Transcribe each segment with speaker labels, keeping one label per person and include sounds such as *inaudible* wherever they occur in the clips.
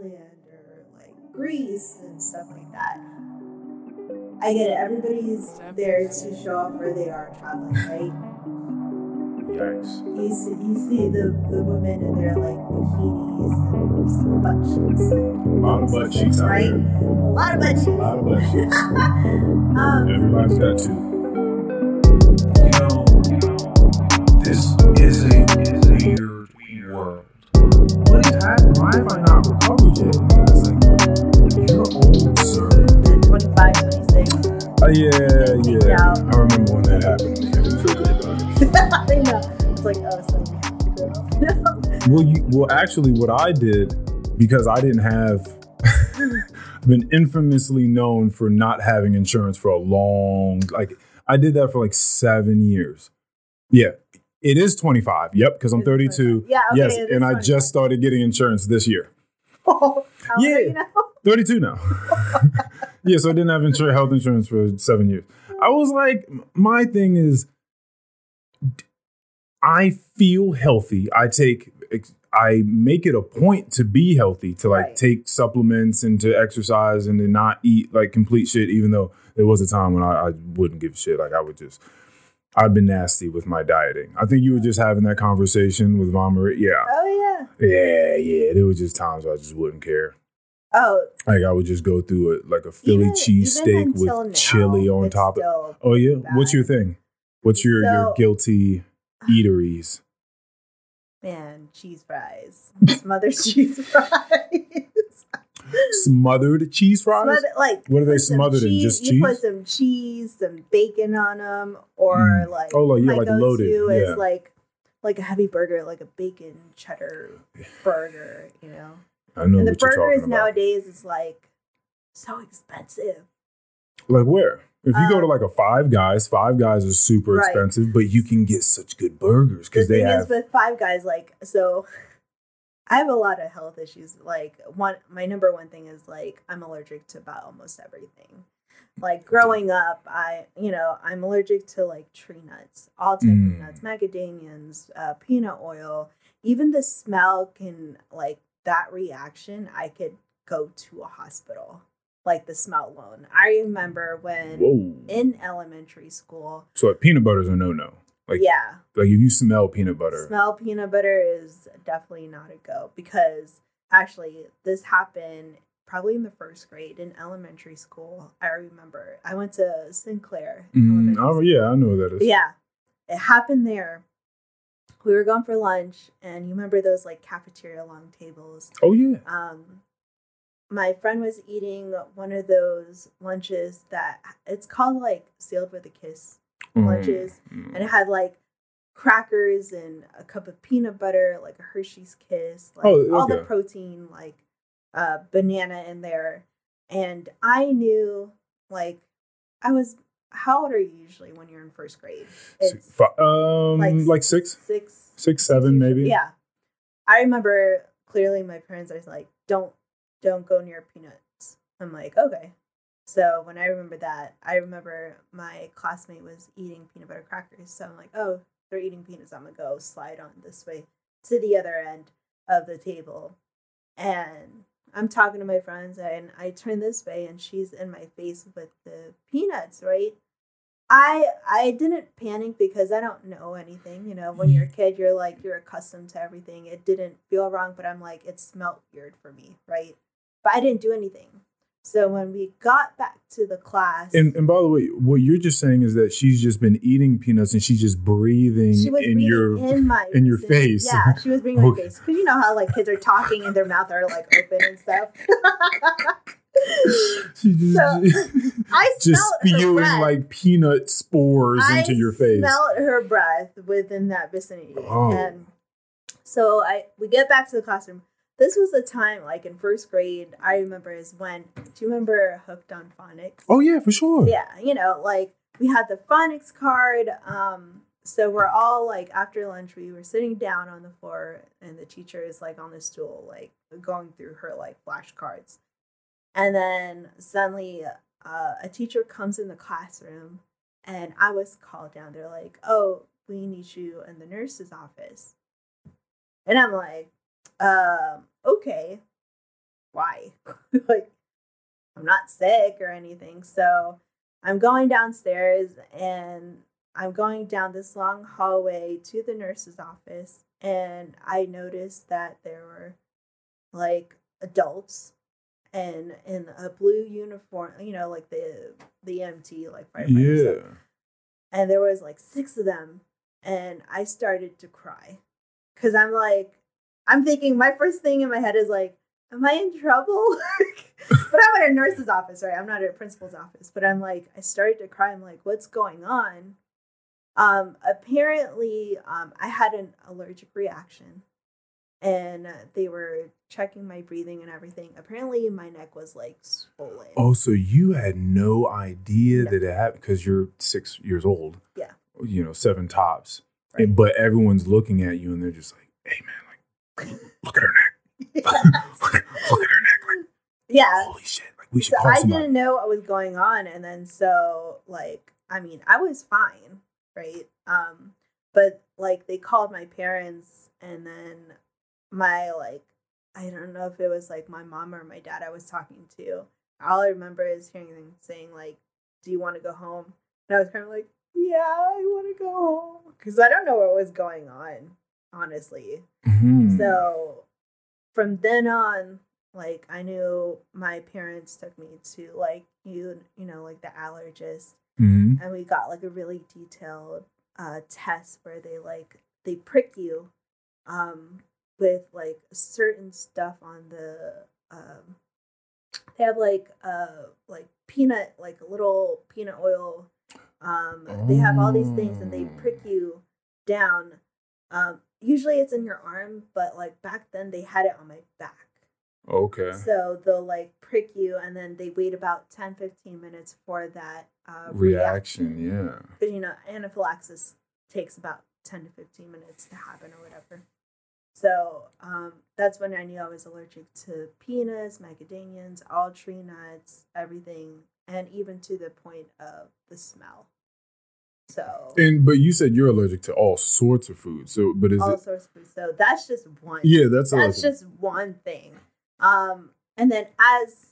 Speaker 1: Thailand or like Greece and stuff like that. I get it. Everybody's there to show off where they are traveling, right?
Speaker 2: Yikes.
Speaker 1: You see, you see the, the women in their like bikinis and just butt cheeks.
Speaker 2: A lot of butt cheeks
Speaker 1: Right?
Speaker 2: here.
Speaker 1: A lot of butt
Speaker 2: A
Speaker 1: cheeks.
Speaker 2: lot of butt cheeks. *laughs*
Speaker 1: Um,
Speaker 2: Everybody's got two.
Speaker 3: You know, this is a weird world.
Speaker 2: What is happening? Why have I not recovered yet? It's like, you're old, sir.
Speaker 1: 25, 26.
Speaker 2: Oh, yeah, yeah. I remember when that happened to me. I didn't feel good about it. *laughs*
Speaker 1: I know. It's like, oh, so we have to. *laughs*
Speaker 2: Well, you, well, actually, what I did because I didn't have, I've *laughs* been infamously known for not having insurance for a long, like I did that for like seven years. Yeah, it is 25. Yep, because I'm 32.
Speaker 1: 25. Yeah, okay,
Speaker 2: yes, and I just started getting insurance this year.
Speaker 1: How
Speaker 2: Yeah.
Speaker 1: you now? *laughs*
Speaker 2: 32 now. *laughs* yeah, so I didn't have insur- health insurance for seven years. I was like, my thing is, I feel healthy. I take, I make it a point to be healthy, to like
Speaker 1: Right.
Speaker 2: take supplements and to exercise and to not eat like complete shit. Even though there was a time when I, I wouldn't give a shit, like I would just. I've been nasty with my dieting. I think you were just having that conversation with Von Marie. Yeah,
Speaker 1: Oh, yeah.
Speaker 2: yeah, yeah. There were just times where I just wouldn't care.
Speaker 1: Oh,
Speaker 2: Like I would just go through it like a Philly cheesesteak with chili on top. of Oh yeah,
Speaker 1: bad.
Speaker 2: what's your thing? What's your your guilty eateries?
Speaker 1: Man, cheese fries. Mother's *laughs* cheese fries.
Speaker 2: Smothered cheese fries.
Speaker 1: Smothered, like
Speaker 2: What are they smothered in?
Speaker 1: cheese-
Speaker 2: Just
Speaker 1: You put some cheese, some bacon on them, or
Speaker 2: Mm.
Speaker 1: like
Speaker 2: Oh, like- yeah, like loaded,
Speaker 1: is
Speaker 2: yeah.
Speaker 1: like like a heavy burger, like a bacon cheddar burger. You know,
Speaker 2: I know
Speaker 1: and the burgers nowadays is like so expensive.
Speaker 2: Like where? If you go to
Speaker 1: Um,
Speaker 2: like a Five Guys, Five Guys is super
Speaker 1: Right.
Speaker 2: expensive, but you can get such good burgers
Speaker 1: The
Speaker 2: because they
Speaker 1: thing
Speaker 2: have.
Speaker 1: with Five Guys, like so. I have a lot of health issues. Like one, my number one thing is like I'm allergic to about almost everything. Like growing up, I you know I'm allergic to like tree nuts, all types
Speaker 2: Mm.
Speaker 1: of nuts, macadamians, uh, peanut oil. Even the smell can like that reaction. I could go to a hospital. Like the smell alone. I remember when
Speaker 2: Whoa!
Speaker 1: in elementary school.
Speaker 2: so like, peanut butter is a no no. Like
Speaker 1: yeah,
Speaker 2: like if you smell peanut butter,
Speaker 1: Smell peanut butter is definitely not a go because actually this happened probably in the first grade in elementary school. I remember I went to Sinclair.
Speaker 2: Mm, oh yeah, I know what that is.
Speaker 1: Yeah, it happened there. We were going for lunch, and you remember those like cafeteria long tables.
Speaker 2: Oh yeah.
Speaker 1: Um, my friend was eating one of those lunches that it's called like sealed with a kiss lunches
Speaker 2: mm.
Speaker 1: and it had like crackers and a cup of peanut butter, like a Hershey's Kiss, like
Speaker 2: Oh,
Speaker 1: all the protein, like uh, banana in there. And I knew, like, I was. How old are you usually when you're in first grade?
Speaker 2: Six- fi- um, like, six,
Speaker 1: six,
Speaker 2: six, seven, maybe.
Speaker 1: Yeah, I remember clearly. My parents are like, "Don't, don't go near peanuts." I'm like, okay. So when I remember that, I remember my classmate was eating peanut butter crackers. So I'm like, oh, they're eating peanuts. I'm gonna go slide on this way to the other end of the table, and I'm talking to my friends, and I turn this way, and she's in my face with the peanuts, right? I I didn't panic because I don't know anything. You know, when you're a mm-hmm. kid, you're like you're accustomed to everything. It didn't feel wrong, but I'm like it smelled weird for me, right? But I didn't do anything. So when we got back to the class,
Speaker 2: And and by the way, what you're just saying is that she's just been eating peanuts and she's just breathing
Speaker 1: she was
Speaker 2: in
Speaker 1: breathing
Speaker 2: your
Speaker 1: in my *laughs*
Speaker 2: in your face.
Speaker 1: Yeah, she was breathing in my face because you know how like kids are talking and their mouth are like open and stuff. *laughs*
Speaker 2: she just,
Speaker 1: So, *laughs* I
Speaker 2: just spewing like peanut spores
Speaker 1: I
Speaker 2: into your face.
Speaker 1: smelled her breath within that vicinity.
Speaker 2: Oh.
Speaker 1: And so I we get back to the classroom. This was a time, like in first grade, I remember is when do you remember Hooked on Phonics?
Speaker 2: oh yeah, for sure.
Speaker 1: Yeah, you know, like we had the phonics card. Um, so we're all like after lunch, we were sitting down on the floor, and the teacher is like on the stool, like going through her like flashcards. And then suddenly, uh, a teacher comes in the classroom, and I was called down. They're like, "Oh, we need you in the nurse's office," and I'm like, um, "Okay." why? *laughs* like, I'm not sick or anything. So I'm going downstairs and I'm going down this long hallway to the nurse's office. And I noticed that there were like adults and in a blue uniform, you know, like the the EMT, like firefighters.
Speaker 2: Yeah.
Speaker 1: And there was like six of them, and I started to cry because I'm like, I'm thinking my first thing in my head is like, am I in trouble? *laughs* but I'm at a nurse's office, right? I'm not at a principal's office. But I'm like, I started to cry. I'm like, what's going on? Um, apparently, um, I had an allergic reaction, and they were checking my breathing and everything. Apparently, my neck was like swollen.
Speaker 2: Oh, so you had no idea
Speaker 1: No.
Speaker 2: that it happened because you're six years old.
Speaker 1: Yeah.
Speaker 2: You know, seven tops.
Speaker 1: Right.
Speaker 2: And- but everyone's looking at you and they're just like, hey, man, look at her neck. look, at- her neck. Like, *laughs*
Speaker 1: yeah.
Speaker 2: holy shit. Like, we should
Speaker 1: So I
Speaker 2: somebody.
Speaker 1: didn't know what was going on, and then so like I mean I was fine, right? Um, but like they called my parents, and then my like I don't know if it was like my mom or my dad I was talking to. All I remember is hearing them saying like, "Do you want to go home?" And I was kind of like, "Yeah, I want to go home," because I don't know what was going on, honestly.
Speaker 2: Mhm.
Speaker 1: So from then on, like I knew my parents took me to like you you know like the allergist
Speaker 2: Mhm.
Speaker 1: and we got like a really detailed uh test where they like they prick you um with like certain stuff on the um they have like uh like peanut like a little peanut oil um they have all these things and they
Speaker 2: Oh.
Speaker 1: prick you down um usually it's in your arm but like back then they had it on my back
Speaker 2: Okay.
Speaker 1: so they'll like prick you and then they wait about 10 15 minutes for that uh reaction
Speaker 2: Reaction, yeah.
Speaker 1: because you know anaphylaxis takes about 10 to 15 minutes to happen or whatever so um, that's when i knew i was allergic to peanuts macadamians all tree nuts everything and even to the point of the smell so
Speaker 2: And but you said you're allergic to all sorts of food. So, but is
Speaker 1: all
Speaker 2: it?
Speaker 1: sorts of food so that's just one
Speaker 2: Yeah, that's
Speaker 1: that's just one thing um and then as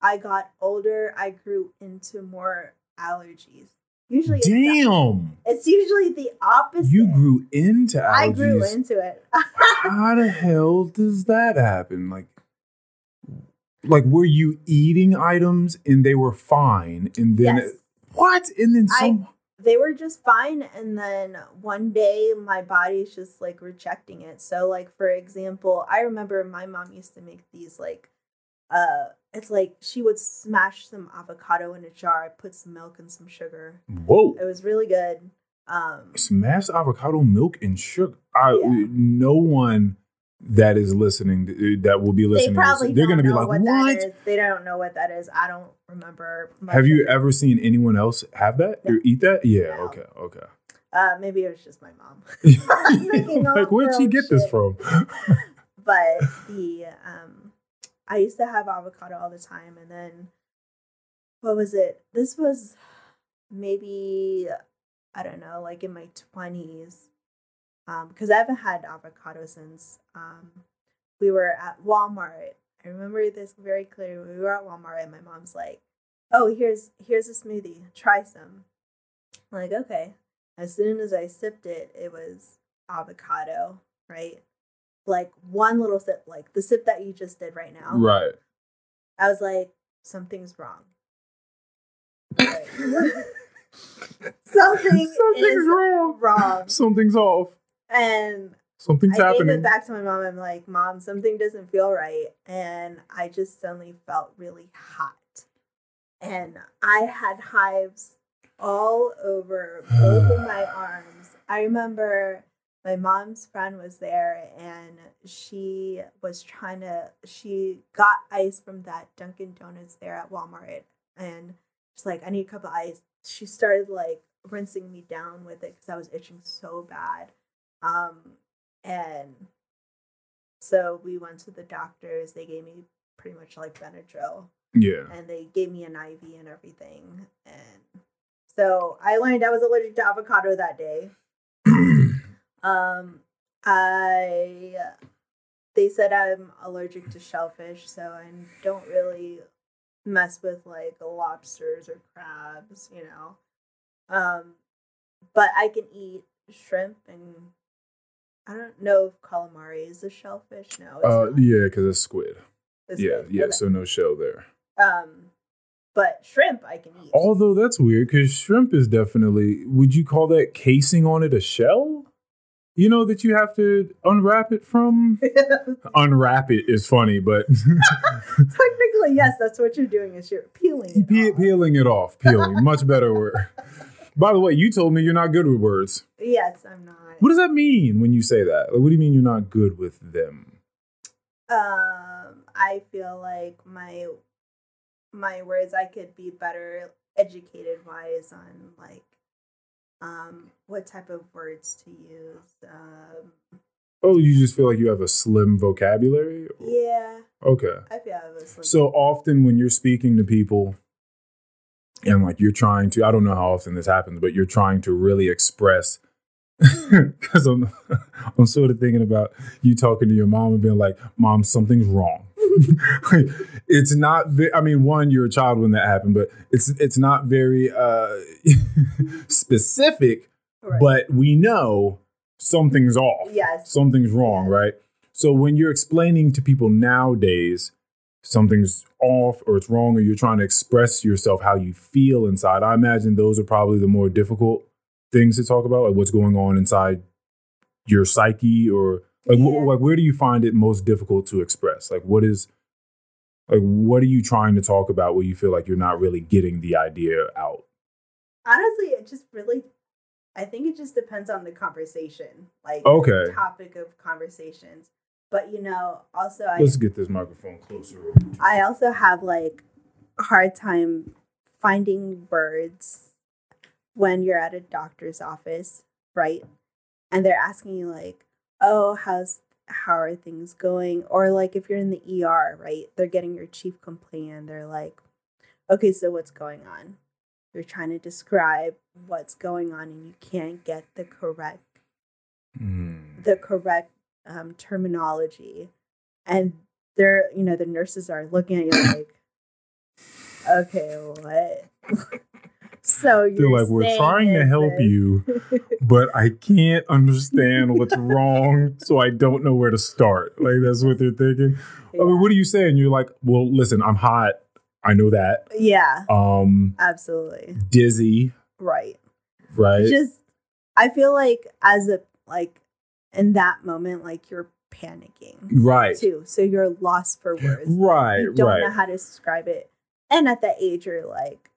Speaker 1: i got older i grew into more allergies usually it's,
Speaker 2: Damn,
Speaker 1: it's usually the opposite
Speaker 2: you grew into allergies.
Speaker 1: i grew into it
Speaker 2: How the hell does that happen? Like, like were you eating items and they were fine, and then
Speaker 1: yes
Speaker 2: it- what? And then
Speaker 1: I-
Speaker 2: some.
Speaker 1: They were just fine and then one day my body's just like rejecting it so like for example i remember my mom used to make these like uh it's like she would smash some avocado in a jar put some milk and some sugar
Speaker 2: Whoa!
Speaker 1: it was really good um
Speaker 2: Smashed avocado milk and sugar. I,
Speaker 1: Yeah.
Speaker 2: No one that is listening to- that will be listening. to this,
Speaker 1: probably
Speaker 2: they're
Speaker 1: don't
Speaker 2: gonna be like,
Speaker 1: what,
Speaker 2: "What?
Speaker 1: that is they don't know what that is i don't remember much
Speaker 2: Have you ever seen anyone else have that
Speaker 1: No.
Speaker 2: or eat that? Yeah.
Speaker 1: No.
Speaker 2: Okay. Okay.
Speaker 1: uh maybe it was just my mom *laughs* *laughs*
Speaker 2: like, where'd she get this from? *laughs*
Speaker 1: but the um I used to have avocado all the time and then what was it? This was maybe I don't know, like in my 20s. Um because I haven't had avocado since um we were at Walmart. I remember this very clearly. We were at Walmart and my mom's like, "Oh, here's here's a smoothie. Try some." I'm like, "Okay." As soon as I sipped it, it was avocado, right? like one little sip, like the sip that you just did right now.
Speaker 2: right.
Speaker 1: I was like, something's wrong. Like, *laughs* *laughs* Something
Speaker 2: Something's wrong.
Speaker 1: wrong.
Speaker 2: Something's off.
Speaker 1: And
Speaker 2: Something's
Speaker 1: I gave
Speaker 2: happening.
Speaker 1: it back to my mom. I'm like, Mom, something doesn't feel right. And I just suddenly felt really hot. And I had hives all over both of my *sighs* arms. I remember my mom's friend was there and she was trying to, she got ice from that Dunkin' Donuts there at Walmart. And she's like, I need a cup of ice. She started like rinsing me down with it because I was itching so bad. Um, and so we went to the doctors. They gave me pretty much like Benadryl,
Speaker 2: yeah.
Speaker 1: and they gave me an IV and everything. And so I learned I was allergic to avocado that day. *clears throat* Um, I they said I'm allergic to shellfish, so I don't really mess with like lobsters or crabs, you know. Um, but I can eat shrimp and I don't know if calamari is a shellfish. No,
Speaker 2: Uh, yeah, because it's squid.
Speaker 1: It's
Speaker 2: yeah,
Speaker 1: good.
Speaker 2: yeah.
Speaker 1: Okay.
Speaker 2: So no shell there.
Speaker 1: Um, but shrimp I can eat.
Speaker 2: Although that's weird because shrimp is definitely. Would you call that casing on it a shell? You know that you have to unwrap it from. *laughs* unwrap it is funny, but *laughs*
Speaker 1: Technically, yes, that's what you're doing. Is you're peeling. it
Speaker 2: Pe- peeling it off. Peeling, much better *laughs* word. By the way, you told me you're not good with words.
Speaker 1: Yes, I'm not.
Speaker 2: What does that mean when you say that? Like, what do you mean you're not good with them?
Speaker 1: um i feel like my my words i could be better educated wise on like um what type of words to use um
Speaker 2: Oh, you just feel like you have a slim vocabulary?
Speaker 1: yeah
Speaker 2: Okay.
Speaker 1: i feel i was like,
Speaker 2: So often when you're speaking to people and like you're trying to, I don't know how often this happens, but you're trying to really express *laughs* because I'm *laughs* I'm sort of thinking about you talking to your mom and being like, "Mom, something's wrong." *laughs* Like, it's not. Ve- I mean, one, you're a child when that happened, but it's it's not very uh, specific.
Speaker 1: right.
Speaker 2: But we know something's off.
Speaker 1: Yes.
Speaker 2: something's wrong, right? So when you're explaining to people nowadays something's off or it's wrong, or you're trying to express yourself how you feel inside, I imagine those are probably the more difficult things to talk about, like what's going on inside your psyche, or like, wh- like where do you find it most difficult to express? Like, what is like what are you trying to talk about where you feel like you're not really getting the idea out?
Speaker 1: honestly it just really i think it just depends on the conversation like
Speaker 2: Okay.
Speaker 1: the topic of conversations but you know also i
Speaker 2: Let's get this microphone closer.
Speaker 1: I also have like a hard time finding words when you're at a doctor's office, right? And they're asking you like, "Oh, how's how are things going?" Or like if you're in the ER, right? They're getting your chief complaint. They're like, "Okay, so what's going on?" You're trying to describe what's going on, and you can't get the correct
Speaker 2: Hmm.
Speaker 1: the correct um, terminology and they're you know the nurses are looking at you like okay what *laughs* so
Speaker 2: They're
Speaker 1: you're
Speaker 2: like, we're trying to help
Speaker 1: this-
Speaker 2: you, but I can't understand what's *laughs* wrong, so I don't know where to start. Like that's what they're thinking. I mean, what are you saying? You're like, well, listen, I'm hot. I know that.
Speaker 1: yeah
Speaker 2: Um,
Speaker 1: absolutely
Speaker 2: dizzy,
Speaker 1: right
Speaker 2: right?
Speaker 1: just i feel like as a like in that moment like you're panicking
Speaker 2: right,
Speaker 1: too so you're lost for words
Speaker 2: right,
Speaker 1: you don't know how to describe it. And at that age, you're like,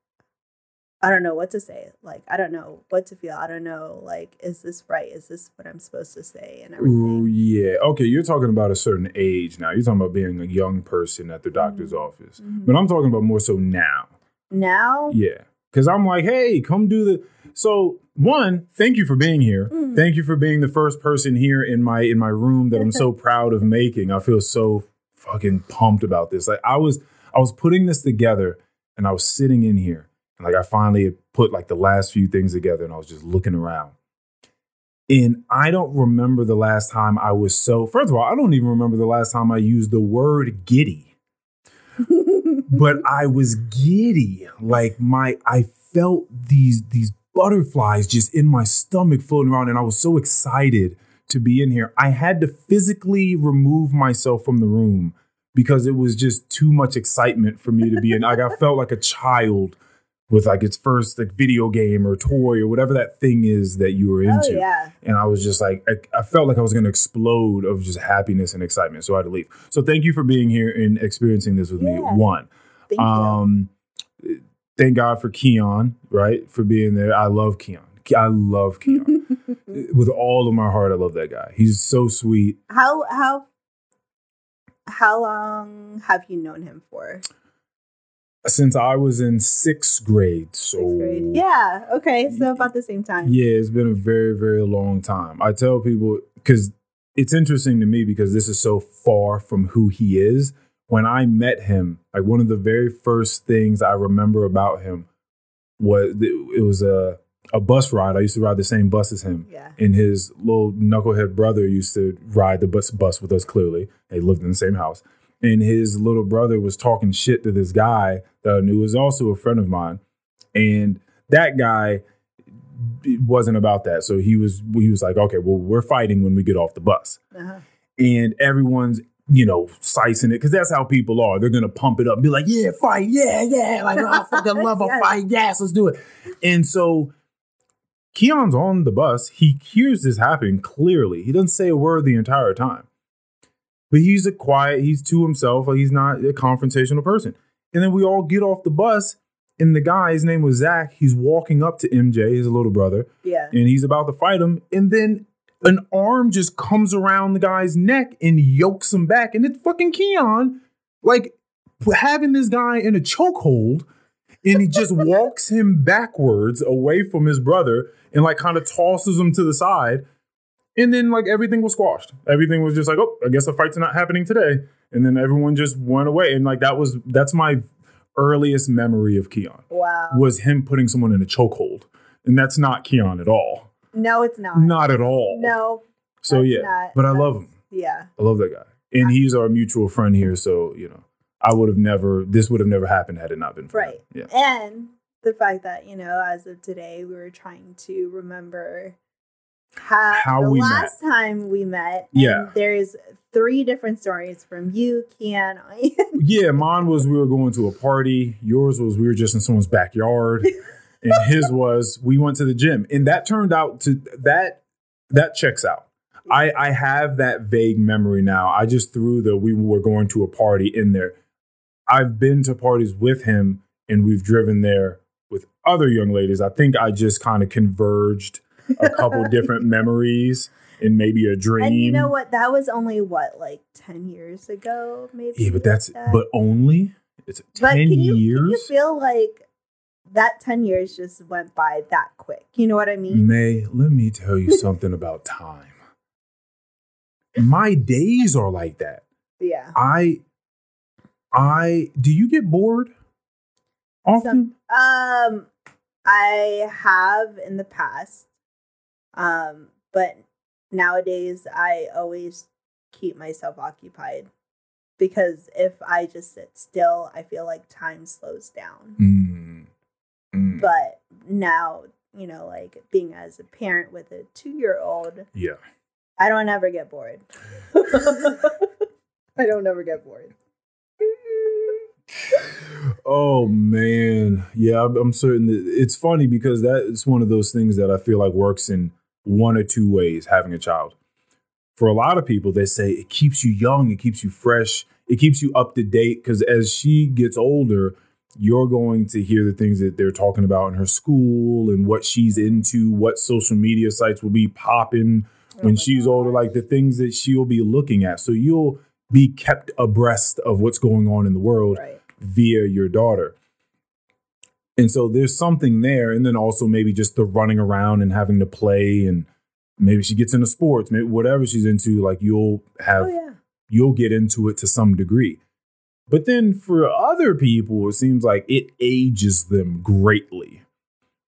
Speaker 1: I don't know what to say. Like, I don't know what to feel. I don't know, like, is this right? Is this what I'm supposed to say? And
Speaker 2: Ooh,
Speaker 1: everything.
Speaker 2: yeah. Okay, you're talking about a certain age now. You're talking about being a young person at the doctor's
Speaker 1: Mhm.
Speaker 2: office.
Speaker 1: Mhm.
Speaker 2: But I'm talking about more so now.
Speaker 1: Now,
Speaker 2: Yeah. Cause I'm like, hey, come do the so one, thank you for being here.
Speaker 1: Mm.
Speaker 2: Thank you for being the first person here in my in my room that I'm so *laughs* proud of making. I feel so fucking pumped about this. Like I was I was putting this together and I was sitting in here and like I finally had put like the last few things together and I was just looking around. And I don't remember the last time I was so first of all, I don't even remember the last time I used the word giddy *laughs* but I was giddy. Like my I felt these these butterflies just in my stomach floating around and I was so excited to be in here. I had to physically remove myself from the room because it was just too much excitement for me to be in. Like I felt like a child with like its first like video game or toy or whatever that thing is that you were
Speaker 1: oh,
Speaker 2: into
Speaker 1: yeah.
Speaker 2: and I was just like, I, I felt like I was going to explode of just happiness and excitement. So I had to leave. So thank you for being here and experiencing this with me. One,
Speaker 1: Thank you.
Speaker 2: um, thank God for Keon, right, for being there. I love Keon. I love Keon *laughs* with all of my heart. I love that guy. He's so sweet.
Speaker 1: how, how, how long have you known him for?
Speaker 2: Since I was in sixth grade, so
Speaker 1: Sixth grade? Yeah. Okay. So about the same time.
Speaker 2: Yeah, it's been a very, very long time. I tell people because it's interesting to me because this is so far from who he is. When I met him, like one of the very first things I remember about him was it was a a bus ride. I used to ride the same bus as him.
Speaker 1: Yeah.
Speaker 2: And his little knucklehead brother used to ride the bus bus with us. Clearly, they lived in the same house. And his little brother was talking shit to this guy that I knew was also a friend of mine. And that guy it wasn't about that. So he was he was like, okay, well, we're fighting when we get off the bus.
Speaker 1: Uh-huh.
Speaker 2: And everyone's, you know, sizing it because that's how people are. They're gonna pump it up, be like, yeah, fight, yeah, yeah. Like, I fucking *laughs* love a fight. Yes, let's do it. And so Keon's on the bus. He hears this happening clearly. He doesn't say a word the entire time. But he's a quiet, he's to himself, like he's not a confrontational person. And then we all get off the bus, and the guy, his name was Zach, he's walking up to MJ, his little brother,
Speaker 1: Yeah.
Speaker 2: and he's about to fight him. And then an arm just comes around the guy's neck and yokes him back. And it's fucking Keon, like having this guy in a chokehold. And he just *laughs* walks him backwards away from his brother and like kind of tosses him to the side. And then like everything was squashed. Everything was just like, oh, I guess the fight's not happening today. And then everyone just went away. And like that was that's my earliest memory of Keon
Speaker 1: Wow.
Speaker 2: was him putting someone in a chokehold. And that's not Keon at all.
Speaker 1: No, it's not.
Speaker 2: Not at all.
Speaker 1: No.
Speaker 2: So yeah.
Speaker 1: not-
Speaker 2: but I love him.
Speaker 1: Yeah.
Speaker 2: I love that guy. And he's our mutual friend here. So, you know, I would have never this would have never happened had it not been for him.
Speaker 1: Right.
Speaker 2: Yeah.
Speaker 1: And the fact that, you know, as of today, we were trying to remember how,
Speaker 2: How
Speaker 1: the
Speaker 2: we met.
Speaker 1: last time we met.
Speaker 2: Yeah.
Speaker 1: There's three different stories from you, Keon. *laughs*
Speaker 2: Yeah, mine was we were going to a party. Yours was we were just in someone's backyard. and *laughs* his was we went to the gym. And that turned out to that that checks out. I, I have that vague memory now. I just threw the we were going to a party in there. I've been to parties with him and we've driven there with other young ladies. I think I just kind of converged a couple *laughs* different memories and maybe a dream.
Speaker 1: and you know what? That was only what, like 10 years ago, maybe?
Speaker 2: Yeah, but that's
Speaker 1: like that?
Speaker 2: but only it's
Speaker 1: But
Speaker 2: ten
Speaker 1: can you,
Speaker 2: years.
Speaker 1: Can you feel like that 10 years just went by that quick? You know what I mean?
Speaker 2: May, let me tell you something about time. My days are like that. *laughs*
Speaker 1: Yeah.
Speaker 2: I I do you get bored often?
Speaker 1: Um, I have in the past, um, but nowadays I always keep myself occupied because if I just sit still, I feel like time slows down.
Speaker 2: Mm. Mm.
Speaker 1: But now, you know, like being as a parent with a two-year-old,
Speaker 2: yeah.
Speaker 1: I don't ever get bored. *laughs* I don't ever get bored.
Speaker 2: Oh man, yeah, I'm, I'm certain that it's funny because that is one of those things that I feel like works in one or two ways. Having a child, for a lot of people, they say it keeps you young, it keeps you fresh, it keeps you up to date. Because as she gets older, you're going to hear the things that they're talking about in her school and what she's into, what social media sites will be popping
Speaker 1: Oh
Speaker 2: when she's older, like the things that she'll be looking at. So you'll be kept abreast of what's going on in the world
Speaker 1: right.
Speaker 2: via your daughter. And so there's something there. And then also maybe just the running around and having to play and maybe she gets into sports, maybe whatever she's into, like you'll have
Speaker 1: Oh yeah.
Speaker 2: you'll get into it to some degree. But then for other people, it seems like it ages them greatly.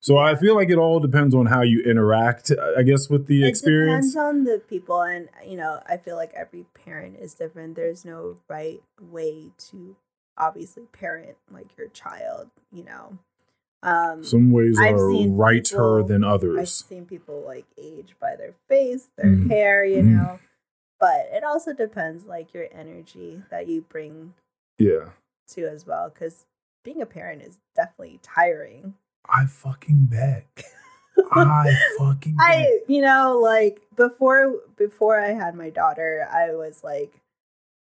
Speaker 2: So I feel like it all depends on how you interact, I guess, with the
Speaker 1: It
Speaker 2: experience.
Speaker 1: depends on the people, and you know, I feel like every parent is different. There's no right way to obviously parent like your child. You know, um,
Speaker 2: Some ways
Speaker 1: I've
Speaker 2: are righter
Speaker 1: people-
Speaker 2: than others.
Speaker 1: I've seen people like age by their face, their
Speaker 2: Mm.
Speaker 1: hair, you
Speaker 2: Mm.
Speaker 1: know. But it also depends, like your energy that you bring
Speaker 2: Yeah.
Speaker 1: to as well, because being a parent is definitely tiring.
Speaker 2: I fucking bet. I fucking *laughs* bet.
Speaker 1: I, you know, like before before I had my daughter, I was like,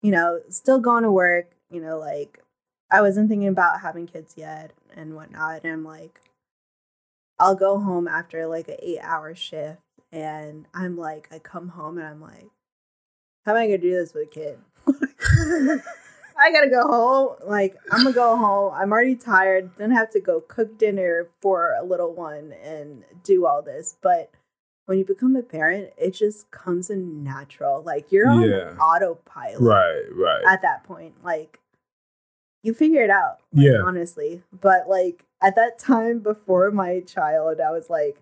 Speaker 1: you know, still going to work. You know, like I wasn't thinking about having kids yet and whatnot. And I'm like, I'll go home after like an eight hour shift, and I'm like, I come home and I'm like, how am I gonna do this with a kid? *laughs* I gotta go home. Like, I'm gonna go home. I'm already tired. Then have to go cook dinner for a little one and do all this. But when you become a parent, it just comes in natural. Like you're on
Speaker 2: Yeah.
Speaker 1: autopilot
Speaker 2: right, right.
Speaker 1: at that point. Like you figure it out. like,
Speaker 2: Yeah.
Speaker 1: Honestly. But like at that time before my child, I was like,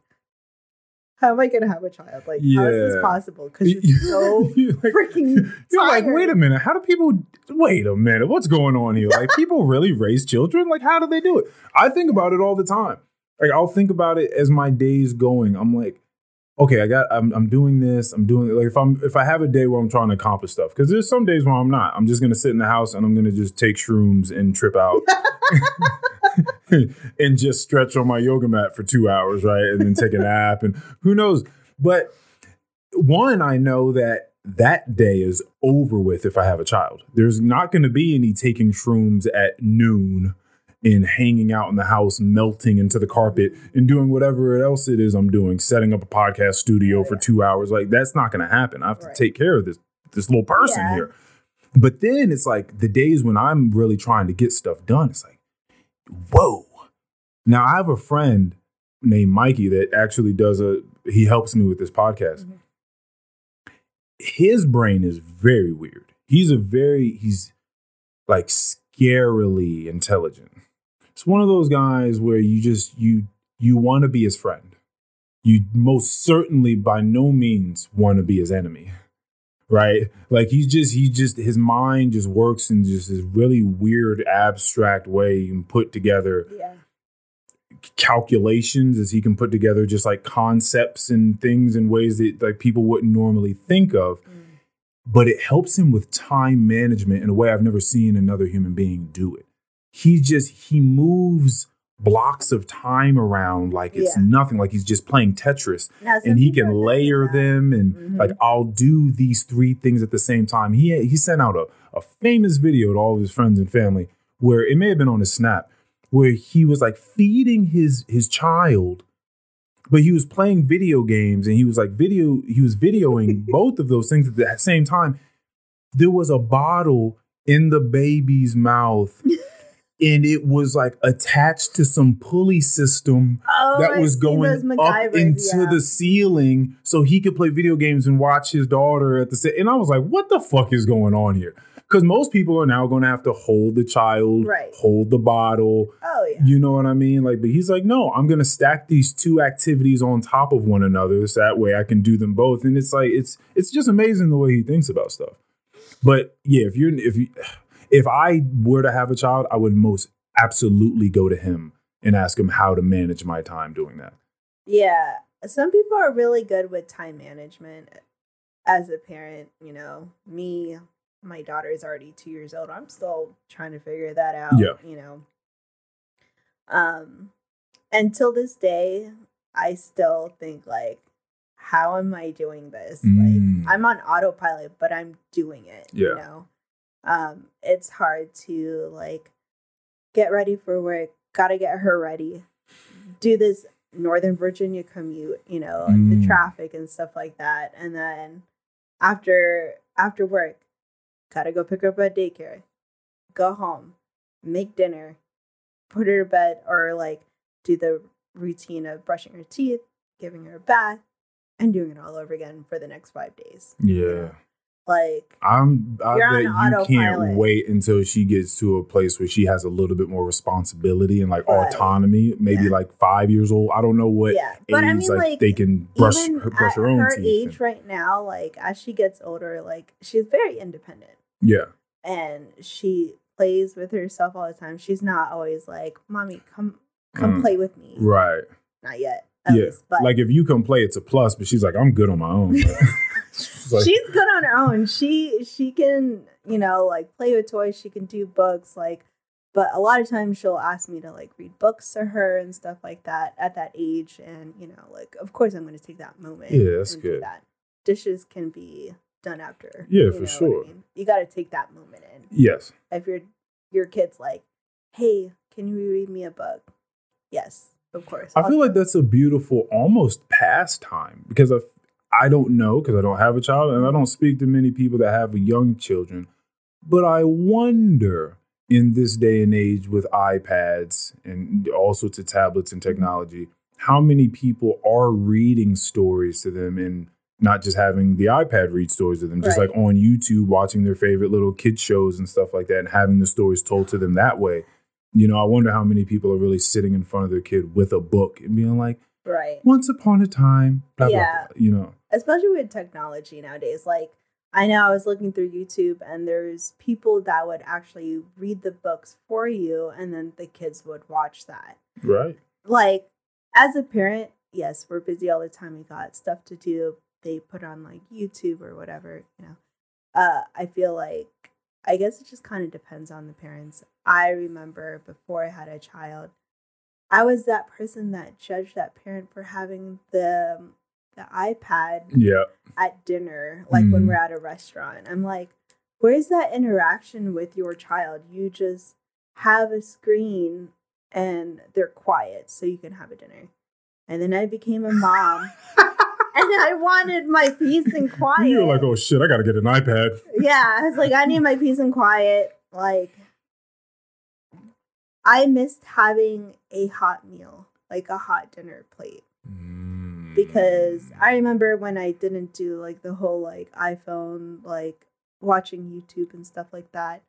Speaker 1: how am I gonna have a child? Like, how is this possible? Because it's so *laughs*
Speaker 2: You're like-
Speaker 1: freaking. *laughs*
Speaker 2: You're like, wait a minute, how do people wait a minute, what's going on here? Like people really raise children? Like, how do they do it? I think about it all the time. Like I'll think about it as my days going. I'm like, okay, I got I'm I'm doing this, I'm doing like if I'm if I have a day where I'm trying to accomplish stuff, because there's some days where I'm not. I'm just gonna sit in the house and I'm gonna just take shrooms and trip out. *laughs* and just stretch on my yoga mat for two hours, right? And then take a nap and who knows. But one, I know that that day is over with if I have a child. There's not going to be any taking shrooms at noon and hanging out in the house, melting into the carpet and doing whatever else it is I'm doing, setting up a podcast studio for two hours. Like that's not going to happen. I have to
Speaker 1: Right.
Speaker 2: take care of this this little person
Speaker 1: Yeah.
Speaker 2: here. But then it's like the days when I'm really trying to get stuff done. It's like, whoa. Now I have a friend named Mikey that actually does a. He helps me with this podcast
Speaker 1: Mhm.
Speaker 2: his brain is very weird. He's a very he's like scarily intelligent. It's one of those guys where you just you you want to be his friend. You most certainly by no means want to be his enemy. Right? Like he's just he just his mind just works in just this really weird abstract way you can put together
Speaker 1: Yeah.
Speaker 2: calculations as he can put together just like concepts and things in ways that like people wouldn't normally think of
Speaker 1: Mm.
Speaker 2: but it helps him with time management in a way I've never seen another human being do it. He just he moves blocks of time around like it's
Speaker 1: Yeah.
Speaker 2: nothing like he's just playing Tetris and he can
Speaker 1: are good at
Speaker 2: layer them and
Speaker 1: Mhm.
Speaker 2: like I'll do these three things at the same time. He he sent out a, a famous video to all of his friends and family where it may have been on his snap where he was like feeding his his child but he was playing video games and he was like video he was videoing *laughs* both of those things at the same time there was a bottle in the baby's mouth *laughs* and it was like attached to some pulley system
Speaker 1: Oh,
Speaker 2: that was going up into
Speaker 1: yeah.
Speaker 2: the ceiling so he could play video games and watch his daughter at the same and I was like what the fuck is going on here because most people are now going to have to hold the child
Speaker 1: Right.
Speaker 2: hold the bottle
Speaker 1: Oh yeah.
Speaker 2: you know what I mean? Like, but he's like, no, I'm gonna stack these two activities on top of one another, so that way I can do them both. And it's like, it's it's just amazing the way he thinks about stuff. But yeah, if you're if you if I were to have a child, I would most absolutely go to him and ask him how to manage my time doing that.
Speaker 1: Yeah. Some people are really good with time management as a parent, you know. Me, my daughter is already 2 years old. I'm still trying to figure that out,
Speaker 2: Yeah.
Speaker 1: you know. Um until this day, I still think like how am I doing this?
Speaker 2: Mm.
Speaker 1: Like I'm on autopilot, but I'm doing it,
Speaker 2: Yeah.
Speaker 1: you know. Um it's hard to like get ready for work, got to get her ready. Do this Northern Virginia commute, you know,
Speaker 2: Mm.
Speaker 1: the traffic and stuff like that. And then after after work, gotta go pick her up at daycare, go home, make dinner, put her to bed, or like do the routine of brushing her teeth, giving her a bath, and doing it all over again for the next five days.
Speaker 2: Yeah.
Speaker 1: Like
Speaker 2: I'm I bet you can't wait until she gets to a place where she has a little bit more responsibility and like
Speaker 1: Right.
Speaker 2: autonomy, maybe
Speaker 1: Yeah.
Speaker 2: like five years old. I don't know what
Speaker 1: yeah, but
Speaker 2: age
Speaker 1: I mean,
Speaker 2: like,
Speaker 1: like
Speaker 2: they can brush brush
Speaker 1: at
Speaker 2: her own
Speaker 1: her
Speaker 2: teeth.
Speaker 1: age
Speaker 2: and-
Speaker 1: right now, like as she gets older, like she's very independent
Speaker 2: yeah,
Speaker 1: and she plays with herself all the time. She's not always like, "Mommy, come come
Speaker 2: Mm.
Speaker 1: play with me."
Speaker 2: right.
Speaker 1: Not yet,
Speaker 2: Yeah.
Speaker 1: But
Speaker 2: like if you come play, it's a plus. But she's like, I'm good on my own. *laughs* She's like,
Speaker 1: she's good on her own. She she can you know like play with toys. She can do books like, but a lot of times she'll ask me to like read books to her and stuff like that at that age. And you know like of course I'm going to take that moment.
Speaker 2: Yeah, that's
Speaker 1: and do
Speaker 2: good.
Speaker 1: That dishes can be done after.
Speaker 2: Yeah, for
Speaker 1: what I
Speaker 2: sure.
Speaker 1: mean? You got to take that moment in.
Speaker 2: yes,
Speaker 1: If your your kid's like, hey, can you read me a book? Yes, of course.
Speaker 2: I feel like that's a beautiful almost pastime because I I don't know because I don't have a child and I don't speak to many people that have young children, but I wonder in this day and age with iPads and all sorts of tablets and technology, how many people are reading stories to them and not just having the iPad read stories to them, just
Speaker 1: Right.
Speaker 2: like on YouTube watching their favorite little kid shows and stuff like that and having the stories told to them that way. You know, I wonder how many people are really sitting in front of their kid with a book and being like,
Speaker 1: right.
Speaker 2: Once upon a time, blah, blah,
Speaker 1: Yeah.
Speaker 2: blah, you know.
Speaker 1: especially with technology nowadays like i know i was looking through youtube and there's people that would actually read the books for you and then the kids would watch that
Speaker 2: Right.
Speaker 1: like as a parent yes we're busy all the time we got stuff to do they put on like youtube or whatever you know uh i feel like i guess it just kind of depends on the parents i remember before i had a child i was that person that judged that parent for having the the ipad
Speaker 2: Yeah.
Speaker 1: at dinner, like when
Speaker 2: Mhm.
Speaker 1: we're at a restaurant. I'm like, where's that interaction with your child? You just have a screen and they're quiet so you can have a dinner. And then I became a mom *laughs* and I wanted my peace and quiet.
Speaker 2: You're like, oh shit, I gotta get an iPad.
Speaker 1: yeah, I was like, I need my peace and quiet. Like, I missed having a hot meal, like a hot dinner plate because I remember when I didn't do like the whole like iPhone like watching YouTube and stuff like that.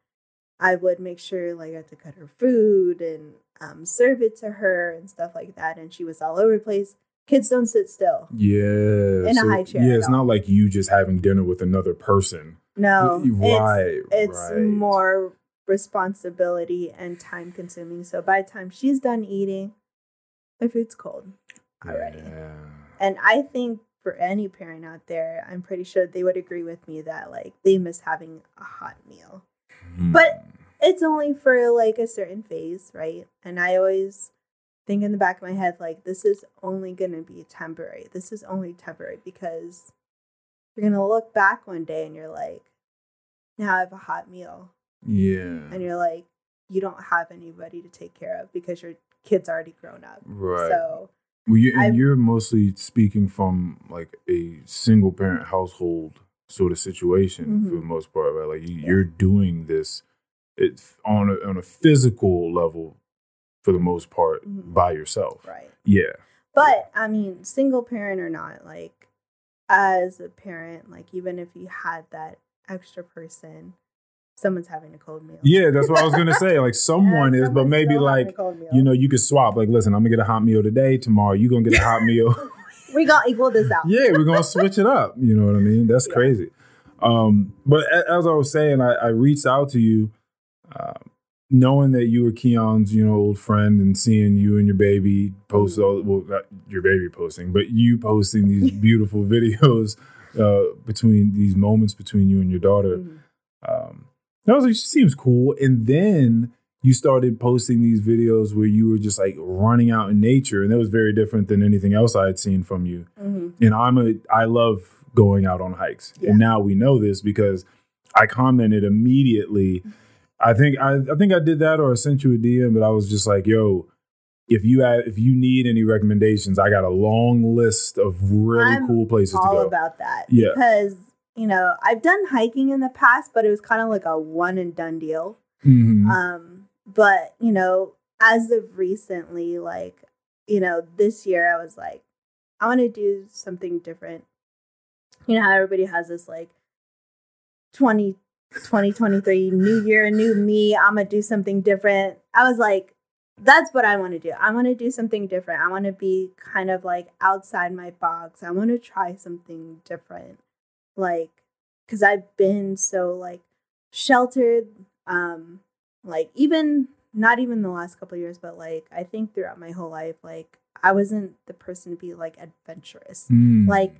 Speaker 1: I would make sure like I had to cut her food and um, serve it to her and stuff like that, and she was all over the place. Kids don't sit still.
Speaker 2: Yeah.
Speaker 1: In a high chair
Speaker 2: Yeah, it's not like you just having dinner with another person.
Speaker 1: No, it's
Speaker 2: right.
Speaker 1: it's
Speaker 2: right.
Speaker 1: more responsibility and time consuming. So by the time she's done eating, my food's cold already.
Speaker 2: Yeah.
Speaker 1: And I think for any parent out there, I'm pretty sure they would agree with me that like they miss having a hot meal. But-
Speaker 2: Hmm.
Speaker 1: It's only for like a certain phase, right? And I always think in the back of my head, like, this is only gonna be temporary. This is only temporary because you're gonna look back one day and you're like, now I have a hot meal.
Speaker 2: yeah.
Speaker 1: And you're like, you don't have anybody to take care of because your kid's already grown up.
Speaker 2: Right.
Speaker 1: So
Speaker 2: Well, you, and
Speaker 1: I've-
Speaker 2: you're mostly speaking from like a single parent household sort of situation for
Speaker 1: Mhm.
Speaker 2: the most part, right? Like you,
Speaker 1: Yeah.
Speaker 2: you're doing this it's on a, on a physical level for the most part
Speaker 1: Mhm.
Speaker 2: by yourself.
Speaker 1: right.
Speaker 2: Yeah.
Speaker 1: But I mean, single parent or not, like as a parent, like even if you had that extra person, someone's having a cold meal.
Speaker 2: Yeah, that's what I was gonna say. Like *laughs* someone
Speaker 1: Yeah,
Speaker 2: is, but maybe like
Speaker 1: a cold meal.
Speaker 2: you know, you could swap. Like, listen, I'm gonna get a hot meal today. Tomorrow, you gonna get a hot *laughs* meal.
Speaker 1: we gonna equal this out.
Speaker 2: yeah, we're gonna switch it up. You know what I mean? That's
Speaker 1: Yeah.
Speaker 2: crazy. Um, but as I was saying, I, I reached out to you, uh, knowing that you were Keon's, you know, old friend, and seeing you and your baby post all well, not your baby posting, but you posting these *laughs* beautiful videos uh, between these moments between you and your daughter.
Speaker 1: Mhm.
Speaker 2: Um, I was like, she seems cool. And then you started posting these videos where you were just like running out in nature, and that was very different than anything else I had seen from you
Speaker 1: Mhm.
Speaker 2: and I'm a I love going out on hikes.
Speaker 1: Yeah.
Speaker 2: And now we know this because I commented immediately. *laughs* I think I, I think I did that or I sent you a DM, but I was just like, yo, if you have, if you need any recommendations, I got a long list of really
Speaker 1: I'm
Speaker 2: cool places to
Speaker 1: all
Speaker 2: go.
Speaker 1: about that.
Speaker 2: Yeah.
Speaker 1: Because, you know, I've done hiking in the past, but it was kind of like a one and done deal.
Speaker 2: Mhm.
Speaker 1: Um, but you know, as of recently, like, you know, this year I was like, I want to do something different. You know how everybody has this like 20, 2023 new year, new me. I'm gonna do something different. I was like, that's what I want to do. I want to do something different. I want to be kind of like outside my box. I want to try something different. Like, because I've been so like sheltered. Um, like even not even the last couple of years, but like I think throughout my whole life, like I wasn't the person to be like adventurous.
Speaker 2: Mm.
Speaker 1: Like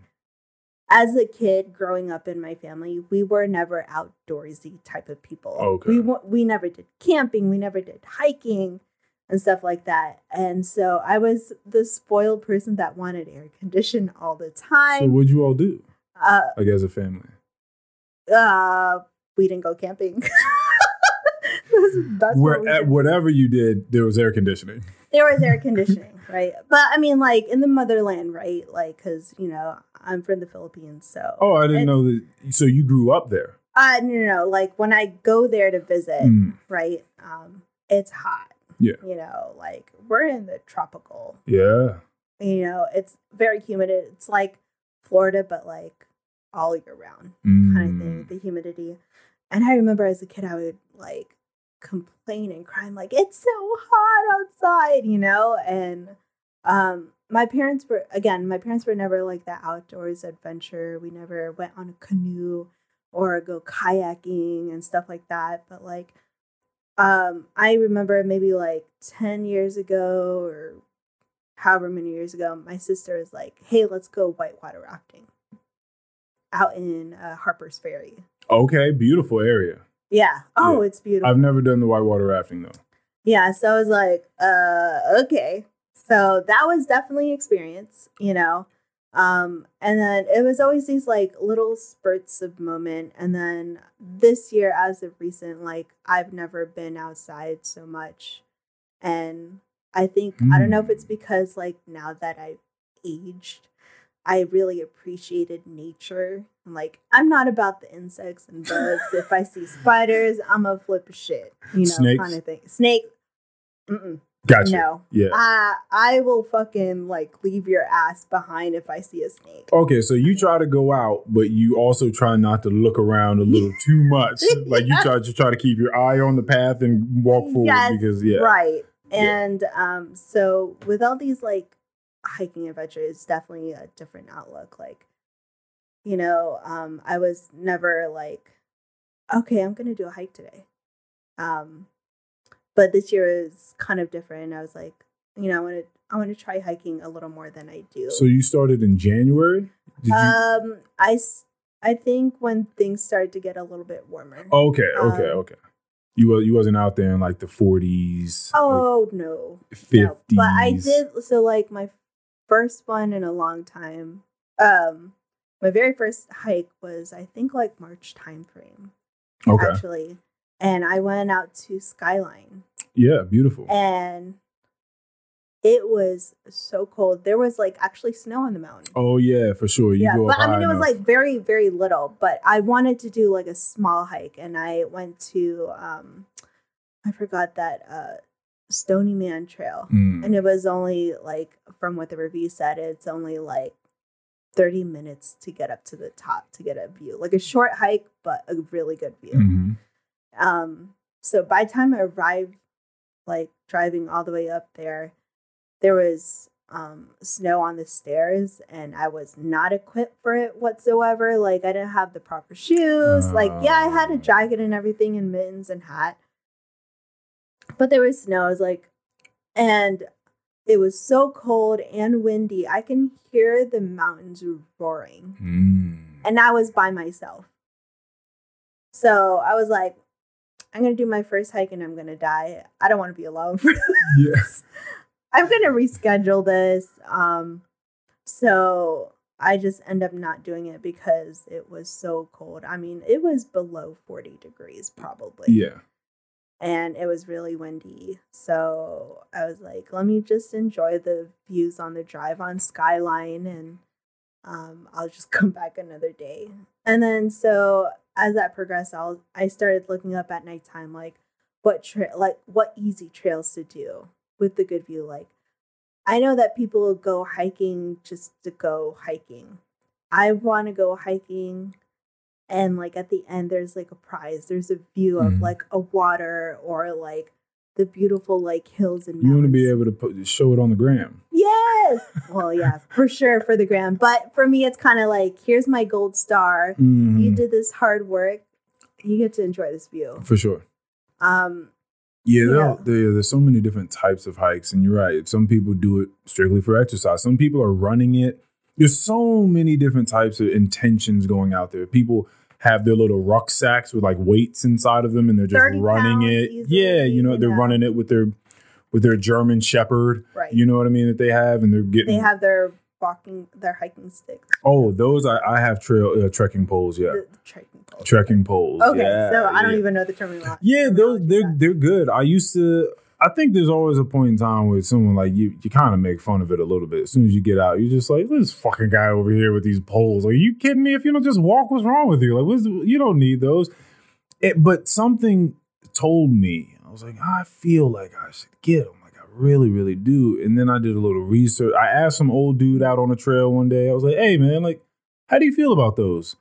Speaker 1: as a kid growing up in my family, we were never outdoorsy type of people.
Speaker 2: Okay.
Speaker 1: We we never did camping, we never did hiking and stuff like that. And so I was the spoiled person that wanted air condition all the time.
Speaker 2: so what'd you all do?
Speaker 1: uh
Speaker 2: Like as a family?
Speaker 1: uh we didn't go camping. *laughs* that's, that's
Speaker 2: Where
Speaker 1: what
Speaker 2: at whatever you did, there was air conditioning.
Speaker 1: there was air *laughs* conditioning, right? But I mean, like in the motherland, right? Like, because you know, I'm from the Philippines, so
Speaker 2: Oh, I didn't
Speaker 1: it's-
Speaker 2: know that. So you grew up there.
Speaker 1: Uh, no, no, no. Like when I go there to visit,
Speaker 2: Mm.
Speaker 1: right? Um, it's hot.
Speaker 2: Yeah.
Speaker 1: You know, like we're in the tropical.
Speaker 2: Yeah.
Speaker 1: You know, it's very humid. It's like Florida, but like all year round kind of thing.
Speaker 2: Mm.
Speaker 1: The humidity. And I remember as a kid, I would like complain and cry. I'm like, it's so hot outside, you know? And um, my parents were again, my parents were never like that outdoors adventure. We never went on a canoe or go kayaking and stuff like that. But like um I remember maybe like 10 years ago or however many years ago, my sister was like, "Hey, let's go whitewater rafting." Out in uh, Harper's Ferry.
Speaker 2: Okay, beautiful area.
Speaker 1: Yeah. Oh,
Speaker 2: Yeah.
Speaker 1: it's beautiful.
Speaker 2: I've never done the whitewater rafting though.
Speaker 1: Yeah, so I was like, uh, okay. So that was definitely an experience, you know. Um, and then it was always these like little spurts of moment. And then this year, as of recent, like I've never been outside so much. And I think I don't know if it's because like now that I've aged, I really appreciated nature. And like I'm not about the insects and bugs. if I see *laughs* spiders, I'm a flip of shit, you know,
Speaker 2: Snakes?
Speaker 1: kind of thing. Snake. Mm-mm.
Speaker 2: Gotcha.
Speaker 1: No.
Speaker 2: Yeah.
Speaker 1: Uh, I will fucking like leave your ass behind if I see a snake.
Speaker 2: Okay, so you try to go out, but you also try not to look around a little *laughs* too much. Like you try to try to keep your eye on the path and walk forward
Speaker 1: Yes,
Speaker 2: because yeah.
Speaker 1: Right.
Speaker 2: Yeah.
Speaker 1: And um, so with all these like hiking adventures, it's definitely a different outlook. Like, you know, um, I was never like, okay, I'm gonna do a hike today. Um, but this year is kind of different. I was like, you know, I want to I want to try hiking a little more than I do.
Speaker 2: So you started in January? Did you
Speaker 1: um, I I think when things started to get a little bit warmer.
Speaker 2: Okay, okay,
Speaker 1: um,
Speaker 2: okay. You you wasn't out there in like the forties,
Speaker 1: Oh no,
Speaker 2: fifties.
Speaker 1: No, but I did so like my first one in a long time. Um my very first hike was I think like March time frame
Speaker 2: Okay.
Speaker 1: actually. And I went out to Skyline
Speaker 2: Yeah, beautiful.
Speaker 1: and it was so cold. There was like actually snow on the mountain.
Speaker 2: Oh yeah, for sure. You
Speaker 1: yeah,
Speaker 2: go
Speaker 1: but I mean it was like very very little, but I wanted to do like a small hike and I went to um I forgot that uh Stony Man Trail.
Speaker 2: Mm.
Speaker 1: and it was only like from what the review said it's only like 30 minutes to get up to the top to get a view like a short hike but a really good view
Speaker 2: Mhm.
Speaker 1: Um so by the time i arrived like driving all the way up there there was um snow on the stairs and i was not equipped for it whatsoever like i didn't have the proper shoes like yeah i had a
Speaker 2: Oh.
Speaker 1: jacket and everything and mittens and hat but there was snow. I was like, and it was so cold and windy. I can hear the mountains roaring,
Speaker 2: Mm.
Speaker 1: and I was by myself. So I was like, I'm gonna do my first hike and I'm gonna die. I don't want to be alone for *laughs* this. I'm gonna reschedule this. Um, so I just end up not doing it because it was so cold. I mean, it was below 40 degrees probably
Speaker 2: Yeah.
Speaker 1: and it was really windy. So I was like, let me just enjoy the views on the drive on Skyline and um, I'll just *laughs* come back another day. And then so as that progressed, I'll, I started looking up at nighttime, like what tra- like what easy trails to do with the good view. Like I know that people go hiking just to go hiking. I want to go hiking and like at the end there's like a prize there's a view of
Speaker 2: Mhm.
Speaker 1: like a water or like the beautiful like hills and
Speaker 2: You want to be able to put, show it on the gram.
Speaker 1: yes well yeah *laughs* for sure for the gram but for me it's kind of like here's my gold star you
Speaker 2: Mhm.
Speaker 1: did this hard work you get to enjoy this view
Speaker 2: For sure.
Speaker 1: um
Speaker 2: Yeah, there,
Speaker 1: Yeah.
Speaker 2: there, there's so many different types of hikes, and you're right. Some people do it strictly for exercise. Some people are running it. There's so many different types of intentions going out there. People have their little rucksacks with like weights inside of them, and they're just running it.
Speaker 1: easily,
Speaker 2: yeah, you know, they're running it with their with their German Shepherd.
Speaker 1: right
Speaker 2: You know what I mean? That they have, and they're getting.
Speaker 1: they have their walking their hiking sticks
Speaker 2: oh, those I, I have trail uh, trekking poles. Yeah,
Speaker 1: the, the trekking poles.
Speaker 2: trekking poles.
Speaker 1: okay
Speaker 2: yeah,
Speaker 1: so i don't
Speaker 2: yeah.
Speaker 1: even know the terminology
Speaker 2: Yeah, those they're they're good. I used to. I think there's always a point in time where someone like you, you kind of make fun of it a little bit. As soon as you get out, you're just like, this fucking guy over here with these poles. Are you kidding me? If you don't just walk, what's wrong with you? Like, what's, you don't need those. It, but something told me, I was like, I feel like I should get them. Like, I really, really do. And then I did a little research. I asked some old dude out on the trail one day. I was like, hey man, like, how do you feel about those?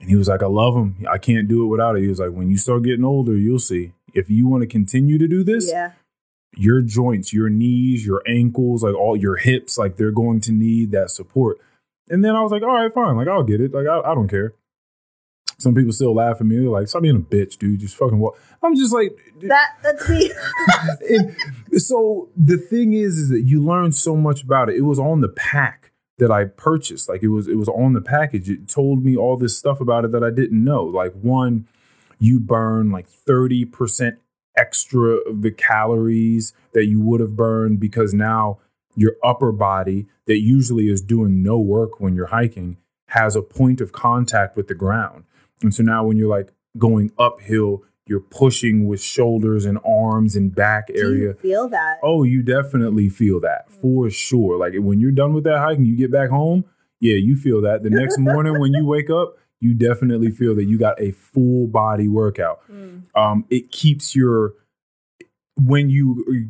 Speaker 2: And he was like, I love them. I can't do it without it. He was like, when you start getting older, you'll see. If you want to continue to do this,
Speaker 1: yeah
Speaker 2: your joints, your knees, your ankles, like all your hips, like they're going to need that support. And then I was like, all right, fine. Like, I'll get it. Like, I, I don't care. Some people still laugh at me. They're like, stop being a bitch, dude. Just fucking walk. I'm just like,
Speaker 1: That that's me. *laughs*
Speaker 2: and so the thing is, is that you learn so much about it. It was on the pack that I purchased. Like it was, it was on the package. It told me all this stuff about it that I didn't know. Like one, you burn like 30% extra of the calories that you would have burned because now your upper body that usually is doing no work when you're hiking has a point of contact with the ground. And so now when you're like going uphill, you're pushing with shoulders and arms and back
Speaker 1: Do
Speaker 2: area.
Speaker 1: you feel that?
Speaker 2: Oh, you definitely feel that mm. for sure. Like when you're done with that hike and you get back home, yeah, you feel that. The next morning when you wake up, you definitely feel that you got a full body workout.
Speaker 1: Mm.
Speaker 2: Um, it keeps your when you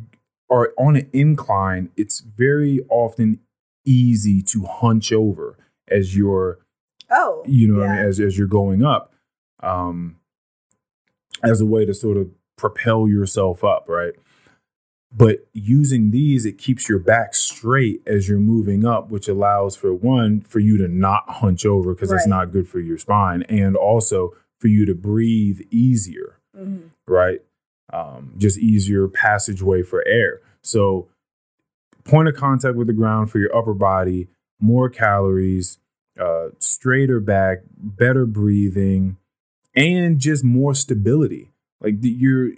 Speaker 2: are on an incline, it's very often easy to hunch over as you're
Speaker 1: Oh,
Speaker 2: you know what I mean, as as you're going up um as a way to sort of propel yourself up right but using these it keeps your back straight as you're moving up which allows for one for you to not hunch over because it's not good for your spine and also for you to breathe easier
Speaker 1: Mhm.
Speaker 2: right? Um, just easier passageway for air. So, point of contact with the ground for your upper body, more calories, uh, straighter back, better breathing, and just more stability. Like you're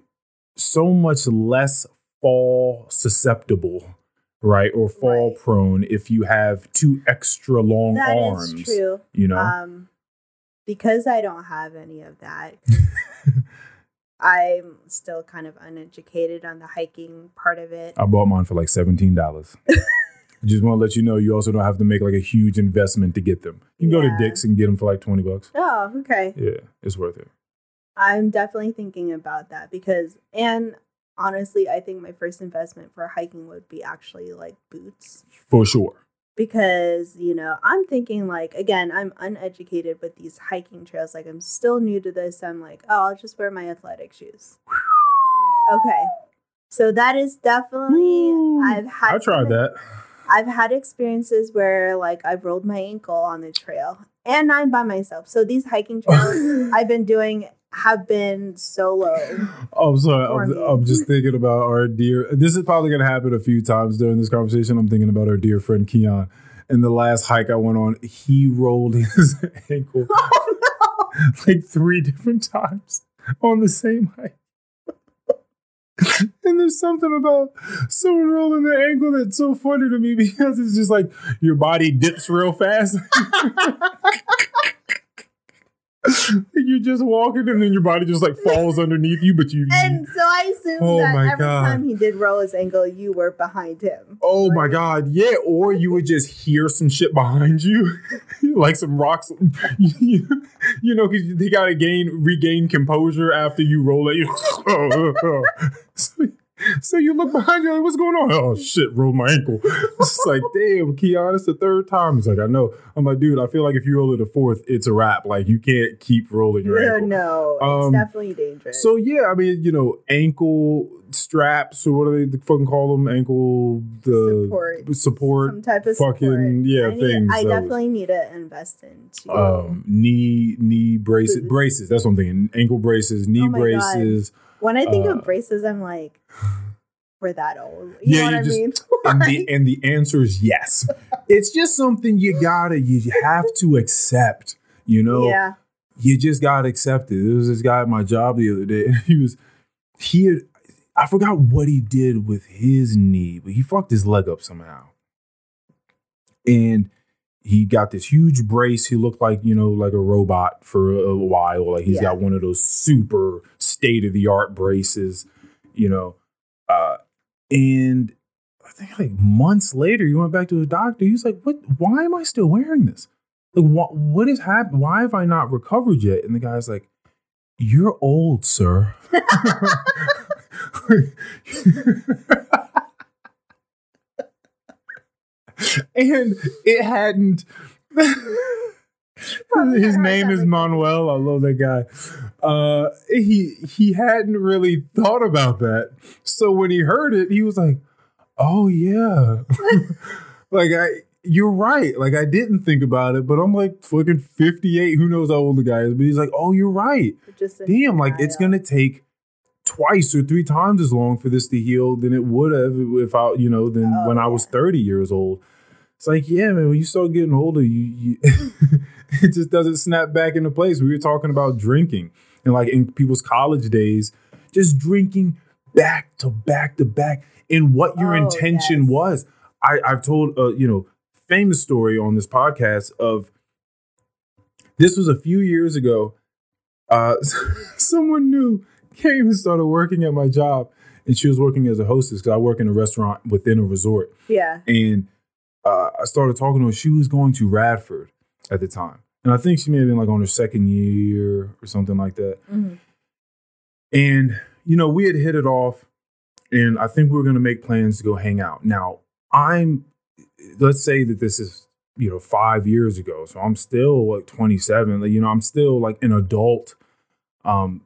Speaker 2: so much less fall susceptible, right? Or fall
Speaker 1: Right.
Speaker 2: prone if you have two extra long
Speaker 1: That is
Speaker 2: arms.
Speaker 1: true.
Speaker 2: You know,
Speaker 1: Um, because I don't have any of that. *laughs* I'm still kind of uneducated on the hiking part of it.
Speaker 2: I bought mine for like seventeen dollars. *laughs* Just want to let you know, you also don't have to make like a huge investment to get them. You can go to
Speaker 1: Yeah.
Speaker 2: Dick's and get them for like twenty bucks.
Speaker 1: Oh, okay.
Speaker 2: Yeah, it's worth it.
Speaker 1: I'm definitely thinking about that because, and honestly, I think my first investment for hiking would be actually like boots.
Speaker 2: For sure.
Speaker 1: because you know i'm thinking like again i'm uneducated with these hiking trails like i'm still new to this i'm like oh i'll just wear my athletic shoes okay so that is definitely i've had
Speaker 2: I tried that.
Speaker 1: i've had experiences where like i've rolled my ankle on the trail and i'm by myself so these hiking trails *laughs* i've been doing have been solo
Speaker 2: Oh, I'm sorry. I'm. I'm just thinking about our dear. This is probably going to happen a few times during this conversation. I'm thinking about our dear friend Keon. In the last hike I went on, he rolled *laughs* his ankle *laughs* oh, like three different times on the same hike. and there's something about someone rolling their ankle that's so funny to me because it's just like your body dips real fast. *laughs* *laughs* You're just walking and then your body just like falls underneath you, but you.
Speaker 1: and so i assume
Speaker 2: Oh
Speaker 1: that every
Speaker 2: God.
Speaker 1: time he did roll his ankle you were behind him
Speaker 2: oh my god, yeah! Or you would just hear some shit behind you, *laughs* like some rocks. you, *laughs* you know, because they gotta gain regain composure after you roll it. So, so you look behind you, like, what's going on? Oh shit, rolled my ankle. *laughs* It's like, damn, Keon, it's the third time. He's like, I know. I'm like, dude, I feel like if you roll it a fourth, it's a wrap. Like you can't keep rolling your
Speaker 1: no,
Speaker 2: ankle.
Speaker 1: no, it's
Speaker 2: Um,
Speaker 1: definitely dangerous.
Speaker 2: So yeah, I mean, you know, ankle straps or what do they fucking call them? Ankle the
Speaker 1: Support.
Speaker 2: support,
Speaker 1: some type of
Speaker 2: fucking
Speaker 1: support.
Speaker 2: yeah
Speaker 1: I need-
Speaker 2: things.
Speaker 1: I
Speaker 2: was-
Speaker 1: definitely need to invest into.
Speaker 2: um, knee knee braces
Speaker 1: Boots.
Speaker 2: braces. That's what I'm thinking. Ankle braces, knee
Speaker 1: Oh my God. When I think
Speaker 2: uh,
Speaker 1: of braces, I'm like, *sighs* we're that old. You
Speaker 2: Yeah,
Speaker 1: know
Speaker 2: you
Speaker 1: what I mean? *laughs*
Speaker 2: and the and the answer is yes. *laughs* It's just something you gotta you have to accept. You know,
Speaker 1: yeah.
Speaker 2: you just gotta accept it. There was this guy at my job the other day. and *laughs* He was he had I forgot what he did with his knee, but he fucked his leg up somehow. And he got this huge brace. He looked like, you know, like a robot for a, a while. Like he's
Speaker 1: Yeah.
Speaker 2: got one of those super state of the art braces, you know. Uh and I think like months later, he went back to his doctor. He was like, "What? Why am I still wearing this? Like, what? What has happened? Why have I not recovered yet?" And the guy's like, "You're old, sir." *laughs* *laughs* *laughs* and it hadn't. His name is Manuel. I love that guy. uh, he he hadn't really thought about that. So when he heard it, he was like, "Oh yeah, *laughs* like I." You're right. Like I didn't think about it, but I'm like fucking 58. Who knows how old the guy is? But he's like, "Oh, you're right. Damn, like it's gonna take twice or three times as long for this to heal than it would have if I, you know, than
Speaker 1: Oh,
Speaker 2: when I was 30 years old. It's like, yeah, man, when you start getting older, you, you *laughs* it just doesn't snap back into place. We were talking about drinking and like in people's college days, just drinking back to back to back and what your
Speaker 1: Oh,
Speaker 2: intention
Speaker 1: yes.
Speaker 2: was. I, I've told a you know, famous story on this podcast of this was a few years ago. Uh, *laughs* someone new came and started working at my job, and she was working as a hostess because I work in a restaurant within a resort.
Speaker 1: Yeah.
Speaker 2: And uh, I started talking to her. She was going to Radford at the time, and I think she may have been like on her second year or something like that.
Speaker 1: Mhm.
Speaker 2: And, you know, we had hit it off and I think we were going to make plans to go hang out. Now, I'm, let's say that this is, you know, five years ago. So I'm still like 27. Like, you know, I'm still like an adult. Um,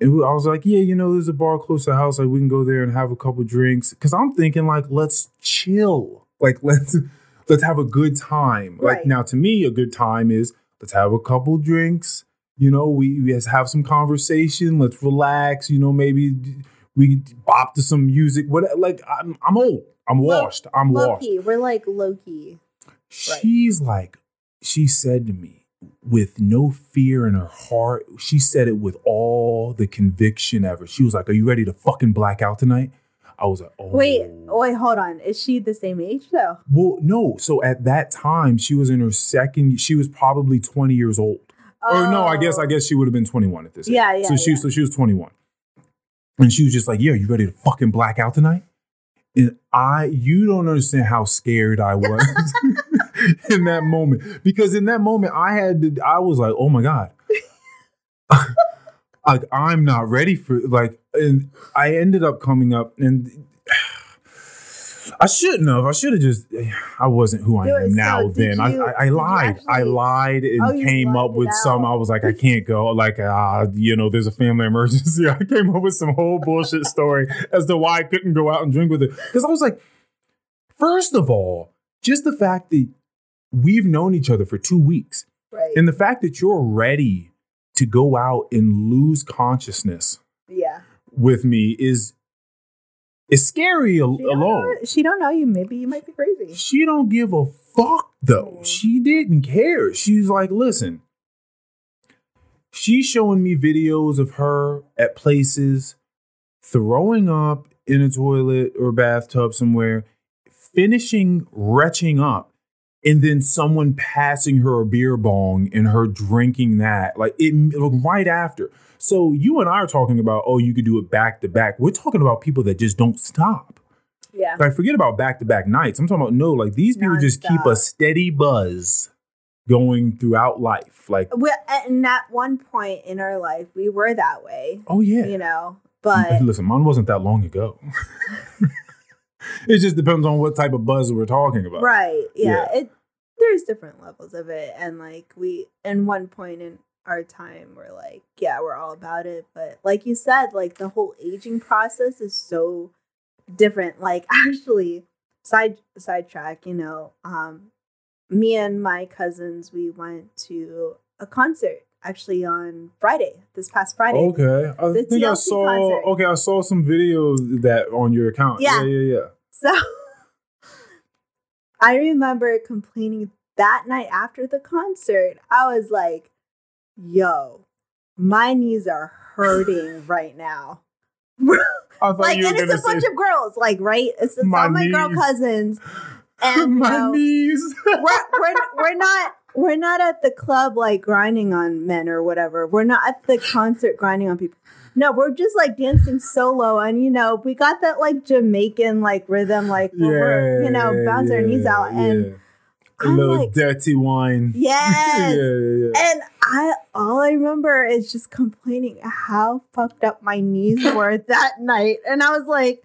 Speaker 2: and I was like, yeah, you know, there's a bar close to the house. Like, we can go there and have a couple drinks. Cause I'm thinking, like, let's chill. Like, *laughs* let's, let's have a good time. Like, now to me, a good time is let's have a couple drinks. You know, we, we have some conversation. Let's relax. You know, maybe we bop to some music. What like I'm I'm old. I'm washed. I'm
Speaker 1: Low
Speaker 2: washed.
Speaker 1: We're like low key. Right.
Speaker 2: She's like, she said to me with no fear in her heart. She said it with all the conviction ever. She was like, "Are you ready to fucking black out tonight?" I was like, "Oh,
Speaker 1: Wait, wait, hold on. Is she the same age though?
Speaker 2: Well, no. So at that time, she was in her second. She was probably twenty years old. Or no, I guess I
Speaker 1: Oh.
Speaker 2: guess she would have been 21 at this. age.
Speaker 1: Yeah, yeah,
Speaker 2: So she
Speaker 1: yeah.
Speaker 2: so she was 21. And she was just like, "Yeah, you ready to fucking black out tonight?" And I you don't understand how scared I was *laughs* *laughs* in that moment because in that moment I had to I was like, "Oh my god." Like I'm not ready for like and I ended up coming up and *sighs* I shouldn't have. I should have just. I wasn't who I
Speaker 1: Dude,
Speaker 2: am
Speaker 1: so
Speaker 2: now. then I,
Speaker 1: you-
Speaker 2: I, I
Speaker 1: you
Speaker 2: lied. I lied and
Speaker 1: Oh,
Speaker 2: came up with
Speaker 1: it
Speaker 2: some. I was like, I *laughs* can't go. Like, ah, you know, there's a family emergency. *laughs* I came up with some whole bullshit story as to why I couldn't go out and drink with it. Because I was like, first of all, just the fact that we've known each other for two weeks,
Speaker 1: Right.
Speaker 2: and the fact that you're ready to go out and lose consciousness
Speaker 1: yeah.
Speaker 2: with me is is scary
Speaker 1: She
Speaker 2: alone.
Speaker 1: know, she don't know you. Maybe you might be crazy.
Speaker 2: She don't give a fuck though.
Speaker 1: Mm.
Speaker 2: She didn't care. She's like, listen. She's showing me videos of her at places throwing up in a toilet or bathtub somewhere, finishing retching up, and then someone passing her a beer bong and her drinking that like it like, right after. So you and I are talking about, oh, you could do it back to back. We're talking about people that just don't stop.
Speaker 1: Yeah.
Speaker 2: Like, forget about back to back nights. I'm talking about no, like these people just keep a steady buzz going throughout life. Like,
Speaker 1: We, and at one point in our life, we were that way,
Speaker 2: oh yeah.
Speaker 1: you know. But
Speaker 2: Listen, mine wasn't that long ago. *laughs* *laughs* it just depends on what type of buzz we're talking about.
Speaker 1: right, yeah,
Speaker 2: Yeah.
Speaker 1: it there's different levels of it, and like we, in one point in our time, we're like, yeah, we're all about it. But like you said, like the whole aging process is so different. Like *laughs* actually, side sidetrack, you know, um, me and my cousins, we went to a concert actually on Friday, this past Friday.
Speaker 2: Okay. I think I saw
Speaker 1: concert.
Speaker 2: okay, I saw some videos that on your account.
Speaker 1: Yeah.
Speaker 2: Yeah, yeah, yeah.
Speaker 1: So I remember complaining that night after the concert. I was like, yo, my knees are hurting *laughs* right now.
Speaker 2: I thought
Speaker 1: like,
Speaker 2: you were
Speaker 1: and it's a bunch of girls, like, right? It's, it's
Speaker 2: My
Speaker 1: all my girl cousins. *gasps* And you
Speaker 2: my
Speaker 1: know,
Speaker 2: knees.
Speaker 1: we're, we're, *laughs* we're not we're not at the club like grinding on men or whatever. We're not at the concert grinding on people. No, we're just like dancing solo, and you know we got that like Jamaican like rhythm, like we're you know bounce our knees out, and
Speaker 2: yeah. a
Speaker 1: I'm
Speaker 2: little
Speaker 1: like-
Speaker 2: dirty wine. *laughs*
Speaker 1: yes,
Speaker 2: yeah, yeah, yeah.
Speaker 1: and I all I remember is just complaining how fucked up my knees *laughs* were that night, and I was like,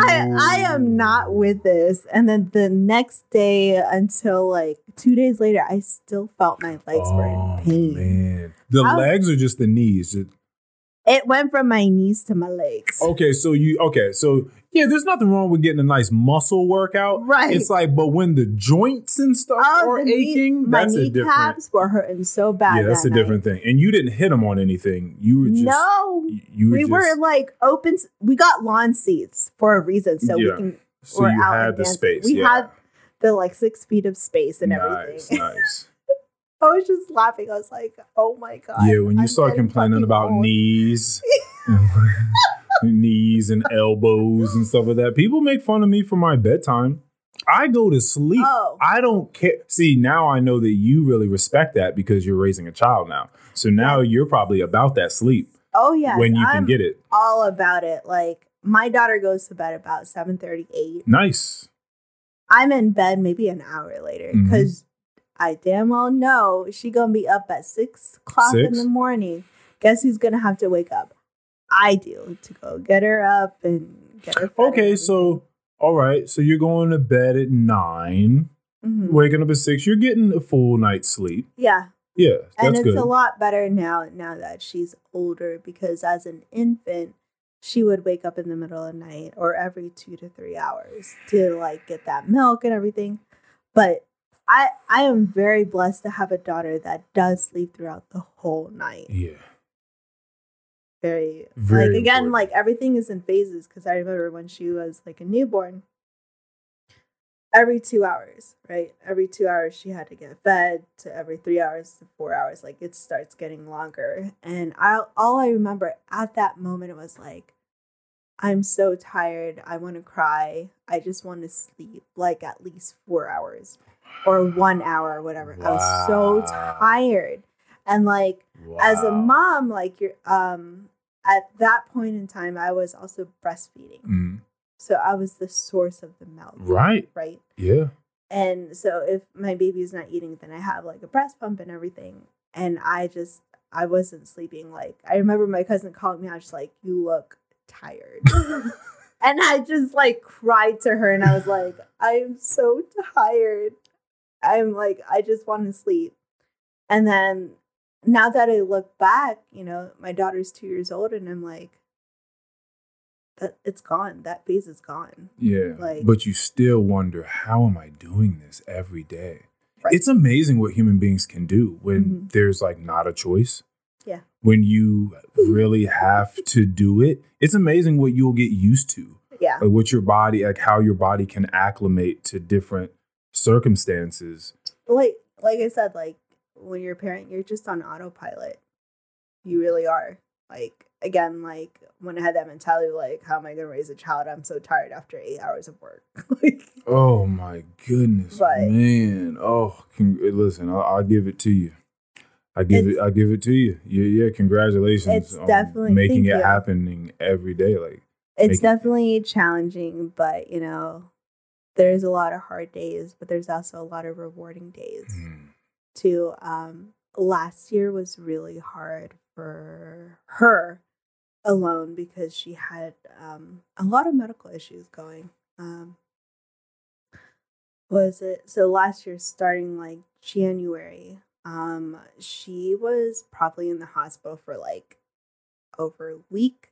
Speaker 1: I I am not with this. And then the next day until like two days later, I still felt my legs were
Speaker 2: Oh,
Speaker 1: in pain.
Speaker 2: Man, The
Speaker 1: I-
Speaker 2: legs or just the knees?
Speaker 1: It went from my knees to my legs.
Speaker 2: Okay, so you okay, so yeah, there's nothing wrong with getting a nice muscle workout.
Speaker 1: Right.
Speaker 2: It's like, but when the joints and stuff
Speaker 1: Oh,
Speaker 2: are
Speaker 1: knee-
Speaker 2: aching,
Speaker 1: my
Speaker 2: that's a different.
Speaker 1: kneecaps were hurting so bad.
Speaker 2: Yeah, that's a
Speaker 1: that
Speaker 2: different thing. And you didn't hit them on anything. You were just
Speaker 1: no,
Speaker 2: you were
Speaker 1: we
Speaker 2: just,
Speaker 1: were like open. We got lawn seats for a reason, so
Speaker 2: Yeah.
Speaker 1: we can.
Speaker 2: so you had the
Speaker 1: dancing.
Speaker 2: space.
Speaker 1: We
Speaker 2: yeah.
Speaker 1: had the like six feet of space and
Speaker 2: nice,
Speaker 1: everything. *laughs*
Speaker 2: nice.
Speaker 1: I was just laughing. I was like, "Oh my god!"
Speaker 2: Yeah, when you
Speaker 1: I'm
Speaker 2: start complaining about
Speaker 1: old.
Speaker 2: knees, *laughs* knees and elbows and stuff like that, people make fun of me for my bedtime. I go to sleep.
Speaker 1: Oh,
Speaker 2: I don't care. See, now I know that you really respect that because you're raising a child now. So now you're probably about that sleep
Speaker 1: oh yeah.
Speaker 2: when you
Speaker 1: I'm
Speaker 2: can get it.
Speaker 1: all about it. Like my daughter goes to bed about seven thirty eight.
Speaker 2: Nice.
Speaker 1: I'm in bed maybe an hour later
Speaker 2: mm-hmm.
Speaker 1: because I damn well know she gonna be up at six o'clock in the morning. Guess who's gonna have to wake up? I do to go get her up and get her.
Speaker 2: Okay, so all right, so you're going to bed at 9
Speaker 1: everything. Mhm.
Speaker 2: waking up at six. You're getting a full night's sleep.
Speaker 1: yeah,
Speaker 2: Yeah,
Speaker 1: and it's
Speaker 2: good.
Speaker 1: a lot better now. Now that she's older, because as an infant, she would wake up in the middle of the night or every two to three hours to like get that milk and everything. But I I am very blessed to have a daughter that does sleep throughout the whole night.
Speaker 2: yeah.
Speaker 1: Very,
Speaker 2: Very
Speaker 1: like again,
Speaker 2: important.
Speaker 1: like everything is in phases. Because I remember when she was like a newborn, every two hours, right? Every two hours she had to get fed. To every three hours to four hours, like it starts getting longer. And I all I remember at that moment it was like, I'm so tired. I want to cry. I just want to sleep like at least four hours or one hour or whatever. I was so tired. And like as a mom like you're um at that point in time i was also breastfeeding
Speaker 2: Mhm.
Speaker 1: so i was the source of the milk
Speaker 2: Right.
Speaker 1: right
Speaker 2: Yeah.
Speaker 1: and so if my baby's not eating then i have like a breast pump and everything and i just i wasn't sleeping like i remember my cousin called me i was just like you look tired *laughs* and i just like cried to her and i was like i'm so tired i'm like i just want to sleep and then now that I look back, you know, my daughter's two years old, and I'm like, that it's gone. That phase is gone.
Speaker 2: Yeah.
Speaker 1: Like-
Speaker 2: but you still wonder, how am I doing this every day?
Speaker 1: Right.
Speaker 2: It's amazing what human beings can do when
Speaker 1: Mhm.
Speaker 2: there's like not a choice.
Speaker 1: Yeah.
Speaker 2: When you *laughs* really have to do it, it's amazing what you'll get used to.
Speaker 1: Yeah,
Speaker 2: Like what your body, like how your body can acclimate to different circumstances.
Speaker 1: like like I said, like when you're a parent, you're just on autopilot. You really are. Like again, like when I had that mentality, like how am I going to raise a child? I'm so tired after eight hours of work. *laughs* like,
Speaker 2: Oh my goodness,
Speaker 1: But-
Speaker 2: man! Oh, con- eh, listen, I'll, I'll give it to you. I give it. I give it to you. Yeah, yeah. Congratulations
Speaker 1: It's
Speaker 2: on
Speaker 1: definitely-
Speaker 2: making it
Speaker 1: you.
Speaker 2: happening every day. Like,
Speaker 1: it's definitely challenging, but you know, there's a lot of hard days, but there's also a lot of rewarding days.
Speaker 2: mm,
Speaker 1: too. Um, last year was really hard for her alone because she had um, a lot of medical issues going. Um, was it so last year, starting like January? Um, she was probably in the hospital for like over a week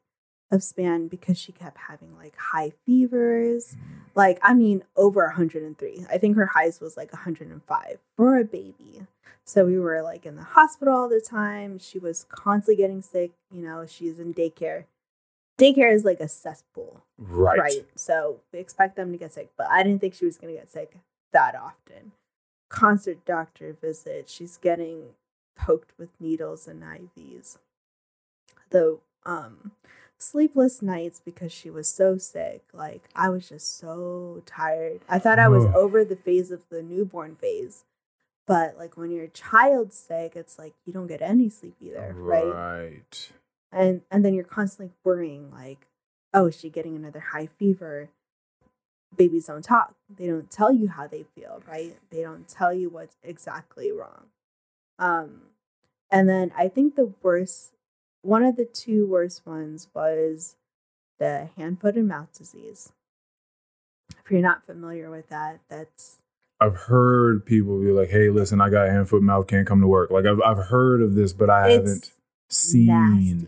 Speaker 1: of span because she kept having like high fevers. Like i mean over 103 i think her highest was like 105 for a baby. So we were like in the hospital all the time. She was constantly getting sick you know she's in daycare. Daycare is like a cesspool
Speaker 2: right. Right.
Speaker 1: So we expect them to get sick but i didn't think she was going to get sick that often. Constant doctor visits she's getting poked with needles and ivs the um sleepless nights because she was so sick. Like I was just so tired. I thought I was
Speaker 2: Ugh.
Speaker 1: over the phase of the newborn phase. But like when your child's sick, it's like you don't get any sleep either, right?
Speaker 2: Right.
Speaker 1: And and then you're constantly worrying like, oh, is she getting another high fever? Babies don't talk. They don't tell you how they feel, right? They don't tell you what's exactly wrong. Um and then I think the worst one of the two worst ones was the hand, foot, and mouth disease. If you're not familiar with that, that's
Speaker 2: I've heard people be like, "Hey, listen, I got hand, foot, mouth, can't come to work." Like I've I've heard of this, but I haven't seen.
Speaker 1: nasty.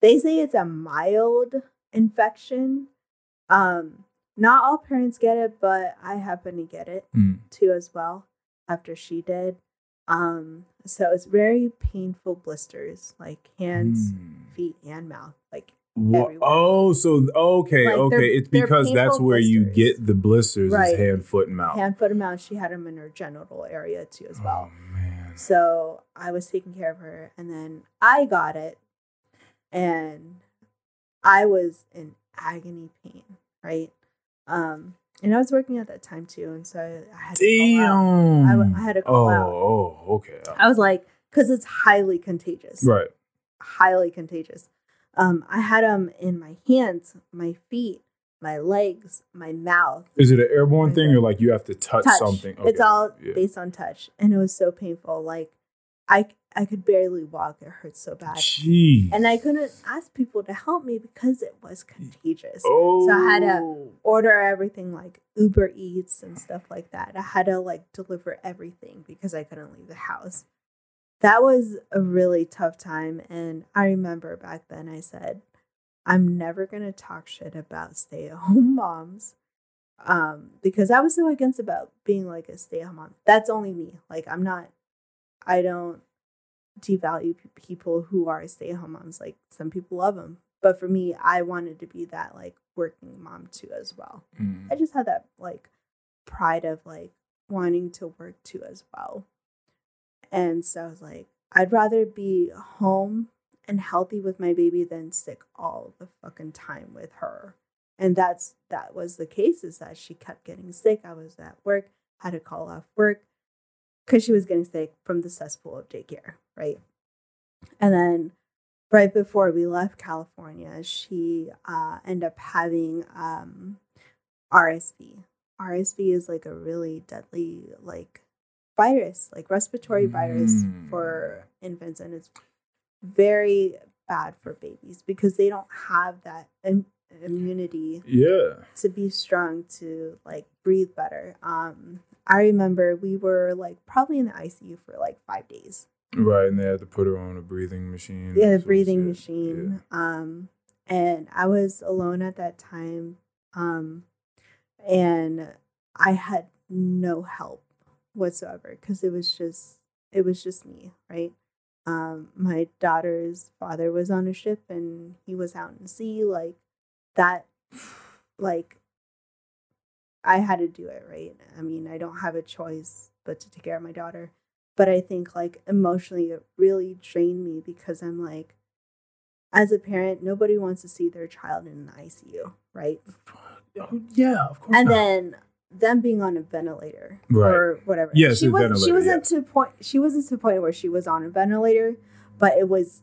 Speaker 1: They say it's a mild infection. Um, not all parents get it, but I happen to get it
Speaker 2: Mm.
Speaker 1: too as well after she did. Um, so it's very painful blisters, like hands,
Speaker 2: Mm.
Speaker 1: feet, and mouth. Like everywhere.
Speaker 2: oh, so okay,
Speaker 1: Like, they're-
Speaker 2: okay. It's
Speaker 1: they're
Speaker 2: because that's where you get the blisters
Speaker 1: Right.
Speaker 2: is hand, foot, and mouth.
Speaker 1: hand, foot, and mouth. She had them in her genital area too as well.
Speaker 2: Oh man.
Speaker 1: So I was taking care of her, and then I got it, and I was in agony pain, right? Um, and I was working at that time too, and so I had to call out.
Speaker 2: Damn.
Speaker 1: I w- I had to call
Speaker 2: oh,
Speaker 1: out.
Speaker 2: oh, okay.
Speaker 1: I was like, because it's highly contagious,
Speaker 2: Right.
Speaker 1: highly contagious. Um, I had them in my hands, my feet, my legs, my mouth.
Speaker 2: Is it an airborne thing or like you have to touch,
Speaker 1: touch.
Speaker 2: something?
Speaker 1: It's all
Speaker 2: Yeah.
Speaker 1: based on touch, and it was so painful. Like, I I could barely walk. It hurt so bad.
Speaker 2: Jeez.
Speaker 1: and I couldn't ask people to help me because it was contagious.
Speaker 2: Oh.
Speaker 1: So I had to order everything like Uber Eats and stuff like that. I had to like deliver everything because I couldn't leave the house. That was a really tough time. And I remember back then I said, I'm never going to talk shit about stay at home *laughs* moms. Um, because I was so against about being like a stay at home mom. That's only me. Like, I'm not, I don't devalue people who are stay at home moms. Like, some people love them. But for me, I wanted to be that like working mom too as well.
Speaker 2: Mm.
Speaker 1: I just had that like pride of like wanting to work too as well. And so I was like, I'd rather be home and healthy with my baby than sick all the fucking time with her. And that's that was the case is that she kept getting sick. I was at work, had to call off work because she was getting sick from the cesspool of daycare, right? And then right before we left California, she uh, ended up having um, RSV. RSV is like a really deadly like virus, like respiratory virus
Speaker 2: Mm.
Speaker 1: for infants, and it's very bad for babies because they don't have that Im- immunity
Speaker 2: Yeah.
Speaker 1: to be strong to like breathe better. Um, I remember we were like probably in the ICU for like five days.
Speaker 2: Right. And they had to put her on a breathing machine.
Speaker 1: Yeah, the breathing machine. Um, and I was alone at that time. Um, and I had no help whatsoever because it was just it was just me, right? Um, my daughter's father was on a ship and he was out in sea, like that, like I had to do it, right? I mean, I don't have a choice but to take care of my daughter. But I think like emotionally it really drained me because I'm like, as a parent, nobody wants to see their child in the ICU, right?
Speaker 2: Oh, yeah, of course.
Speaker 1: and
Speaker 2: not.
Speaker 1: then them being on a ventilator
Speaker 2: Right.
Speaker 1: or whatever.
Speaker 2: Yes,
Speaker 1: she
Speaker 2: a
Speaker 1: was,
Speaker 2: ventilator,
Speaker 1: She wasn't
Speaker 2: yeah.
Speaker 1: to point. She wasn't to the point where she was on a ventilator, but it was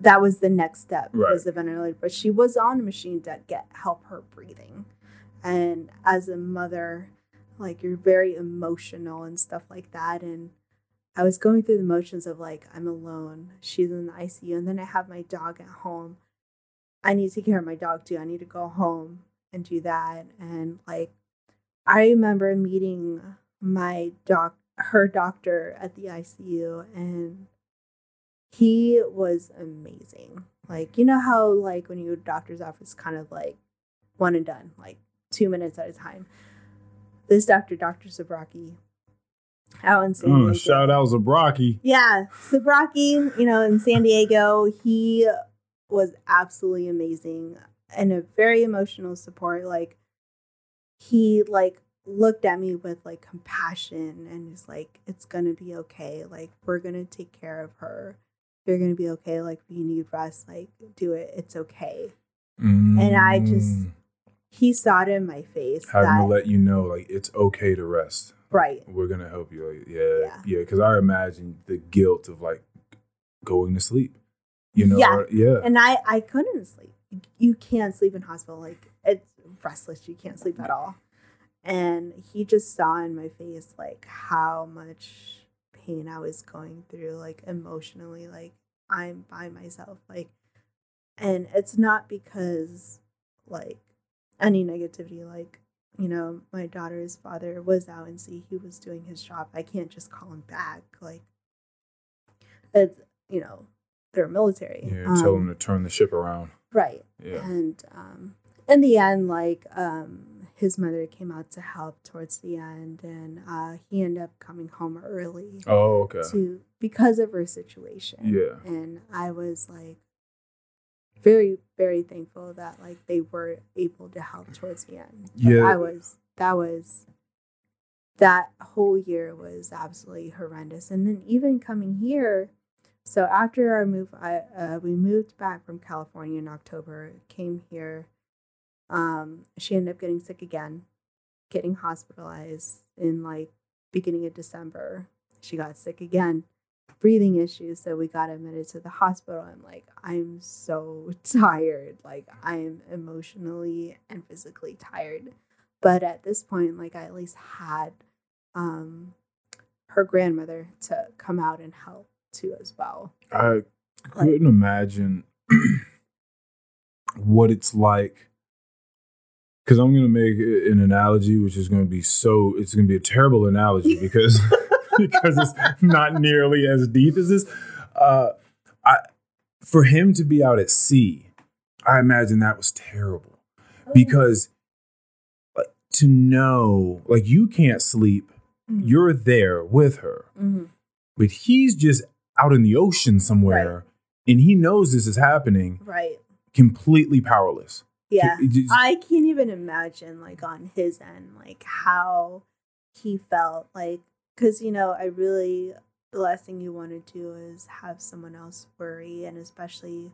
Speaker 1: that was the next step
Speaker 2: Right.
Speaker 1: was the ventilator. But she was on a machine to get help her breathing, and as a mother, like you're very emotional and stuff like that, and. I was going through the motions of like I'm alone. She's in the ICU, and then I have my dog at home. I need to take care of my dog too. I need to go home and do that. And like, I remember meeting my doc, her doctor at the ICU, and he was amazing. Like, you know how like when you go to doctor's office, kind of like one and done, like two minutes at a time. This doctor, Doctor Zabraki, out in San
Speaker 2: Oh,
Speaker 1: Diego.
Speaker 2: shout out Zabraki.
Speaker 1: Yeah, Sabraki, you know, in San Diego, he was absolutely amazing and a very emotional support. Like he like looked at me with like compassion and was like, "It's gonna be okay. Like we're gonna take care of her. You're gonna be okay. Like if you need rest, like do it. It's okay." And I just
Speaker 2: Mm.
Speaker 1: he saw it in my face
Speaker 2: having
Speaker 1: that
Speaker 2: to let you know like it's okay to rest.
Speaker 1: Right.
Speaker 2: We're gonna help you. Like, yeah,
Speaker 1: Yeah.
Speaker 2: yeah. Because I imagine the guilt of like going to sleep. You know,
Speaker 1: Yeah.
Speaker 2: or- yeah.
Speaker 1: And I I couldn't sleep. You can't sleep in hospital. Like it's restless. You can't sleep at all. And he just saw in my face like how much pain I was going through, like emotionally. Like I'm by myself. Like, and it's not because like any negativity. Like you know, my daughter's father was out and sea he was doing his job. I can't just call him back. Like, it's, you know, they're military.
Speaker 2: Yeah, tell
Speaker 1: Um,
Speaker 2: him to turn the ship around.
Speaker 1: Right.
Speaker 2: Yeah.
Speaker 1: And um, in the end, like um, his mother came out to help towards the end, and uh, he ended up coming home early
Speaker 2: Oh, okay.
Speaker 1: to because of her situation.
Speaker 2: Yeah.
Speaker 1: And I was like very, very thankful that like they were able to help towards the end. But
Speaker 2: Yeah.
Speaker 1: I was that was that whole year was absolutely horrendous. And then even coming here, so after our move, I uh, we moved back from California in October. Came here. Um, she ended up getting sick again, getting hospitalized in like beginning of December. She got sick again, breathing issues. So we got admitted to the hospital. I'm like, I'm so *laughs* tired. Like I am emotionally and physically tired. But at this point, like I at least had um her grandmother to come out and help too as well.
Speaker 2: I couldn't imagine *clears throat* what it's like. Because I'm going to make an analogy, which is going to be so, it's going to be a terrible analogy *laughs* because *laughs* *laughs* because it's not nearly as deep as this. Uh, I, for him to be out at sea, I imagine that was terrible because like, to know, like, you can't sleep,
Speaker 1: Mhm.
Speaker 2: you're there with her
Speaker 1: Mhm.
Speaker 2: but he's just out in the ocean somewhere and he knows this is happening
Speaker 1: right.
Speaker 2: completely powerless
Speaker 1: Yeah.
Speaker 2: Just-
Speaker 1: I can't even imagine like on his end like how he felt like cuz you know I really the last thing you want to do is have someone else worry and especially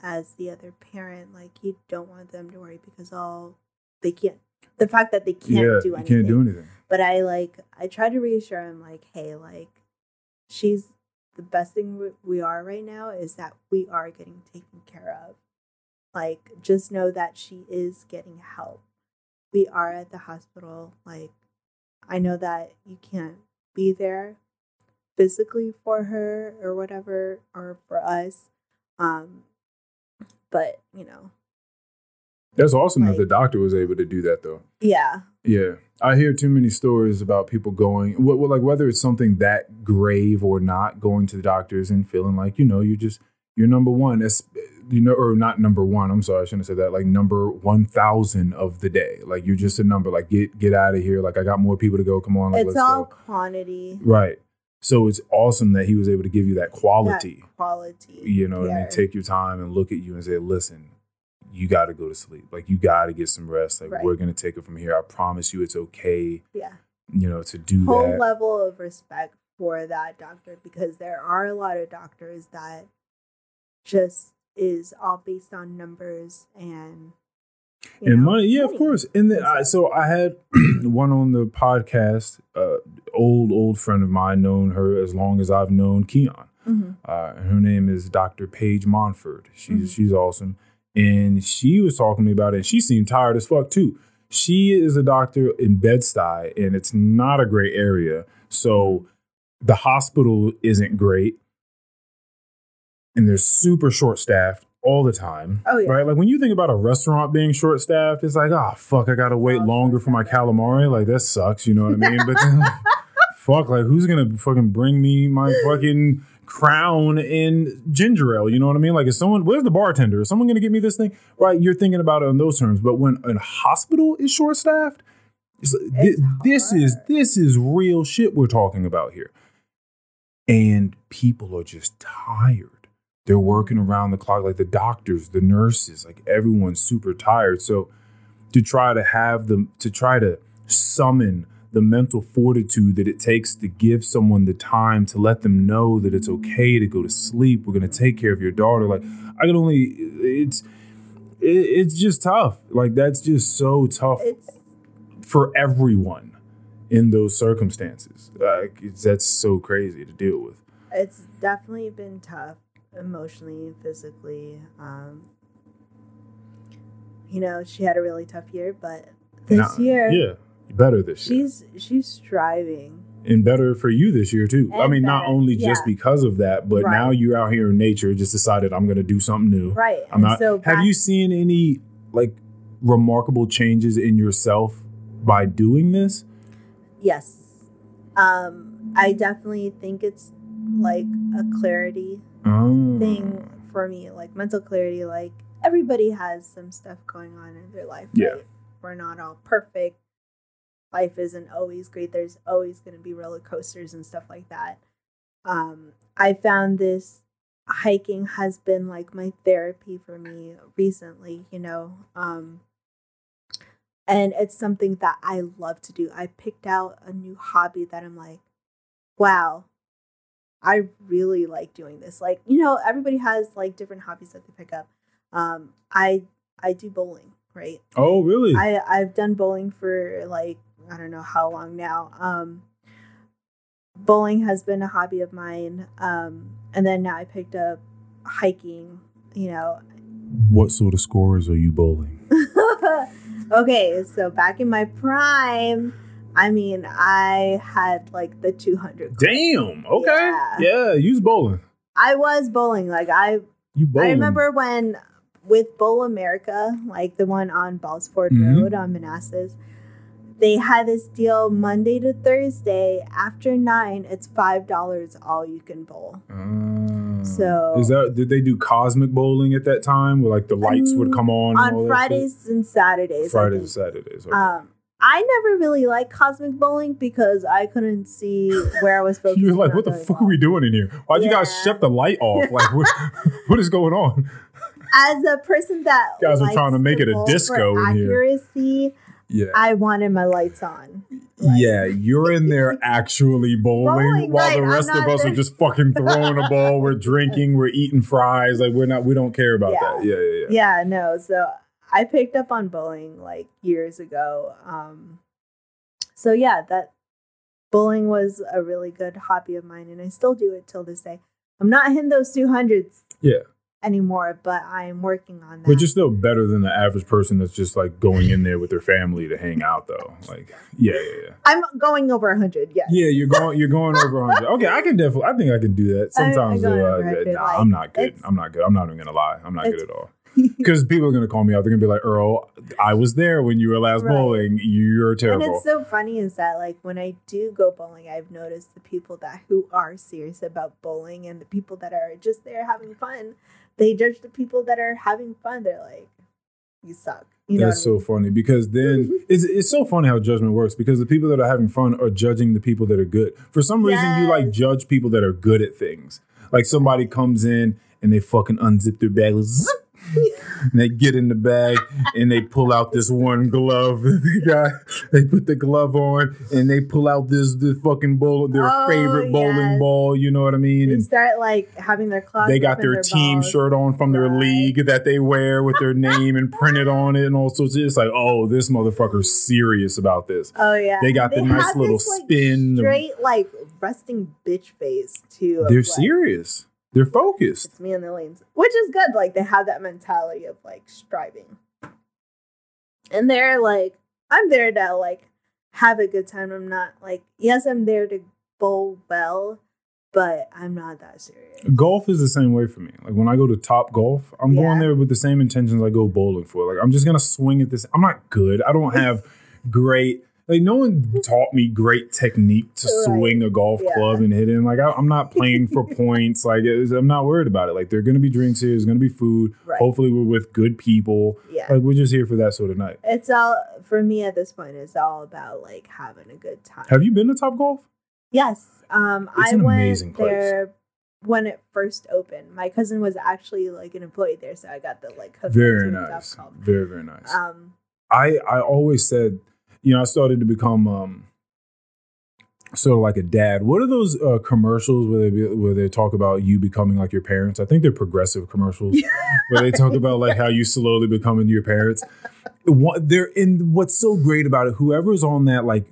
Speaker 1: as the other parent like you don't want them to worry because all they can't the fact that they can't
Speaker 2: yeah
Speaker 1: do anything
Speaker 2: can't do anything.
Speaker 1: but I like I try to reassure him like hey like she's the best thing we are right now is that we are getting taken care of. Like just know that she is getting help. We are at the hospital like i know that you can't be there physically for her or whatever or for us um but you know.
Speaker 2: That's awesome that the doctor was able to do that though.
Speaker 1: Yeah.
Speaker 2: Yeah. I hear too many stories about people going wh- wh- like whether it's something that grave or not going to the doctors and feeling like you know you just you're number one that's you know or not number one i'm sorry i shouldn't say that like number 1000 of the day like you're just a number like get get out of here like i got more people to go come on like
Speaker 1: it's all
Speaker 2: go
Speaker 1: quantity
Speaker 2: Right. So it's awesome that he was able to give you that quality.
Speaker 1: that quality
Speaker 2: you know what I mean?
Speaker 1: Yeah.
Speaker 2: Take your time and look at you and say, listen, you got to go to sleep. Like, you got to get some rest. Like,
Speaker 1: Right.
Speaker 2: we're going to take it from here. I promise you it's okay,
Speaker 1: yeah
Speaker 2: you know, to do that.
Speaker 1: whole
Speaker 2: that.
Speaker 1: level of respect for that doctor because there are a lot of doctors that just is all based on numbers and
Speaker 2: and
Speaker 1: know,
Speaker 2: money, yeah, of course. And then I, so I had *clears throat* one on the podcast, uh, old old friend of mine, known her as long as I've known Keon.
Speaker 1: Mhm.
Speaker 2: Uh, her name is Dr. Paige Monford. She's
Speaker 1: Mhm.
Speaker 2: she's awesome, and she was talking to me about it. and She seemed tired as fuck too. She is a doctor in Bed Stuy, and it's not a great area. So the hospital isn't great, and they're super short staffed all the time.
Speaker 1: Oh, yeah.
Speaker 2: right. Like when you think about a restaurant being short staffed, it's like, oh fuck, I gotta wait
Speaker 1: all
Speaker 2: longer for my calamari. Like that sucks. You know what I mean? But then, *laughs* *laughs* fuck, like who's gonna fucking bring me my fucking crown in ginger ale? You know what I mean? Like is someone where's the bartender? Is someone gonna get me this thing? Right? You're thinking about it in those terms. But when a hospital is short staffed, it's,
Speaker 1: It's
Speaker 2: this is this is real shit we're talking about here. And people are just tired. They're working around the clock, like the doctors, the nurses, like everyone's super tired. So to try to have them to try to summon the mental fortitude that it takes to give someone the time to let them know that it's okay to go to sleep. We're gonna take care of your daughter. Like I can only it's it, it's just tough. Like that's just so tough for everyone in those circumstances. Like it's, that's so crazy to deal with.
Speaker 1: it's definitely been tough emotionally physically um you know she had a really tough year but this
Speaker 2: Nah,
Speaker 1: year
Speaker 2: yeah, better this year.
Speaker 1: she's she's striving
Speaker 2: and better for you this year too. I
Speaker 1: And
Speaker 2: mean, not
Speaker 1: better,
Speaker 2: only just because of that, but
Speaker 1: Right.
Speaker 2: now you're out here in nature. Just decided I'm going to do something new.
Speaker 1: right
Speaker 2: I'm not.
Speaker 1: so
Speaker 2: have you seen any like remarkable changes in yourself by doing this?
Speaker 1: Yes. Um, I definitely think it's like a clarity
Speaker 2: Oh.
Speaker 1: thing for me, like mental clarity. Like everybody has some stuff going on in their life.
Speaker 2: Yeah.
Speaker 1: right? We're not all perfect. Life isn't always great. There's always going to be roller coasters and stuff like that. Um, I found this hiking has been like my therapy for me recently, you know. Um, and it's something that I love to do. I picked out a new hobby that I'm like, wow, I really like doing this. Like, you know, everybody has like different hobbies that they pick up. Um, I I do bowling, right?
Speaker 2: Oh, really?
Speaker 1: I I've done bowling for like I don't know how long now. Um, bowling has been a hobby of mine. Um, and then now I picked up hiking. You know,
Speaker 2: what sort of scores are you bowling? *laughs*
Speaker 1: okay, so back in my prime, I mean, I had like the 200. club.
Speaker 2: Damn. Okay.
Speaker 1: Yeah.
Speaker 2: Yeah. use bowling.
Speaker 1: I was bowling. Like I,
Speaker 2: You bowling.
Speaker 1: I remember when with Bowl America, like the one on Balls Ford
Speaker 2: Mhm.
Speaker 1: Road on Manassas, they had this deal Monday to Thursday after nine. It's five dollars all you can bowl.
Speaker 2: Uh,
Speaker 1: So-
Speaker 2: is that did they do cosmic bowling at that time where like the lights would
Speaker 1: Um,
Speaker 2: come on
Speaker 1: on? Fridays and Saturdays.
Speaker 2: Fridays and. Saturdays. Okay.
Speaker 1: Um, I never really liked cosmic bowling because I couldn't see where I was *laughs* supposed
Speaker 2: You're like, what the fuck are we doing in here? Why'd you guys shut the light off? Like, what, *laughs* what is going on?
Speaker 1: As a person that
Speaker 2: You guys are trying to make it a disco in here.
Speaker 1: accuracy,
Speaker 2: Yeah.
Speaker 1: I wanted my lights on. Like-
Speaker 2: yeah, you're in there *laughs* actually bowling,
Speaker 1: Bowling,
Speaker 2: while
Speaker 1: right,
Speaker 2: the rest of us are just fucking throwing a ball. We're drinking, we're eating fries. Like we're not, we don't care about
Speaker 1: Yeah.
Speaker 2: that. Yeah, yeah, yeah.
Speaker 1: Yeah, no. So I picked up on bowling like years ago. Um, so yeah, that bowling was a really good hobby of mine, and I still do it till this day. I'm not hitting those two hundreds.
Speaker 2: Yeah.
Speaker 1: Anymore, but I'm working on that.
Speaker 2: But you're still better than the average person that's just like going in there with their family to hang out, though. Like, yeah, yeah, yeah.
Speaker 1: I'm going over a hundred. Yes.
Speaker 2: Yeah, you're going. You're going over 100. Okay, I can definitely. I think I can do that.
Speaker 1: I- I
Speaker 2: Sometimes, though,
Speaker 1: over
Speaker 2: uh, nah, I'm not good. I'm not good. I'm not even gonna lie. I'm not good at all. *laughs* Because people are gonna call me out. They're gonna be like, Earl, I was there when you were last
Speaker 1: Right.
Speaker 2: bowling. You're terrible.
Speaker 1: And it's so funny is that like when I do go bowling, I've noticed the people that who are serious about bowling and the people that are just there having fun, they judge the people that are having fun. They're like, "You suck." You know.
Speaker 2: That's so funny because then *laughs* it's it's so funny how judgment works because the people that are having fun are judging the people that are good. For some reason, you like judge people that are good at things. Like somebody comes in and they fucking unzip their bag, zip, and they get in the bag and they pull out this one glove that they got. They put the glove on and they pull out this this fucking bowl, their
Speaker 1: Oh,
Speaker 2: favorite bowling
Speaker 1: yes.
Speaker 2: ball. You know what I mean?
Speaker 1: They
Speaker 2: And
Speaker 1: start like having their claws.
Speaker 2: they got
Speaker 1: in
Speaker 2: their, team
Speaker 1: balls.
Speaker 2: shirt on from their
Speaker 1: Right.
Speaker 2: league that they wear with their *laughs* name and printed on it and all sorts of it's like, oh, this motherfucker's serious about this.
Speaker 1: Oh yeah,
Speaker 2: They got the nice little
Speaker 1: this, like,
Speaker 2: spin.
Speaker 1: straight like resting bitch face too.
Speaker 2: They're
Speaker 1: like,
Speaker 2: serious. They're focused.
Speaker 1: It's me and the lanes, which is good. Like they have that mentality of like striving, and they're like, I'm there to like have a good time. I'm not like, yes, I'm there to bowl well, but I'm not that serious.
Speaker 2: Golf is the same way for me. Like when I go to Top Golf, I'm going there with the same intentions I go bowling for. Like I'm just gonna swing at this. I'm not good. I don't *laughs* have great. Like no one taught me great technique to
Speaker 1: Right.
Speaker 2: swing a golf
Speaker 1: Yeah.
Speaker 2: club and hit it. And like I, I'm not playing for *laughs* points. Like it was- I'm not worried about it. Like there are gonna be drinks here. There's gonna be food.
Speaker 1: Right.
Speaker 2: Hopefully we're with good people.
Speaker 1: Yeah.
Speaker 2: Like we're just here for that sort of night.
Speaker 1: It's all for me at this point. It's all about like having a good time.
Speaker 2: Have you been to Top Golf?
Speaker 1: Yes. Um, I went
Speaker 2: amazing place.
Speaker 1: there when it first opened. My cousin was actually like an employee there, so I got the like
Speaker 2: Very nice. Very very nice.
Speaker 1: Um,
Speaker 2: I I always said, you know, I started to become um sort of like a dad. What are those uh, commercials where they be, where they talk about you becoming like your parents? I think they're progressive commercials *laughs* where they talk about like how you slowly becoming your parents. What they're in what's so great about it, whoever's on that like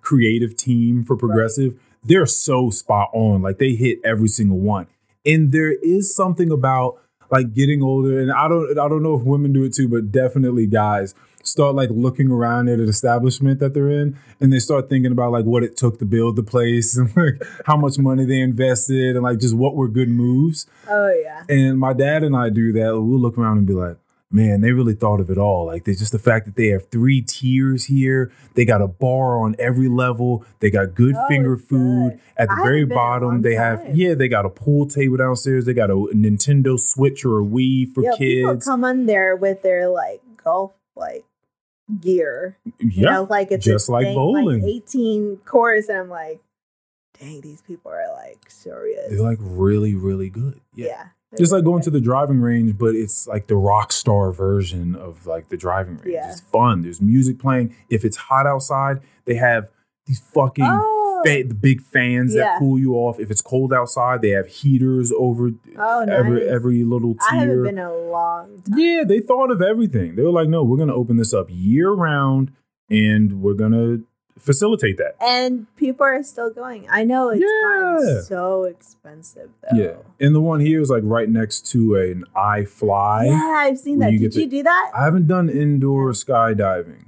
Speaker 2: creative team for progressive, they're so spot on. Like they hit every single one. And there is something about like getting older, and I don't I don't know if women do it too, but definitely guys start like looking around at an establishment that they're in and they start thinking about like what it took to build the place *laughs* and like how much money they invested and like just what were good moves.
Speaker 1: oh yeah.
Speaker 2: And my dad and I do that. We'll look around and be like, man, they really thought of it all. Like there's just the fact that they have three tiers here. They got a bar on every level. They got good
Speaker 1: Oh,
Speaker 2: finger food.
Speaker 1: good.
Speaker 2: At the
Speaker 1: I
Speaker 2: very
Speaker 1: haven't been in a
Speaker 2: bottom, they have yeah, they got a pool table downstairs. They got a Nintendo Switch or a Wii for
Speaker 1: yeah, people
Speaker 2: kids.
Speaker 1: come on there with their like golf like gear. You
Speaker 2: Yeah.
Speaker 1: know, like it's
Speaker 2: just like
Speaker 1: thing,
Speaker 2: bowling.
Speaker 1: 18 course, and I'm like, dang, these people are like serious.
Speaker 2: They're like really, really good.
Speaker 1: yeah.
Speaker 2: Yeah. Just like going to the driving range, but it's like the rock star version of like the driving range.
Speaker 1: Yeah.
Speaker 2: It's fun. There's music playing. If it's hot outside, they have these fucking
Speaker 1: Oh,
Speaker 2: fa- the big fans
Speaker 1: Yeah.
Speaker 2: that cool you off. If it's cold outside, they have heaters over
Speaker 1: oh nice.
Speaker 2: every every little tier.
Speaker 1: I haven't been a long time.
Speaker 2: yeah, they thought of everything. They were like, no, we're gonna open this up year round and we're gonna facilitate that.
Speaker 1: And people are still going. I know it's
Speaker 2: Yeah.
Speaker 1: so expensive though.
Speaker 2: Yeah. And the one here is like right next to an iFly.
Speaker 1: Yeah, I've seen that.
Speaker 2: you
Speaker 1: Did you do that?
Speaker 2: I haven't done indoor skydiving.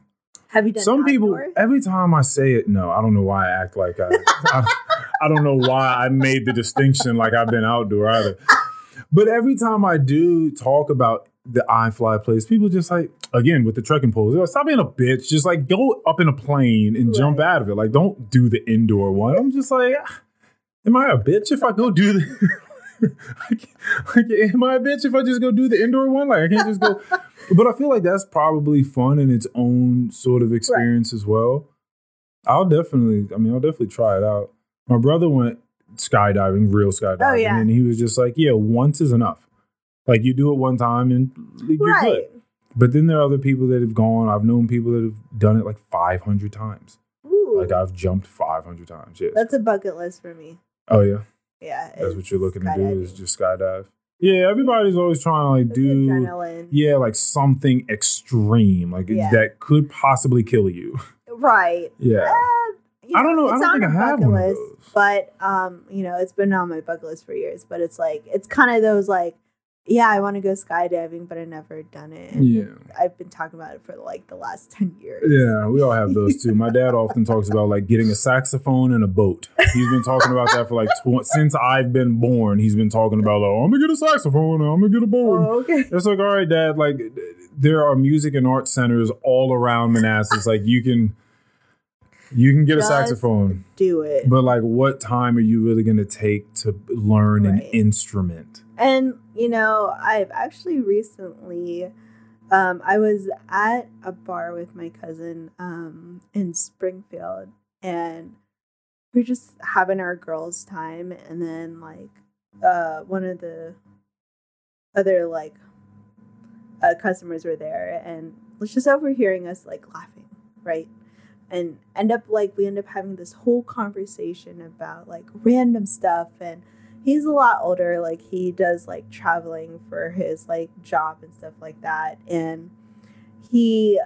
Speaker 1: Have you done
Speaker 2: Some people,
Speaker 1: outdoor?
Speaker 2: every time I say it, no, I don't know why I act like I, I, I don't know why I made the distinction like I've been outdoor either. But every time I do talk about the iFly place, people just like, again, with the trekking poles, like, stop being a bitch. Just like go up in a plane and jump out of it. Like, don't do the indoor one. I'm just like, ah, am I a bitch if I go do the. Like, like, am I a bitch if I just go do the indoor one? Like, I can't just go. *laughs* But I feel like that's probably fun in its own sort of experience as well. I'll definitely, I mean, I'll definitely try it out. My brother went skydiving, real skydiving,
Speaker 1: Oh, yeah.
Speaker 2: and he was just like, "Yeah, once is enough. Like you do it one time and you're good." But then there are other people that have gone. I've known people that have done it like 500 times.
Speaker 1: Ooh,
Speaker 2: Like I've jumped 500 times. Yes.
Speaker 1: that's a bucket list for me.
Speaker 2: oh yeah,
Speaker 1: Yeah,
Speaker 2: that's what you're looking to do is just skydive. Yeah, everybody's always trying to like do.
Speaker 1: adrenaline.
Speaker 2: Yeah, like something extreme, like
Speaker 1: Yeah.
Speaker 2: that could possibly kill you.
Speaker 1: Right. *laughs*
Speaker 2: Yeah.
Speaker 1: Uh,
Speaker 2: I don't know. I
Speaker 1: it's
Speaker 2: don't
Speaker 1: on
Speaker 2: think I have
Speaker 1: bucket
Speaker 2: one
Speaker 1: list. But um, you know, it's been on my bucket list for years. But it's like it's kind of those like, yeah, I want to go skydiving, but I've never done it. And
Speaker 2: Yeah.
Speaker 1: I've been talking about it for like the last *laughs* ten years.
Speaker 2: Yeah, we all have those too. My dad often talks about like getting a saxophone and a boat. He's been talking about that for like tw- since I've been born. He's been talking about like, oh, I'm gonna get a saxophone, I'm gonna get a boat.
Speaker 1: Oh, okay.
Speaker 2: It's like, all right, Dad. Like, there are music and art centers all around Manassas. Like, you can, you can get a saxophone,
Speaker 1: Do it.
Speaker 2: but like, what time are you really gonna take to learn an instrument?
Speaker 1: And you know, I've actually recently um I was at a bar with my cousin um in Springfield and we are just having our girls time and then like uh one of the other like uh, customers were there and was just overhearing us like laughing, right? And end up like we end up having this whole conversation about like random stuff and he's a lot older like he does like traveling for his like job and stuff like that and he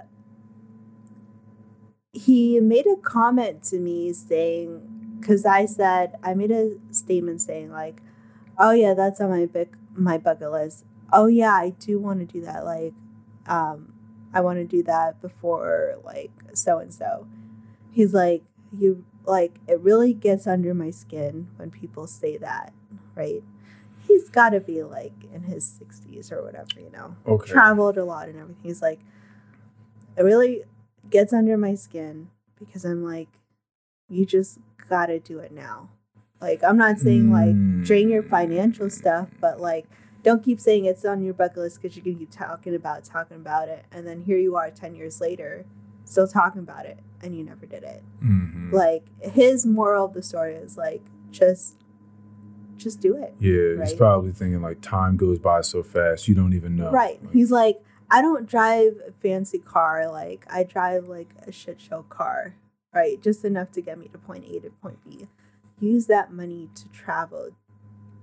Speaker 1: he made a comment to me saying because i said i made a statement saying like oh yeah that's on my big my bucket list. Oh yeah i do want to do that like um i want to do that before like so and so. He's like you like it really gets under my skin when people say that right? He's got to be like in his 60s or whatever you know?
Speaker 2: Okay.
Speaker 1: traveled a lot and everything. He's like it really gets under my skin because i'm like you just gotta do it now. Like i'm not saying like drain your financial stuff but like don't keep saying it's on your bucket list because you're gonna keep talking about talking about it and then here you are 10 years later still talking about it and you never did it.
Speaker 2: Mhm.
Speaker 1: like his moral of the story is like just just do it
Speaker 2: Yeah, he's probably thinking like time goes by so fast, you don't even know.
Speaker 1: right.
Speaker 2: Like,
Speaker 1: he's like i don't drive a fancy car like i drive like a shit show car right? Just enough to get me to point a to point b. Use that money to travel.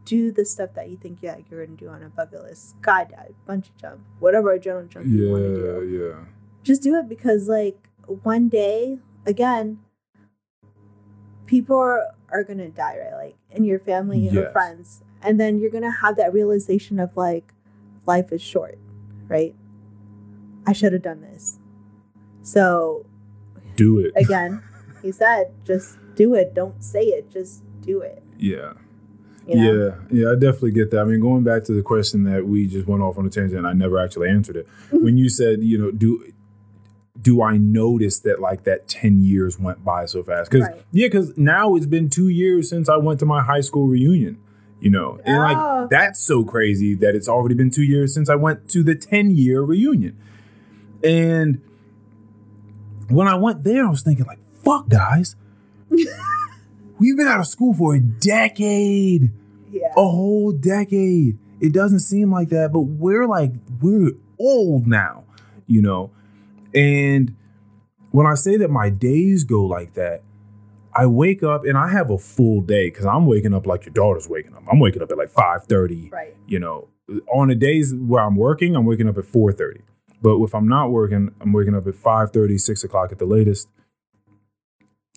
Speaker 1: Do the stuff that you think yeah you're gonna do on a bucket list. Skydive bungee jump whatever adrenaline jump you want to do.
Speaker 2: yeah, yeah.
Speaker 1: just do it because like one day again people are, are gonna die right like in your family
Speaker 2: Yes.
Speaker 1: friends and then you're gonna have that realization of like life is short right i should have done this so
Speaker 2: Do it.
Speaker 1: again *laughs* he said just do it don't say it just do it
Speaker 2: Yeah.
Speaker 1: You know?
Speaker 2: Yeah, yeah, I definitely get that. I mean, going back to the question that we just went off on a tangent, and I never actually answered it. *laughs* When you said, you know, do do I notice that like that ten years went by so fast? Because
Speaker 1: Right.
Speaker 2: yeah, because now it's been two years since I went to my high school reunion. You know, and
Speaker 1: Oh.
Speaker 2: like that's so crazy that it's already been two years since I went to the ten year reunion. And when I went there, I was thinking like, "Fuck, guys." *laughs* We've been out of school for a decade
Speaker 1: Yeah.
Speaker 2: a whole decade. It doesn't seem like that, but we're like we're old now, you know. And when I say that my days go like that, I wake up and I have a full day because I'm waking up like your daughter's waking up. I'm waking up at like five thirty.
Speaker 1: Right.
Speaker 2: You know, on the days where I'm working, I'm waking up at four thirty. But if I'm not working, I'm waking up at 5 6 o'clock at the latest.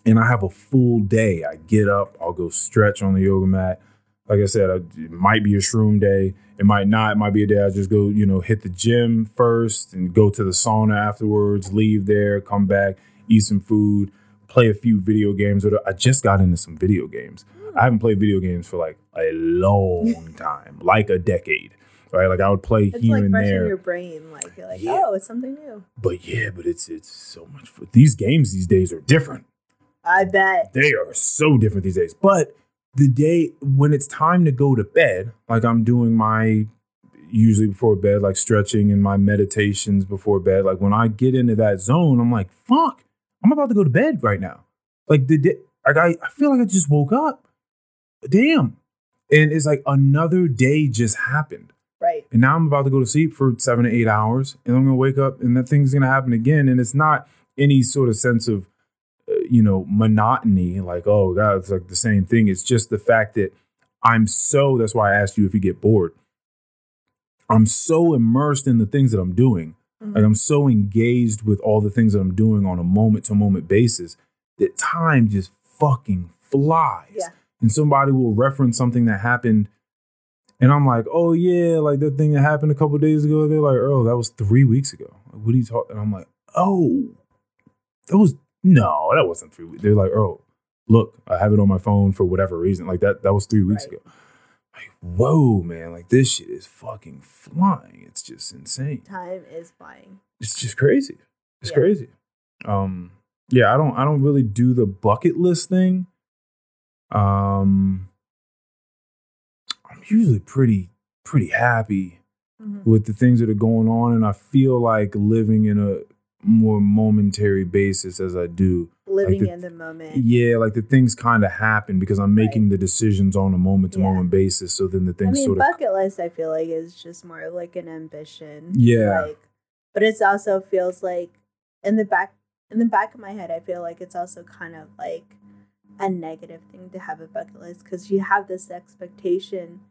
Speaker 2: And I have a full day. I get up, I'll go stretch on the yoga mat like I said, it might be a shroom day. It might not. It might be a day I just go, you know, hit the gym first and go to the sauna afterwards, leave there, come back, eat some food, play a few video games. Or I just got into some video games. I haven't played video games for like a long *laughs* time, like a decade. Right? Like I would play
Speaker 1: It's
Speaker 2: here
Speaker 1: like
Speaker 2: and there.
Speaker 1: your brain. Like you're like,
Speaker 2: Yeah.
Speaker 1: oh, it's something new.
Speaker 2: But yeah, but it's it's so much for these games these days are different.
Speaker 1: I bet.
Speaker 2: They are so different these days. But the day when it's time to go to bed, like I'm doing my usually before bed, like stretching and my meditations before bed, like when I get into that zone, I'm like, fuck, I'm about to go to bed right now. Like the day, like I, I feel like I just woke up. Damn. And it's like another day just happened.
Speaker 1: Right.
Speaker 2: And now I'm about to go to sleep for seven to eight hours, and I'm gonna wake up, and that thing's gonna happen again. And it's not any sort of sense of, you know, monotony. Like, oh god, it's like the same thing. It's just the fact that I'm so. That's why I asked you if you get bored. I'm so immersed in the things that I'm doing.
Speaker 1: Mhm.
Speaker 2: Like I'm so engaged with all the things that I'm doing on a moment to moment basis that time just fucking flies.
Speaker 1: Yeah.
Speaker 2: And somebody will reference something that happened and I'm like, oh yeah, like that thing that happened a couple days ago. They're like, oh, that was three weeks ago. Like, what are you talking? And I'm like, oh, that was no, that wasn't three weeks. They're like, oh, look, I have it on my phone for whatever reason. Like that, that was three weeks
Speaker 1: Right.
Speaker 2: ago. Like, whoa, man, like this shit is fucking flying. It's just insane.
Speaker 1: Time is flying.
Speaker 2: It's just crazy. It's
Speaker 1: Yeah.
Speaker 2: crazy. Um, yeah, I don't, I don't really do the bucket list thing. Um, I'm usually pretty, pretty happy
Speaker 1: Mhm.
Speaker 2: with the things that are going on, and I feel like living in a more momentary basis as I do.
Speaker 1: Living
Speaker 2: the-
Speaker 1: in the moment.
Speaker 2: Yeah, like the things kind of happen because I'm making the decisions on a moment to moment basis. So then the
Speaker 1: I
Speaker 2: things
Speaker 1: mean,
Speaker 2: sort of
Speaker 1: bucket list. I feel like is just more like an ambition.
Speaker 2: Yeah.
Speaker 1: Like, but it's also feels like in the back in the back of my head, I feel like it's also kind of like a negative thing to have a bucket list because you have this expectation,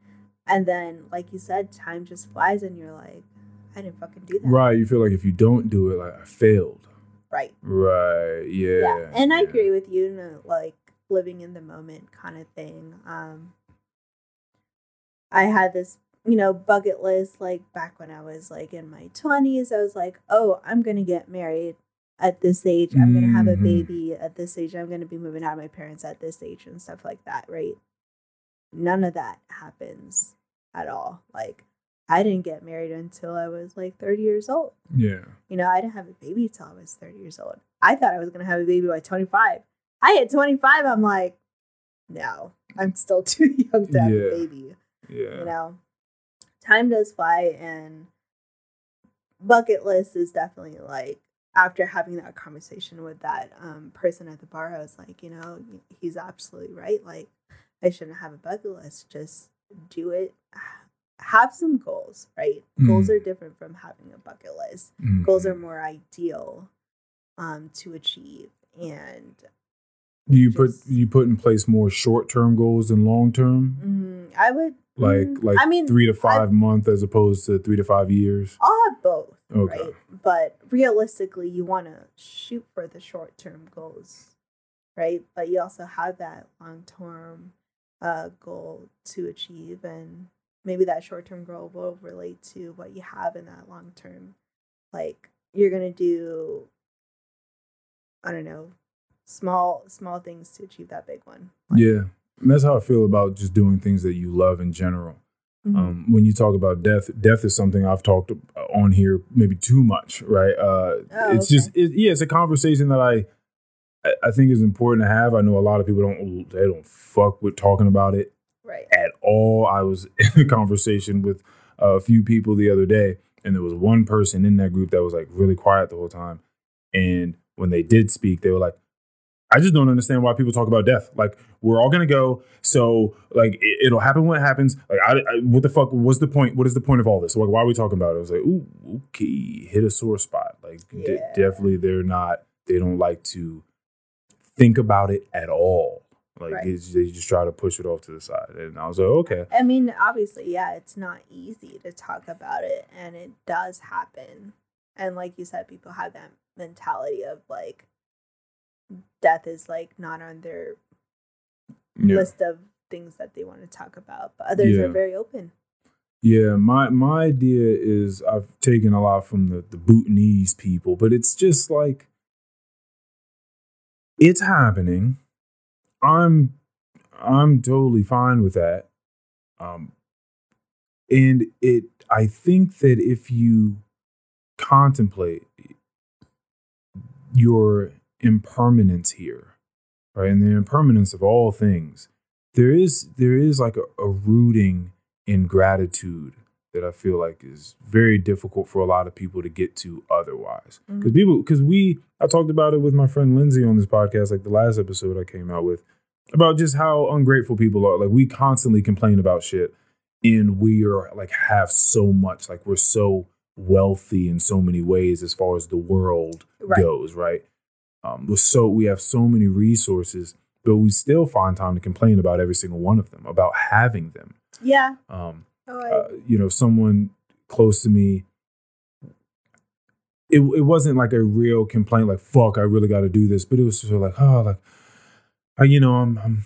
Speaker 1: and then like you said, time just flies, and you're like, I didn't fucking do that.
Speaker 2: right. You feel like if you don't do it, like I failed.
Speaker 1: Right.
Speaker 2: Right. Yeah.
Speaker 1: yeah, and I
Speaker 2: yeah.
Speaker 1: agree with you in a, like living in the moment kind of thing um i had this you know bucket list like back when i was like in my 20s i was like oh i'm gonna get married at this age i'm gonna have a
Speaker 2: Mhm.
Speaker 1: baby at this age i'm gonna be moving out of my parents at this age and stuff like that right none of that happens at all like i didn't get married until i was like 30 years old
Speaker 2: Yeah.
Speaker 1: you know, I didn't have a baby till I was 30 years old. I thought I was going to have a baby by 25. I hit 25, I'm like, no, I'm still *laughs* too young to have
Speaker 2: Yeah.
Speaker 1: a baby.
Speaker 2: Yeah.
Speaker 1: You know, time does fly, and bucket list is definitely like, after having that conversation with that um, person at the bar, I was like, you know, he's absolutely right. Like, I shouldn't have a bucket list. Just do it. Have some goals, right? Goals
Speaker 2: Mm.
Speaker 1: are different from having a bucket list
Speaker 2: Mhm.
Speaker 1: goals are more ideal um, to achieve and
Speaker 2: Do you put you put in place more short term goals than long term,
Speaker 1: mm, i would
Speaker 2: like
Speaker 1: mm,
Speaker 2: like
Speaker 1: i mean
Speaker 2: three to five month as opposed to three to five years?
Speaker 1: i'll have both
Speaker 2: Okay.
Speaker 1: right but realistically you want to shoot for the short term goals right but you also have that long term uh, goal to achieve and maybe that short term goal will relate to what you have in that long term like you're gonna do i don't know small small things to achieve that big one Like,
Speaker 2: Yeah. And that's how I feel about just doing things that you love in general.
Speaker 1: Mhm.
Speaker 2: Um, when you talk about death, death is something I've talked on here maybe too much, right? Uh,
Speaker 1: Oh,
Speaker 2: it's
Speaker 1: okay.
Speaker 2: just, it, yeah, it's a conversation that I- I think is important to have. I know a lot of people don't, they don't fuck with talking about it
Speaker 1: right.
Speaker 2: at all. I was *laughs* in a conversation with a few people the other day, and there was one person in that group that was like really quiet the whole time. And when they did speak, they were like, I just don't understand why people talk about death. Like, we're all gonna go, so like it, will happen when it happens. Like, I, I, what the fuck? What's the point? What is the point of all this? Like, why are we talking about it? I was like, ooh, okay, hit a sore spot. Like, d-
Speaker 1: Yeah.
Speaker 2: definitely, they're not. They don't like to think about it at all. Like,
Speaker 1: Right.
Speaker 2: they just try to push it off to the side. And I was like, okay,
Speaker 1: I mean, obviously, yeah, it's not easy to talk about it, and it does happen. And like you said, people have that mentality of like, death is like not on their
Speaker 2: yeah.
Speaker 1: list of things that they want to talk about, but others
Speaker 2: Yeah.
Speaker 1: are very open.
Speaker 2: Yeah, my my idea is I've taken a lot from the the Bhutanese people, but it's just like it's happening. I'm I'm totally fine with that. Um and it I think that if you contemplate your impermanence here, right? And the impermanence of all things, there is there is like a, a rooting in gratitude that I feel like is very difficult for a lot of people to get to otherwise. Because
Speaker 1: Mhm.
Speaker 2: people, because we, I talked about it with my friend Lindsay on this podcast, like the last episode I came out with, about just how ungrateful people are. Like we constantly complain about shit, and we are like have so much, like we're so wealthy in so many ways as far as the world
Speaker 1: Right.
Speaker 2: goes, right? Um, we're so we have so many resources, but we still find time to complain about every single one of them, about having them.
Speaker 1: Yeah.
Speaker 2: Um,
Speaker 1: Oh, I,
Speaker 2: uh, you know, someone close to me. It it wasn't like a real complaint, like "fuck, I really got to do this," but it was sort of like, "Oh, like, I, you know, I'm I'm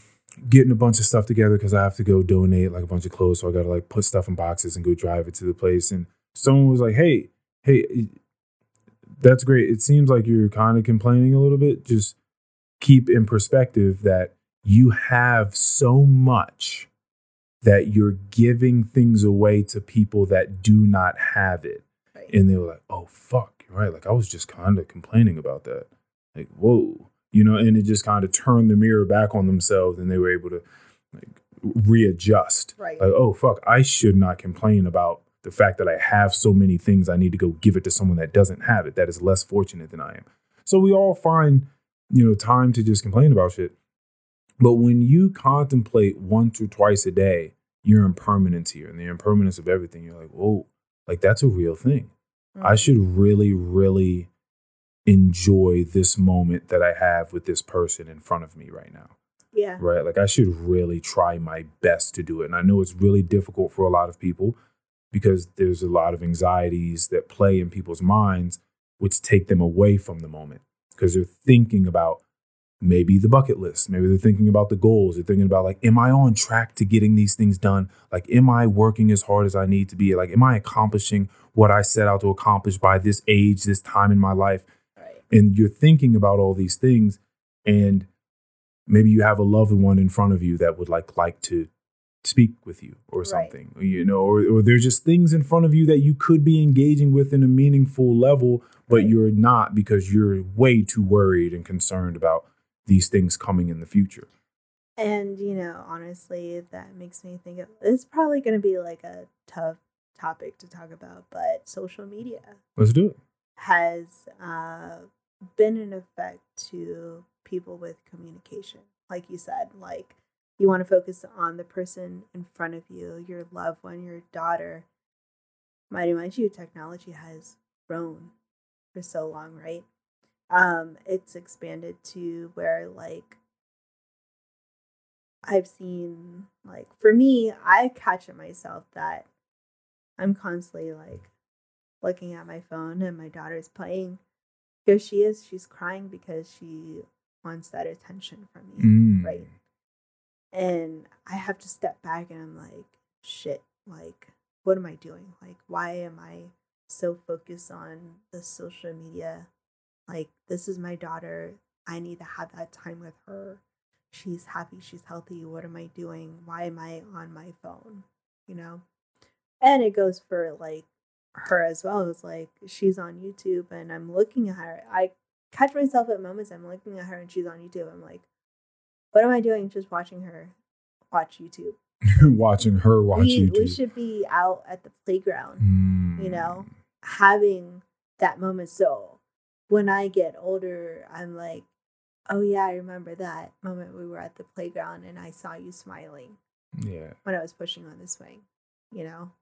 Speaker 2: getting a bunch of stuff together because I have to go donate like a bunch of clothes, so I got to like put stuff in boxes and go drive it to the place." And someone was like, "Hey, hey, that's great. It seems like you're kind of complaining a little bit. Just keep in perspective that you have so much." that you're giving things away to people that do not have it.
Speaker 1: right.
Speaker 2: And they were like, oh, fuck, you're right. Like, I was just kind of complaining about that. Like, whoa. You know, and it just kind of turned the mirror back on themselves and they were able to like readjust.
Speaker 1: right.
Speaker 2: Like, oh, fuck, I should not complain about the fact that I have so many things I need to go give it to someone that doesn't have it, that is less fortunate than I am. So we all find, you know, time to just complain about shit. But when you contemplate once or twice a day your impermanence here and the impermanence of everything, you're like, whoa, like that's a real thing. I
Speaker 1: Mhm.
Speaker 2: should really, really enjoy this moment that I have with this person in front of me right now
Speaker 1: yeah.
Speaker 2: right? Like I should really try my best to do it. And I know it's really difficult for a lot of people because there's a lot of anxieties that play in people's minds, which take them away from the moment because they're thinking about maybe the bucket list. Maybe they're thinking about the goals. They're thinking about like, am I on track to getting these things done? Like, am I working as hard as I need to be? Like, am I accomplishing what I set out to accomplish by this age, this time in my life?
Speaker 1: Right.
Speaker 2: and you're thinking about all these things and maybe you have a loved one in front of you that would like like to speak with you or
Speaker 1: Right.
Speaker 2: something you know or, or there's just things in front of you that you could be engaging with in a meaningful level but
Speaker 1: Right.
Speaker 2: you're not because you're way too worried and concerned about these things coming in the future
Speaker 1: And you know, honestly, that makes me think of it's probably going to be like a tough topic to talk about, but social media
Speaker 2: let's do it
Speaker 1: has uh, been an effect to people with communication. Like you said, like you want to focus on the person in front of you, your loved one, your daughter. Mighty mind you, technology has grown for so long, right? Um, it's expanded to where like I've seen like for me, I catch it myself that I'm constantly like looking at my phone and my daughter's playing. Here she is, she's crying because she wants that attention from me.
Speaker 2: Mm.
Speaker 1: Right. And I have to step back and I'm like, shit, like, what am I doing? Like, why am I so focused on the social media? Like, this is my daughter. I need to have that time with her. she's happy, she's healthy. What am I doing? Why am I on my phone? You know? And it goes for like her as well. It's like she's on YouTube and I'm looking at her. I catch myself at moments I'm looking at her and she's on YouTube. I'm like, what am I doing just watching her watch YouTube? *laughs*
Speaker 2: Watching her watch
Speaker 1: we,
Speaker 2: YouTube.
Speaker 1: we should be out at the playground,
Speaker 2: Mm.
Speaker 1: you know, having that moment. So when I get older, I'm like, oh yeah, I remember that moment we were at the playground and I saw you smiling
Speaker 2: Yeah.
Speaker 1: when I was pushing on the swing, you know.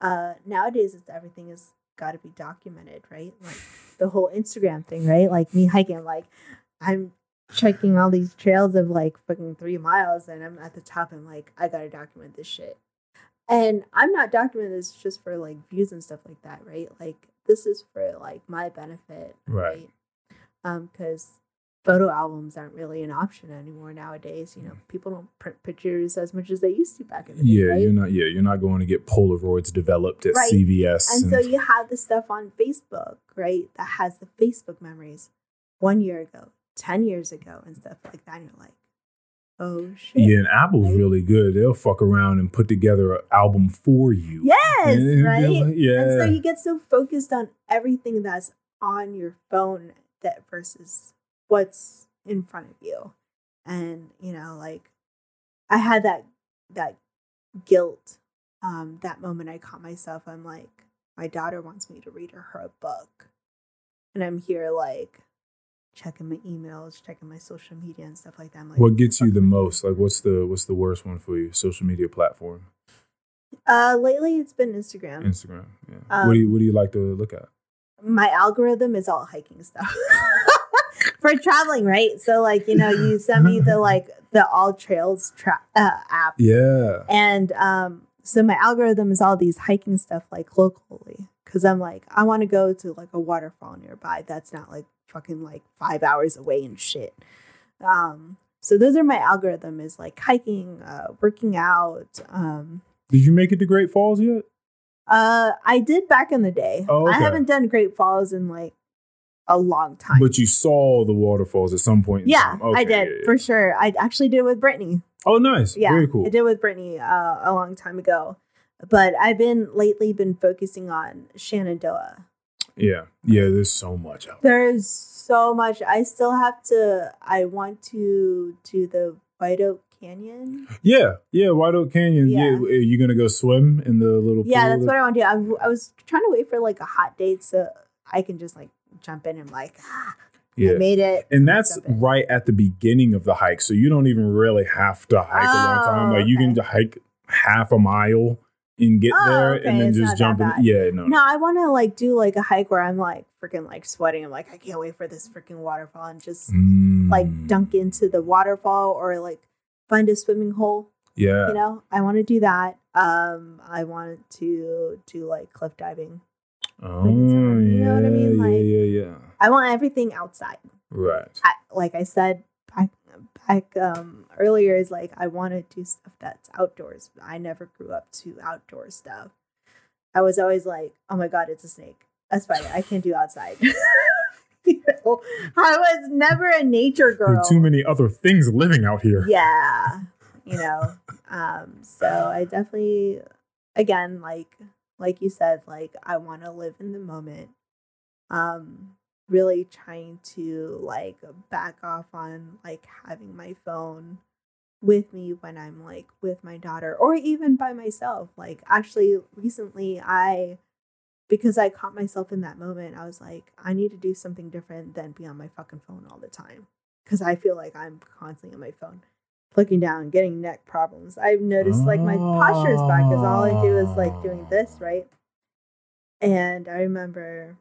Speaker 1: Uh, nowadays, it's everything has got to be documented, right? Like the whole Instagram thing, right? Like me hiking, like I'm checking all these trails of like fucking three miles, and I'm at the top. and like, I gotta document this shit, and I'm not documenting this just for like views and stuff like that, right? Like this is for like my benefit,
Speaker 2: Right.
Speaker 1: right? Um, because photo albums aren't really an option anymore nowadays. You know, mm. people don't print pictures as much as they used to back in the day.
Speaker 2: Yeah,
Speaker 1: right?
Speaker 2: you're not. Yeah, you're not going to get Polaroids developed at
Speaker 1: Right.
Speaker 2: CVS.
Speaker 1: And so you have the stuff on Facebook, right? That has the Facebook memories one year ago, 10 years ago, and stuff like that. And you're like, oh shit.
Speaker 2: yeah, and Apple's
Speaker 1: Right.
Speaker 2: really good. They'll fuck around and put together an album for you.
Speaker 1: Yes, *laughs*
Speaker 2: And
Speaker 1: right?
Speaker 2: like- yeah.
Speaker 1: And so you get so focused on everything that's on your phone that versus what's in front of you. And, you know, like I had that that guilt um that moment I caught myself I'm like my daughter wants me to read her a book. And I'm here like checking my emails, checking my social media and stuff like that. Like
Speaker 2: what gets you the
Speaker 1: fuck am I
Speaker 2: most? Like, what's the what's the worst one for you? Social media platform,
Speaker 1: Uh lately it's been Instagram.
Speaker 2: Instagram. Yeah.
Speaker 1: Um,
Speaker 2: what do you What do you like to look at?
Speaker 1: my algorithm is all hiking stuff *laughs* for traveling, right? So like you know, you *laughs* send me the like the AllTrails tra- uh, app,
Speaker 2: Yeah.
Speaker 1: and um, so my algorithm is all these hiking stuff like locally because I'm like I want to go to like a waterfall nearby that's not like fucking like five hours away and shit. Um, so those are my algorithm is like hiking, uh, working out. Um,
Speaker 2: Did you make it to Great Falls yet?
Speaker 1: uh, I did back in the day.
Speaker 2: Oh,
Speaker 1: I haven't done Great Falls in like a long time.
Speaker 2: But you saw the waterfalls at some point. in
Speaker 1: Yeah.
Speaker 2: Okay,
Speaker 1: I did
Speaker 2: yeah, yeah.
Speaker 1: for sure. I actually did it with Brittany.
Speaker 2: Oh, nice.
Speaker 1: Yeah,
Speaker 2: Very cool.
Speaker 1: I did with Brittany uh, a long time ago. But I've been lately been focusing on Shenandoah.
Speaker 2: Yeah. Yeah. There's so much out there.
Speaker 1: There's so much. I still have to. I want to do the White Oak Canyon.
Speaker 2: Yeah. Yeah. White Oak Canyon. Yeah.
Speaker 1: Yeah.
Speaker 2: Are you gonna go swim in the little
Speaker 1: Yeah, that's
Speaker 2: that-
Speaker 1: what I want to do. I, I was trying to wait for like a hot date so I can just like jump in and like ah,
Speaker 2: Yeah.
Speaker 1: I made it.
Speaker 2: And that's right at the beginning of the hike. So you don't even really have to hike a long time.
Speaker 1: Oh,
Speaker 2: Like you can
Speaker 1: okay.
Speaker 2: just hike half a mile and get
Speaker 1: Oh,
Speaker 2: there
Speaker 1: okay,
Speaker 2: and then
Speaker 1: it's
Speaker 2: just jump in. Yeah, no.
Speaker 1: No, I want to like do like a hike where I'm like freaking like sweating. I'm like I can't wait for this freaking waterfall and just
Speaker 2: Mm,
Speaker 1: like dunk into the waterfall or like find a swimming hole.
Speaker 2: Yeah.
Speaker 1: You know, I want to do that. Um, I want to do like cliff diving.
Speaker 2: Oh,
Speaker 1: you know what I mean? Like-
Speaker 2: yeah, yeah, yeah.
Speaker 1: I want everything outside.
Speaker 2: Right.
Speaker 1: I, like I said back back um earlier is like I want to do stuff that's outdoors. I never grew up to outdoor stuff. I was always like, oh my god, it's a snake, a spider. I can't do outside. *laughs* You know, I was never a nature girl.
Speaker 2: too many other things living out here.
Speaker 1: yeah you know *laughs* um so i definitely again like like you said like i want to live in the moment um really trying to like back off on like having my phone with me when i'm like with my daughter or even by myself like actually recently i because i caught myself in that moment i was like i need to do something different than be on my fucking phone all the time because i feel like i'm constantly on my phone looking down, getting neck problems. I've noticed like my posture is back because all I do is like doing this, right? And I remember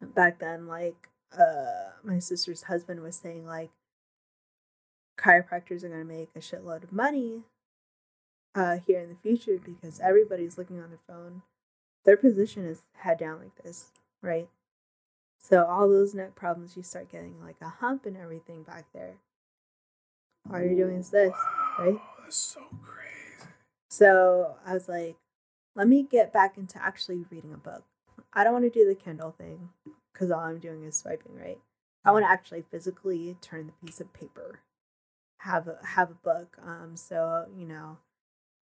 Speaker 1: back then, like, uh, my sister's husband was saying, like, chiropractors are going to make a shitload of money uh, here in the future because everybody's looking on their phone. Their position is head down like this, right? So all those neck problems, you start getting like a hump and everything back there. All you're doing is this, right?
Speaker 2: That's so crazy.
Speaker 1: So I was like, let me get back into actually reading a book. I don't want to do the Kindle thing because all I'm doing is swiping, right? I want to actually physically turn the piece of paper have a, have a book. Um, so you know,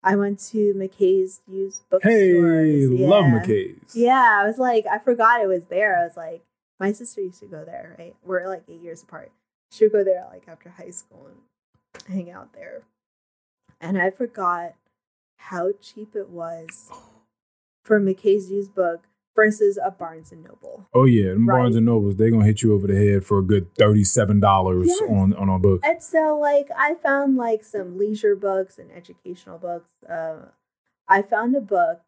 Speaker 1: I went to McKay's used bookstores.
Speaker 2: Hey, love McKay's.
Speaker 1: Yeah, I was like, I forgot it was there. I was like, my sister used to go there, right? We're like eight years apart. She would go there like after high school and hang out there. And I forgot how cheap it was for McKay's used book versus a Barnes and Noble.
Speaker 2: Oh yeah, them Barnes and Nobles—they're gonna hit you over the head for a good thirty-seven dollars
Speaker 1: Yes.
Speaker 2: on on a book.
Speaker 1: And so, like, I found like some leisure books and educational books. Uh, I found a book,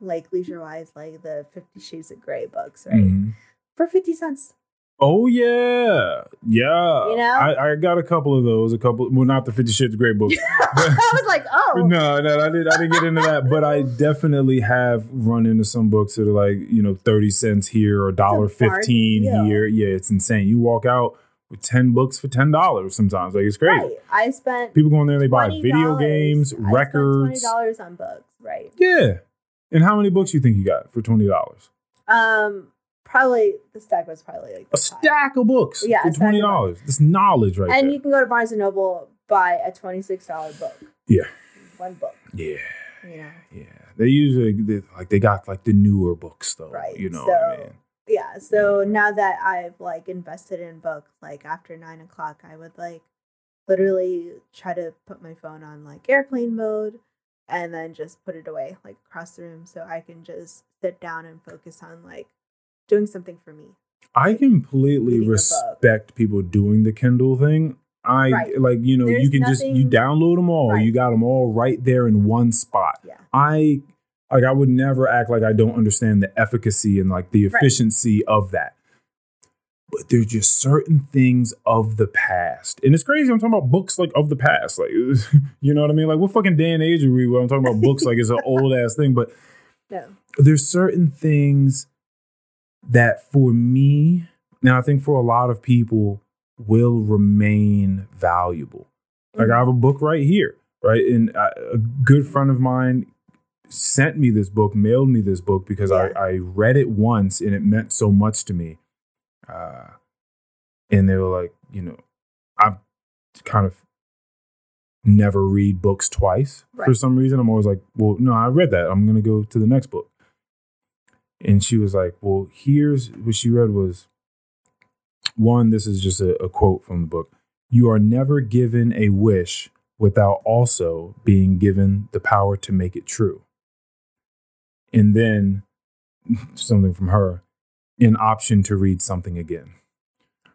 Speaker 1: like leisure wise, like the Fifty Shades of Grey books, right?
Speaker 2: Mhm.
Speaker 1: For 50 cents.
Speaker 2: Oh yeah, yeah.
Speaker 1: You know?
Speaker 2: I, I got a couple of those. A couple, well, not the Fifty Shades of Grey books. *laughs*
Speaker 1: I was like, oh. *laughs*
Speaker 2: No, no, I didn't. I didn't get into that, but I definitely have run into some books that are like you know thirty cents here or dollar fifteen
Speaker 1: deal.
Speaker 2: here. Yeah, it's insane. You walk out with ten books for ten dollars sometimes. Like it's crazy.
Speaker 1: Right. I spent
Speaker 2: People go in there, they buy video games,
Speaker 1: I
Speaker 2: records.
Speaker 1: $20 on books, right?
Speaker 2: Yeah. And how many books you think you got for twenty dollars?
Speaker 1: Um, probably the stack was probably like
Speaker 2: A
Speaker 1: high.
Speaker 2: stack of books
Speaker 1: Yeah,
Speaker 2: for
Speaker 1: a stack of
Speaker 2: twenty dollars. This knowledge right
Speaker 1: And
Speaker 2: there.
Speaker 1: you can go to Barnes and Noble buy a twenty six dollar book.
Speaker 2: Yeah.
Speaker 1: One book.
Speaker 2: yeah,
Speaker 1: You know.
Speaker 2: yeah. They usually they, like they got like the newer books though.
Speaker 1: Right,
Speaker 2: You know what I mean?
Speaker 1: Yeah. So now that I've like invested in books, like after nine o'clock, I would like literally try to put my phone on like airplane mode and then just put it away like across the room so I can just sit down and focus on like doing something for me.
Speaker 2: I completely respect people doing the Kindle thing. I
Speaker 1: Right.
Speaker 2: like you know you
Speaker 1: There's
Speaker 2: can just you download them all.
Speaker 1: Right.
Speaker 2: You got them all right there in one spot.
Speaker 1: Yeah.
Speaker 2: I like I would never act like I don't understand the efficacy and like the
Speaker 1: Right.
Speaker 2: efficiency of that. But there's just certain things of the past. And it's crazy. I'm talking about books like of the past. Like *laughs* you know what I mean? Like what fucking day and age are we where I'm talking about books like it's an *laughs* old ass thing. But
Speaker 1: No.
Speaker 2: there's certain things that for me, now I think for a lot of people, will remain valuable. Like I have a book right here, right? And a good friend of mine sent me this book, mailed me this book because
Speaker 1: Yeah.
Speaker 2: I, I read it once and it meant so much to me. Uh, and they were like, you know, I kind of never read books twice for some reason. I'm always like, well, no, I read that. I'm going to go to the next book. And she was like, well, here's what she read was one, this is just a, a quote from the book. You are never given a wish without also being given the power to make it true. And then *laughs* something from her, an option to read something again.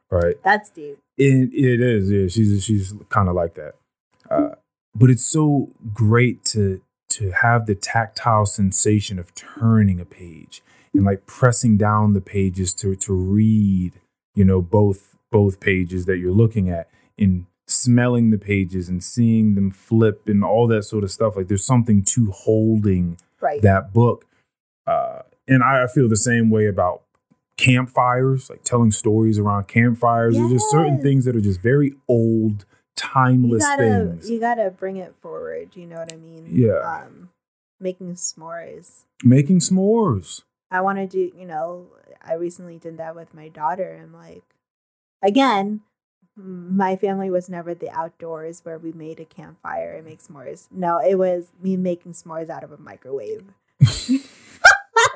Speaker 2: Right.
Speaker 1: That's deep.
Speaker 2: It, it is. Yeah, she's she's kind of like that. Uh, but it's so great to to have the tactile sensation of turning a page and like pressing down the pages to to read, you know, both both pages that you're looking at and smelling the pages and seeing them flip and all that sort of stuff. Like there's something to holding
Speaker 1: Right.
Speaker 2: that book. Uh, and I, I feel the same way about campfires, like telling stories around campfires. There's just certain things that are just very old,
Speaker 1: you
Speaker 2: timeless
Speaker 1: gotta
Speaker 2: things.
Speaker 1: you gotta bring it forward. You know what I mean?
Speaker 2: Yeah.
Speaker 1: Um, making s'mores.
Speaker 2: Making s'mores.
Speaker 1: I want to do. You know, I recently did that with my daughter. and like, again, my family was never the outdoors where we made a campfire and make s'mores. No, it was me making s'mores out of a microwave. *laughs*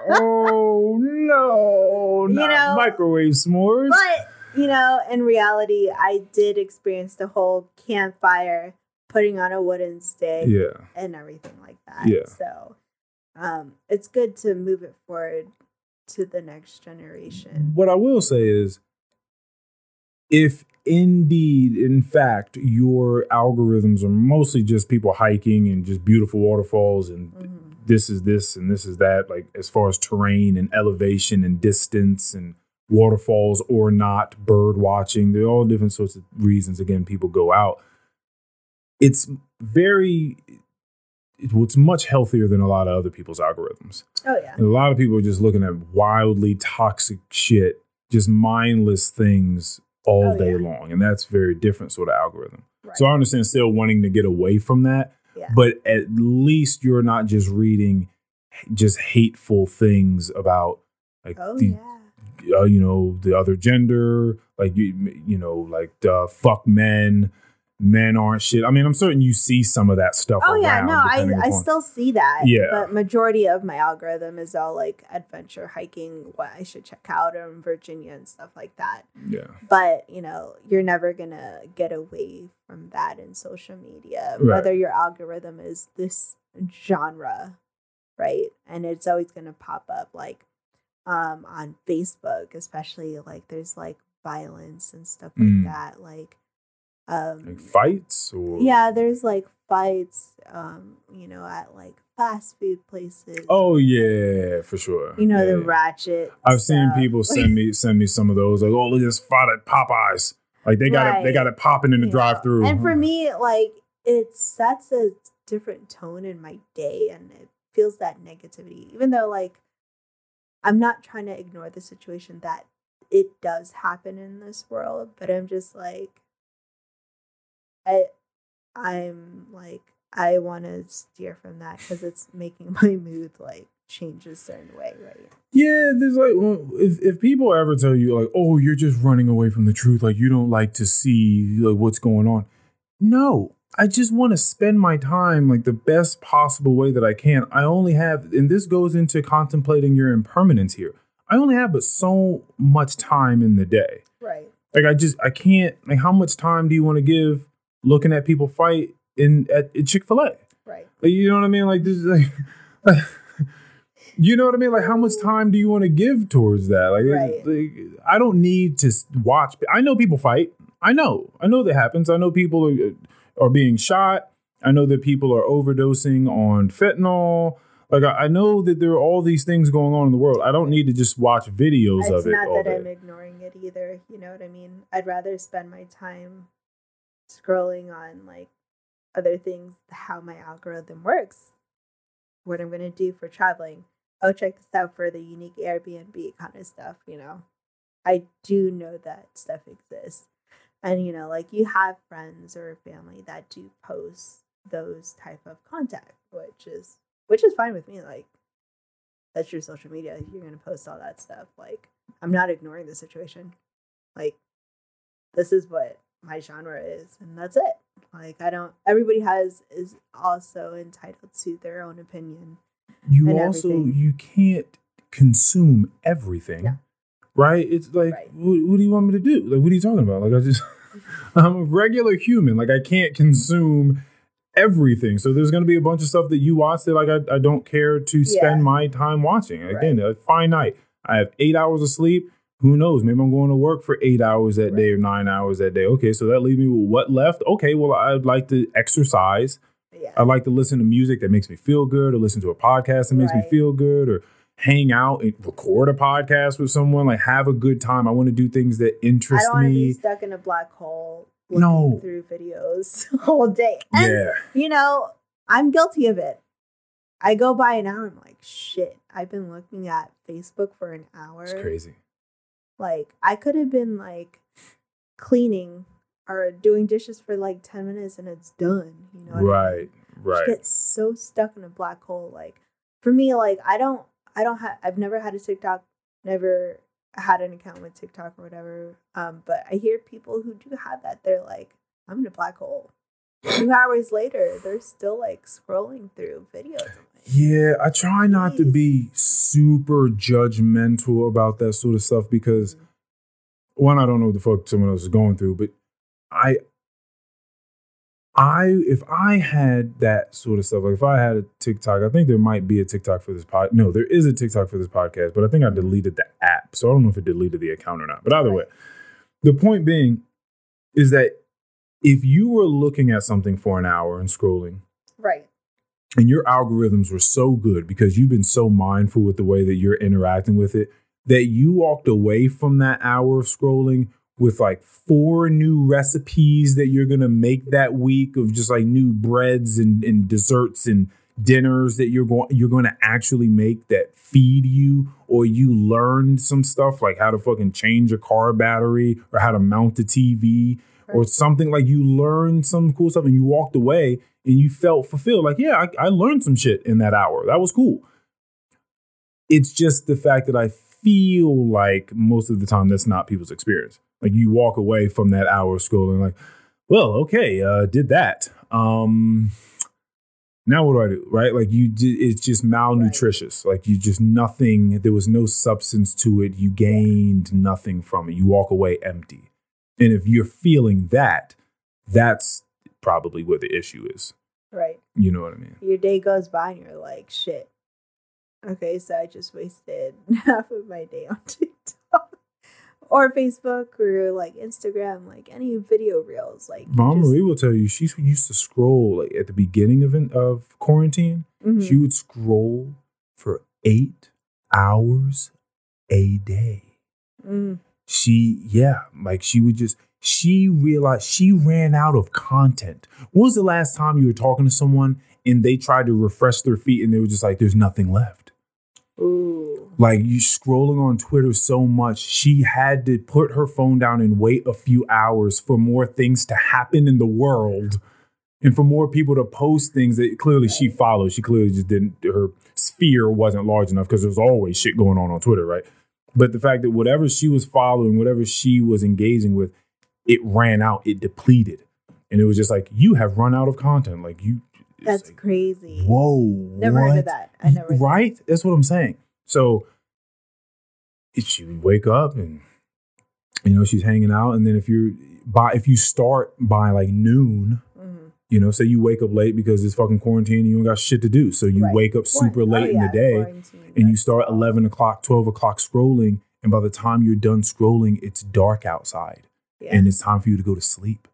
Speaker 2: oh no! *laughs*
Speaker 1: You
Speaker 2: not
Speaker 1: know,
Speaker 2: microwave s'mores.
Speaker 1: But you know, in reality, I did experience the whole campfire, putting on a wooden stick,
Speaker 2: yeah,
Speaker 1: and everything like that.
Speaker 2: Yeah.
Speaker 1: So, um, it's good to move it forward to the next generation.
Speaker 2: what I will say is, if indeed, in fact, your algorithms are mostly just people hiking and just beautiful waterfalls and
Speaker 1: Mhm.
Speaker 2: this is this and this is that, like as far as terrain and elevation and distance and waterfalls or not, bird watching, there are all different sorts of reasons. Again, people go out. It's very, it's much healthier than a lot of other people's algorithms.
Speaker 1: Oh yeah.
Speaker 2: And a lot of people are just looking at wildly toxic shit, just mindless things all
Speaker 1: Oh,
Speaker 2: day
Speaker 1: yeah.
Speaker 2: long. And that's very different sort of algorithm.
Speaker 1: Right.
Speaker 2: So I understand still wanting to get away from that,
Speaker 1: Yeah.
Speaker 2: but at least you're not just reading just hateful things about like
Speaker 1: oh
Speaker 2: the
Speaker 1: yeah.
Speaker 2: Uh, you know the other gender, like you you know like uh, fuck men, men aren't shit. I mean, I'm certain you see some of that stuff.
Speaker 1: Oh yeah, no, I I still see that.
Speaker 2: Yeah.
Speaker 1: But majority of my algorithm is all like adventure hiking, what I should check out in Virginia and stuff like that.
Speaker 2: yeah,
Speaker 1: But, you know, you're never gonna get away from that in social media.
Speaker 2: Right.
Speaker 1: Whether your algorithm is this genre, right? And it's always gonna pop up like um on Facebook, especially like there's like violence and stuff like
Speaker 2: Mm.
Speaker 1: that. Like um
Speaker 2: like fights or
Speaker 1: yeah, there's like fights, um, you know, at like fast food places.
Speaker 2: Oh yeah, for sure.
Speaker 1: you know,
Speaker 2: Yeah,
Speaker 1: the
Speaker 2: yeah.
Speaker 1: ratchet.
Speaker 2: I've seen people send *laughs* me send me some of those. Like, oh, look at this fight at Popeyes. Like they got it, they got it popping in the
Speaker 1: know.
Speaker 2: drive through.
Speaker 1: And for *laughs* me, like it sets a different tone in my day, and it feels that negativity. Even though, like, I'm not trying to ignore the situation that it does happen in this world, but I'm just like, I, I'm like, I want to steer from that because it's making *laughs* my mood like change a certain way, right?
Speaker 2: Yeah, there's like if if people ever tell you like, oh, you're just running away from the truth, like you don't like to see like what's going on. No, I just want to spend my time like the best possible way that I can. I only have, and this goes into contemplating your impermanence here. I only have but so much time in the day.
Speaker 1: Right.
Speaker 2: Like I just I can't like how much time do you want to give looking at people fight in at, at Chick Fil A?
Speaker 1: Right.
Speaker 2: Like, you know what I mean? Like this is like, *laughs* you know what I mean? Like how much time do you want to give towards that? Like,
Speaker 1: Right.
Speaker 2: like, I don't need to watch. I know people fight. I know. I know that happens. I know people are, uh, are being shot. I know that people are overdosing on fentanyl. Like I, I know that there are all these things going on in the world. I don't need to just watch videos
Speaker 1: It's
Speaker 2: of it
Speaker 1: It's
Speaker 2: not
Speaker 1: that I'm ignoring it either. You know what I mean? I'd rather spend my time scrolling on like other things, how my algorithm works, what I'm gonna do for traveling. Oh, check this out for the unique Airbnb kind of stuff. You know, I do know that stuff exists, and you know, like you have friends or family that do post those type of content, which is which is fine with me. Like that's your social media. You're gonna post all that stuff. Like I'm not ignoring the situation. Like this is what my genre is, and that's it. Like I don't. Everybody has is also entitled to their own opinion.
Speaker 2: you also
Speaker 1: everything.
Speaker 2: you can't consume everything
Speaker 1: Yeah.
Speaker 2: right it's like
Speaker 1: Right.
Speaker 2: What, what do you want me to do like what are you talking about like i just i'm a regular human. Like i can't consume everything. So there's going to be a bunch of stuff that you watch that like i, I don't care to spend
Speaker 1: Yeah.
Speaker 2: my time watching. Again a finite i have eight hours of sleep. Who knows? Maybe i'm going to work for eight hours that day or nine hours that day. Okay so that leaves me with what left? Okay well i'd like to exercise.
Speaker 1: Yeah.
Speaker 2: I like to listen to music that makes me feel good, or listen to a podcast that makes me feel good, or hang out and record a podcast with someone. Like have a good time. I want to do things that
Speaker 1: I
Speaker 2: interest
Speaker 1: don't want to be
Speaker 2: me.
Speaker 1: stuck in a black hole looking
Speaker 2: No.
Speaker 1: through videos *laughs* all day. And,
Speaker 2: Yeah,
Speaker 1: you know, I'm guilty of it. I go by an hour. I'm like, shit. I've been looking at Facebook for an hour.
Speaker 2: it's crazy.
Speaker 1: Like I could have been like cleaning or doing dishes for like 10 minutes and it's done. You know what I mean?
Speaker 2: Right,
Speaker 1: You
Speaker 2: right.
Speaker 1: get so stuck in a black hole. Like for me, like I don't I don't have I've never had a TikTok, never had an account with TikTok or whatever. Um, but I hear people who do have that, they're like, I'm in a black hole. Two hours later, they're still like scrolling through videos. Like,
Speaker 2: Yeah, I try not to be super judgmental about that sort of stuff because
Speaker 1: Mhm.
Speaker 2: one, I don't know what the fuck someone else is going through, but I I if I had that sort of stuff, like if I had a TikTok, I think there might be a TikTok for this pod. No, there is a TikTok for this podcast, but I think I deleted the app. So I don't know if it deleted the account or not. But either way, the point being is that if you were looking at something for an hour and scrolling,
Speaker 1: Right.
Speaker 2: and your algorithms were so good because you've been so mindful with the way that you're interacting with it that you walked away from that hour of scrolling with like four new recipes that you're gonna make that week of just like new breads and, and desserts and dinners that you're going you're gonna actually make that feed you or you learned some stuff like how to fucking change a car battery or how to mount a TV or something like you learned some cool stuff and you walked away and you felt fulfilled. Like, yeah, I, I learned some shit in that hour. That was cool. It's just the fact that I feel like most of the time that's not people's experience. Like you walk away from that hour of school and like, well, okay, uh, did that. Um, now what do I do? Right? Like you did, it's just malnutritious. Like you just nothing, there was no substance to it. You gained nothing from it. You walk away empty. And if you're feeling that, that's probably where the issue is.
Speaker 1: Right.
Speaker 2: You know what I mean?
Speaker 1: Your day goes by and you're like, shit. Okay, so I just wasted *laughs* half of my day on TikTok or Facebook or like Instagram, like any video reels. Like,
Speaker 2: Mom
Speaker 1: just-
Speaker 2: Marie will tell you she used to scroll like at the beginning of of quarantine.
Speaker 1: Mhm.
Speaker 2: She would scroll for eight hours a day.
Speaker 1: Mm,
Speaker 2: She, yeah, like she would just, she realized she ran out of content. When was the last time you were talking to someone and they tried to refresh their feed and they were just like, there's nothing left? Like you scrolling on Twitter so much, she had to put her phone down and wait a few hours for more things to happen in the world and for more people to post things that clearly she follows. She clearly just didn't, her sphere wasn't large enough because there's always shit going on on Twitter, right? But the fact that whatever she was following, whatever she was engaging with, it ran out, it depleted. And it was just like, you have run out of content. Like you,
Speaker 1: That's
Speaker 2: like,
Speaker 1: crazy.
Speaker 2: whoa.
Speaker 1: Never heard of that. I never.
Speaker 2: Right? That's what I'm saying. So if she would wake up and you know she's hanging out, and then if you're by if you start by like noon,
Speaker 1: Mhm.
Speaker 2: you know, say you wake up late because it's fucking quarantine and you don't got shit to do, so you
Speaker 1: Right.
Speaker 2: wake up super
Speaker 1: Quarant-
Speaker 2: late
Speaker 1: oh,
Speaker 2: in the day and you start
Speaker 1: all.
Speaker 2: 11 o'clock 12 o'clock scrolling and by the time you're done scrolling it's dark outside
Speaker 1: Yeah.
Speaker 2: and it's time for you to go to sleep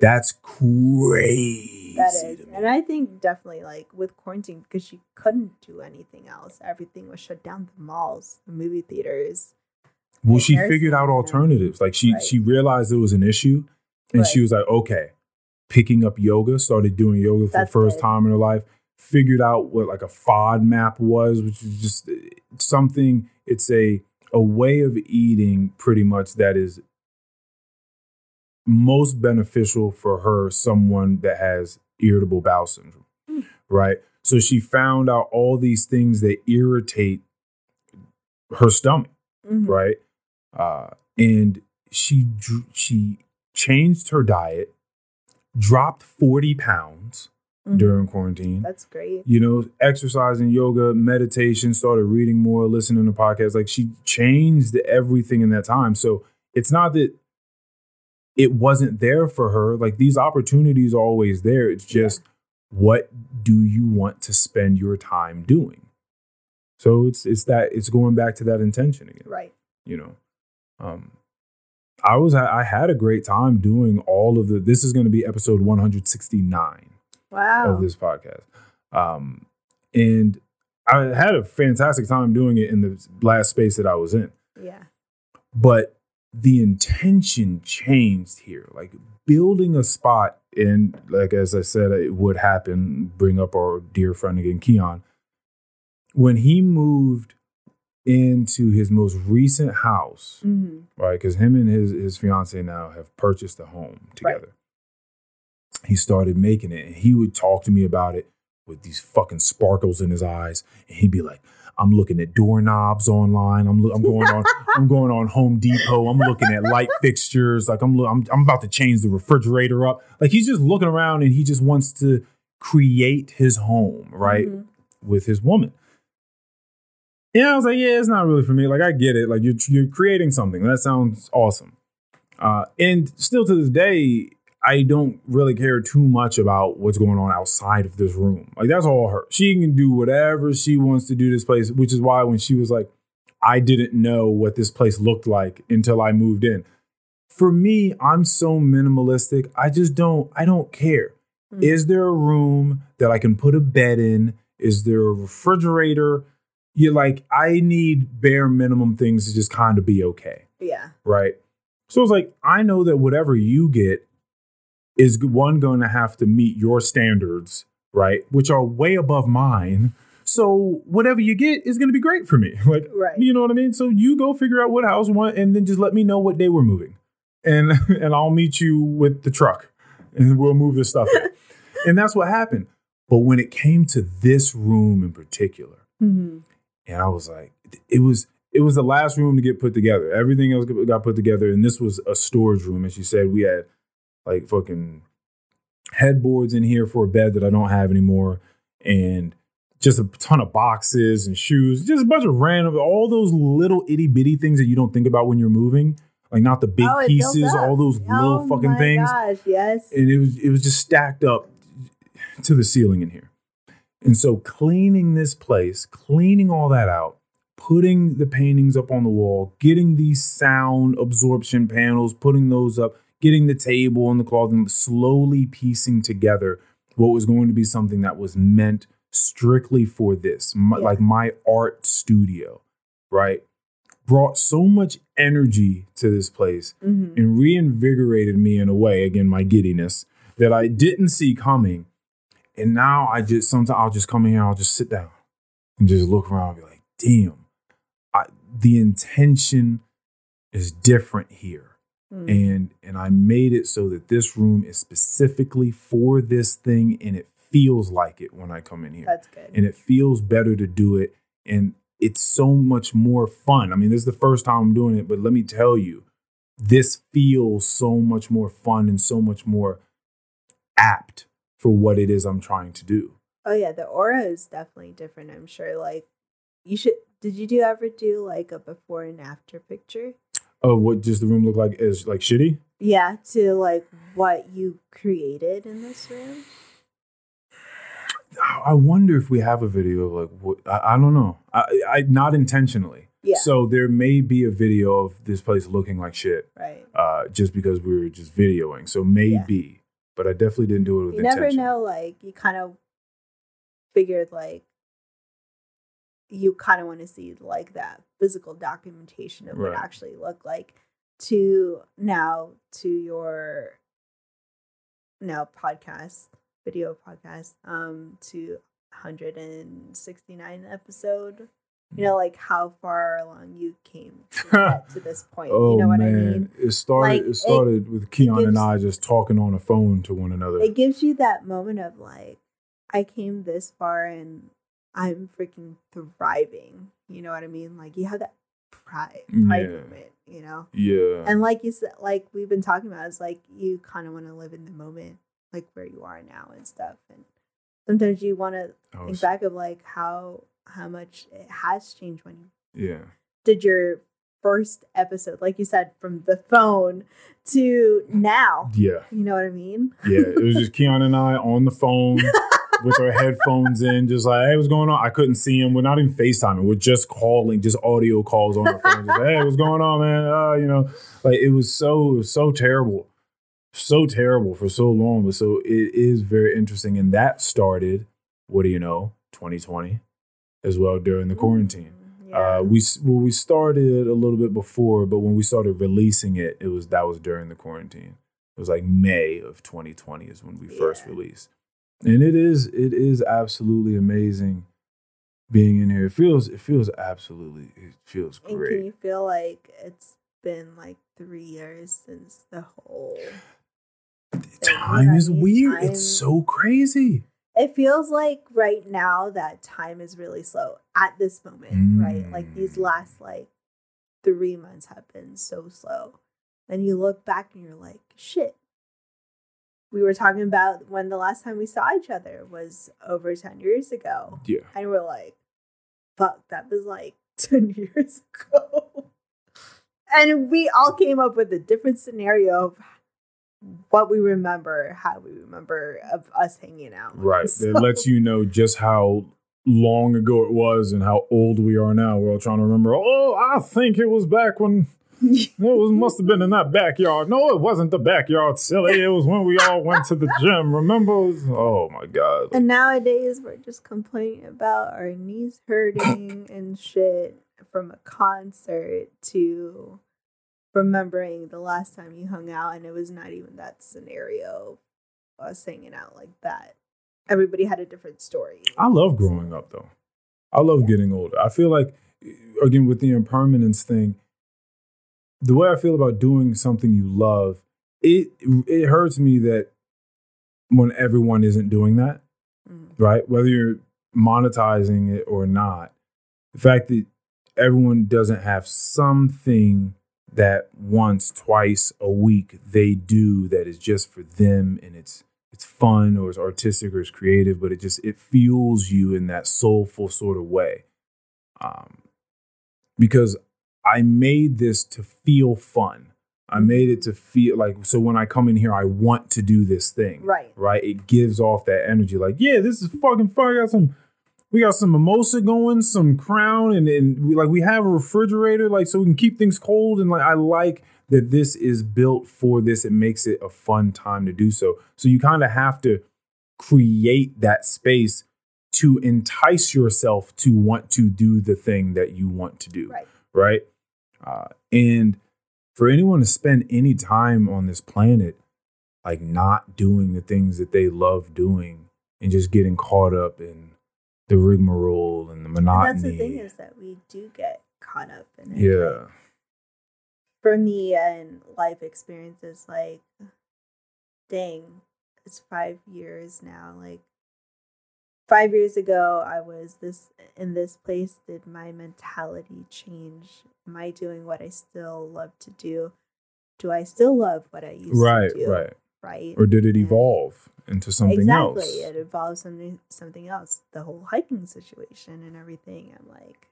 Speaker 2: that's crazy
Speaker 1: That is. And I think definitely like with quarantine, because she couldn't do anything else. Everything was shut down. The malls, the movie theaters.
Speaker 2: Well, she figured out alternatives. Like she
Speaker 1: Right.
Speaker 2: she realized it was an issue, and she was like, okay, picking up yoga. Started doing yoga for
Speaker 1: That's
Speaker 2: the first
Speaker 1: good.
Speaker 2: time in her life. Figured out what like a FODMAP was, which is just uh, something. It's a a way of eating, pretty much that is most beneficial for her, someone that has irritable bowel syndrome,
Speaker 1: Hmm.
Speaker 2: right? So she found out all these things that irritate her stomach
Speaker 1: Mhm.
Speaker 2: right? Uh, and she she changed her diet, dropped forty pounds
Speaker 1: Mhm.
Speaker 2: during quarantine.
Speaker 1: That's great.
Speaker 2: You know, exercising, yoga, meditation, started reading more, listening to podcasts. Like she changed everything in that time. So it's not that it wasn't there for her. Like these opportunities are always there. It's
Speaker 1: Yeah.
Speaker 2: just what do you want to spend your time doing? So it's it's that it's going back to that intention again
Speaker 1: Right.
Speaker 2: you know um i was i had a great time doing all of the this is going to be episode 169
Speaker 1: Wow.
Speaker 2: of this podcast um and i had a fantastic time doing it in the last space that i was in
Speaker 1: yeah.
Speaker 2: but the intention changed here like building a spot and like as i said it would happen bring up our dear friend again keon when he moved into his most recent house
Speaker 1: hmm
Speaker 2: right? Because him and his his fiance now have purchased a home together. He started making it, and he would talk to me about it with these fucking sparkles in his eyes, and he'd be like, "I'm looking at doorknobs online. I'm lo- I'm going on *laughs* I'm going on Home Depot. I'm looking at light fixtures. Like I'm lo- I'm I'm about to change the refrigerator up. Like he's just looking around, and he just wants to create his home, right,
Speaker 1: Mhm.
Speaker 2: with his woman." Yeah, I was like, yeah, it's not really for me. Like, I get it. Like, you're you're creating something. That sounds awesome. Uh, and still to this day, I don't really care too much about what's going on outside of this room. Like, that's all her. She can do whatever she wants to do this place, which is why when she was like, I didn't know what this place looked like until I moved in. For me, I'm so minimalistic. I just don't, I don't care.
Speaker 1: Mhm.
Speaker 2: Is there a room that I can put a bed in? Is there a refrigerator? You like, I need bare minimum things to just kind of be okay,
Speaker 1: Yeah.
Speaker 2: right? So it's like, I know that whatever you get is one going to have to meet your standards, right? Which are way above mine. So whatever you get is going to be great for me. *laughs* Like,
Speaker 1: Right.
Speaker 2: you know what I mean? So you go figure out what house you want and then just let me know what day we're moving. And *laughs* and I'll meet you with the truck and we'll move this stuff in. *laughs* and that's what happened. But when it came to this room in particular,
Speaker 1: hmm
Speaker 2: and I was like, it was it was the last room to get put together. Everything else got put together, and this was a storage room. And she said we had like fucking headboards in here for a bed that I don't have anymore, and just a ton of boxes and shoes, just a bunch of random, all those little itty bitty things that you don't think about when you're moving, like not the big
Speaker 1: Oh,
Speaker 2: pieces, all those little
Speaker 1: oh
Speaker 2: fucking
Speaker 1: my
Speaker 2: things
Speaker 1: Gosh, yes.
Speaker 2: and it was it was just stacked up to the ceiling in here. And so cleaning this place, cleaning all that out, putting the paintings up on the wall, getting these sound absorption panels, putting those up, getting the table and the cloth and slowly piecing together what was going to be something that was meant strictly for this, my,
Speaker 1: Yeah.
Speaker 2: like my art studio, right? Brought so much energy to this place
Speaker 1: Mhm.
Speaker 2: and reinvigorated me in a way, again, my giddiness that I didn't see coming. And now I just sometimes I'll just come in here, I'll just sit down and just look around and be like, damn, I, the intention is different here.
Speaker 1: Mm.
Speaker 2: And and I made it so that this room is specifically for this thing and it feels like it when I come in here
Speaker 1: That's good.
Speaker 2: and it feels better to do it and it's so much more fun. I mean, this is the first time I'm doing it, but let me tell you, this feels so much more fun and so much more apt for what it is I'm trying to do.
Speaker 1: Oh yeah, the aura is definitely different. I'm sure. Like, you should. Did you do ever do like a before and after picture?
Speaker 2: Oh, what does the room look like? Is like shitty?
Speaker 1: Yeah, to like what you created in this room.
Speaker 2: I wonder if we have a video of like what I, I don't know. I, I not intentionally.
Speaker 1: Yeah.
Speaker 2: So there may be a video of this place looking like shit,
Speaker 1: Right.
Speaker 2: uh, just because we were just videoing. So maybe, but I definitely didn't do it with
Speaker 1: You never know. Like, you kind of figured like you kind of want to see like that physical documentation of what it actually looked like to now to your now podcast video podcast um to 169 episode you know like how far along you came *laughs* to to this point
Speaker 2: Oh
Speaker 1: you know what
Speaker 2: man,
Speaker 1: i mean
Speaker 2: it started.
Speaker 1: Like,
Speaker 2: it
Speaker 1: it-
Speaker 2: started with Keon
Speaker 1: gives-
Speaker 2: and I just talking on the phone to one another.
Speaker 1: it gives you that moment of like i came this far and i'm freaking thriving you know what i mean? Like you have that pride pride
Speaker 2: Yeah.
Speaker 1: moment you know?
Speaker 2: Yeah,
Speaker 1: and like you said like we've been talking about it's like you kind of want to live in the moment like where you are now and stuff and sometimes you want to
Speaker 2: oh,
Speaker 1: think
Speaker 2: was-
Speaker 1: back of like how how much it has changed when you
Speaker 2: yeah,
Speaker 1: did your first episode like you said from the phone to now
Speaker 2: yeah,
Speaker 1: you know what i mean?
Speaker 2: Yeah. It was *laughs* just Keon and I on the phone with our headphones in, just like, hey, what's going on? I couldn't see him. We're not even FaceTiming. We're just calling, just audio calls on our phone. Just, hey, what's going on, man? Uh, you know, like it was so, it was so terrible, so terrible for so long. But so it is very interesting. And that started, what do you know, 2020 as well during the quarantine.
Speaker 1: Mm, yeah.
Speaker 2: Uh, we well, we started a little bit before, but when we started releasing it, it was that was during the quarantine. It was like May of 2020 is when we first released, and it is it is absolutely amazing being in here. It feels it feels absolutely it feels
Speaker 1: And can
Speaker 2: great.
Speaker 1: you feel like it's been like three years since the whole?
Speaker 2: Time is weird.
Speaker 1: time-
Speaker 2: It's so crazy.
Speaker 1: It feels like right now that time is really slow at this moment, right? Like these
Speaker 2: Mm.
Speaker 1: last like three months have been so slow. Then you look back and you're like, shit. We were talking about when the last time we saw each other was over 10 years ago.
Speaker 2: Yeah.
Speaker 1: And we're like, fuck, that was like *laughs* 10 years ago. And we all came up with a different scenario of what we remember, how we remember of us hanging out.
Speaker 2: Right. *laughs*
Speaker 1: So-
Speaker 2: That lets you know just how long ago it was and how old we are now. We're all trying to remember, oh, I think it was back when it was must have been in that backyard. No, it wasn't the backyard, silly. It was when we all went to the gym. Remember? Oh my God.
Speaker 1: And nowadays we're just complaining about our knees hurting *laughs* and shit from a concert to remembering the last time you hung out and it was not even that scenario us hanging out like that. Everybody had a different story.
Speaker 2: I love growing up though. I love getting older. I feel like again with the impermanence thing, the way I feel about doing something you love, it it hurts me that when everyone isn't doing that,
Speaker 1: Mm.
Speaker 2: right? Whether you're monetizing it or not, the fact that everyone doesn't have something that once, twice a week they do that is just for them and it's it's fun or it's artistic or it's creative, but it just it fuels you in that soulful sort of way. Um, because I made this to feel fun. I mm-hmm. made it to feel like so when I come in here, I want to do this thing.
Speaker 1: Right.
Speaker 2: Right. It gives off that energy. Like, yeah, this is fucking fun. I got some we got some mimosa going, some crown, and, and we like we have a refrigerator, like so we can keep things cold. And like I like that this is built for this. It makes it a fun time to do so. So you kind of have to create that space to entice yourself to want to do the thing that you want to do.
Speaker 1: Right.
Speaker 2: Right. Uh, and for anyone to spend any time on this planet, like not doing the things that they love doing and just getting caught up in the rigmarole and the
Speaker 1: And
Speaker 2: monotony.
Speaker 1: that's the thing is that we do get caught up in it.
Speaker 2: yeah.
Speaker 1: Like, for me and life experiences, like, dang, it's five years now. Like, five years ago, I was this in this place. Did my mentality change? Am I doing what I still love to do? Do I still love what I used
Speaker 2: Right,
Speaker 1: to do?
Speaker 2: right.
Speaker 1: Right. Right.
Speaker 2: Or did it
Speaker 1: And-
Speaker 2: evolve into something
Speaker 1: exactly.
Speaker 2: else?
Speaker 1: It involves something something else. The whole hiking situation and everything. I'm like,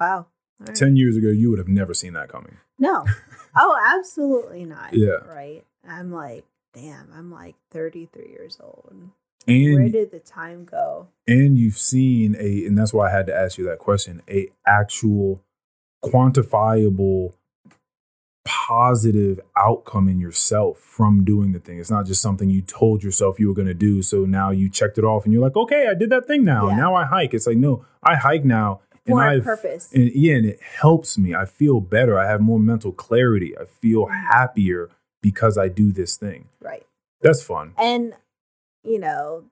Speaker 1: wow. right.
Speaker 2: 10 years ago, you would have never seen that coming.
Speaker 1: No. *laughs* Oh, absolutely not.
Speaker 2: Yeah.
Speaker 1: Right. I'm like, damn, I'm like 33 years old. Where did the time go?
Speaker 2: and you've seen a and that's why I had to ask you that question, a actual quantifiable positive outcome in yourself from doing the thing. It's not just something you told yourself you were going to do. So now you checked it off and you're like, okay, I did that thing now.
Speaker 1: Yeah.
Speaker 2: Now I hike. It's like, no, I hike now.
Speaker 1: For a
Speaker 2: I've-
Speaker 1: purpose.
Speaker 2: And yeah, and it helps me. I feel better. I have more mental clarity. I feel mm. happier because I do this thing.
Speaker 1: right.
Speaker 2: That's fun.
Speaker 1: And, you know,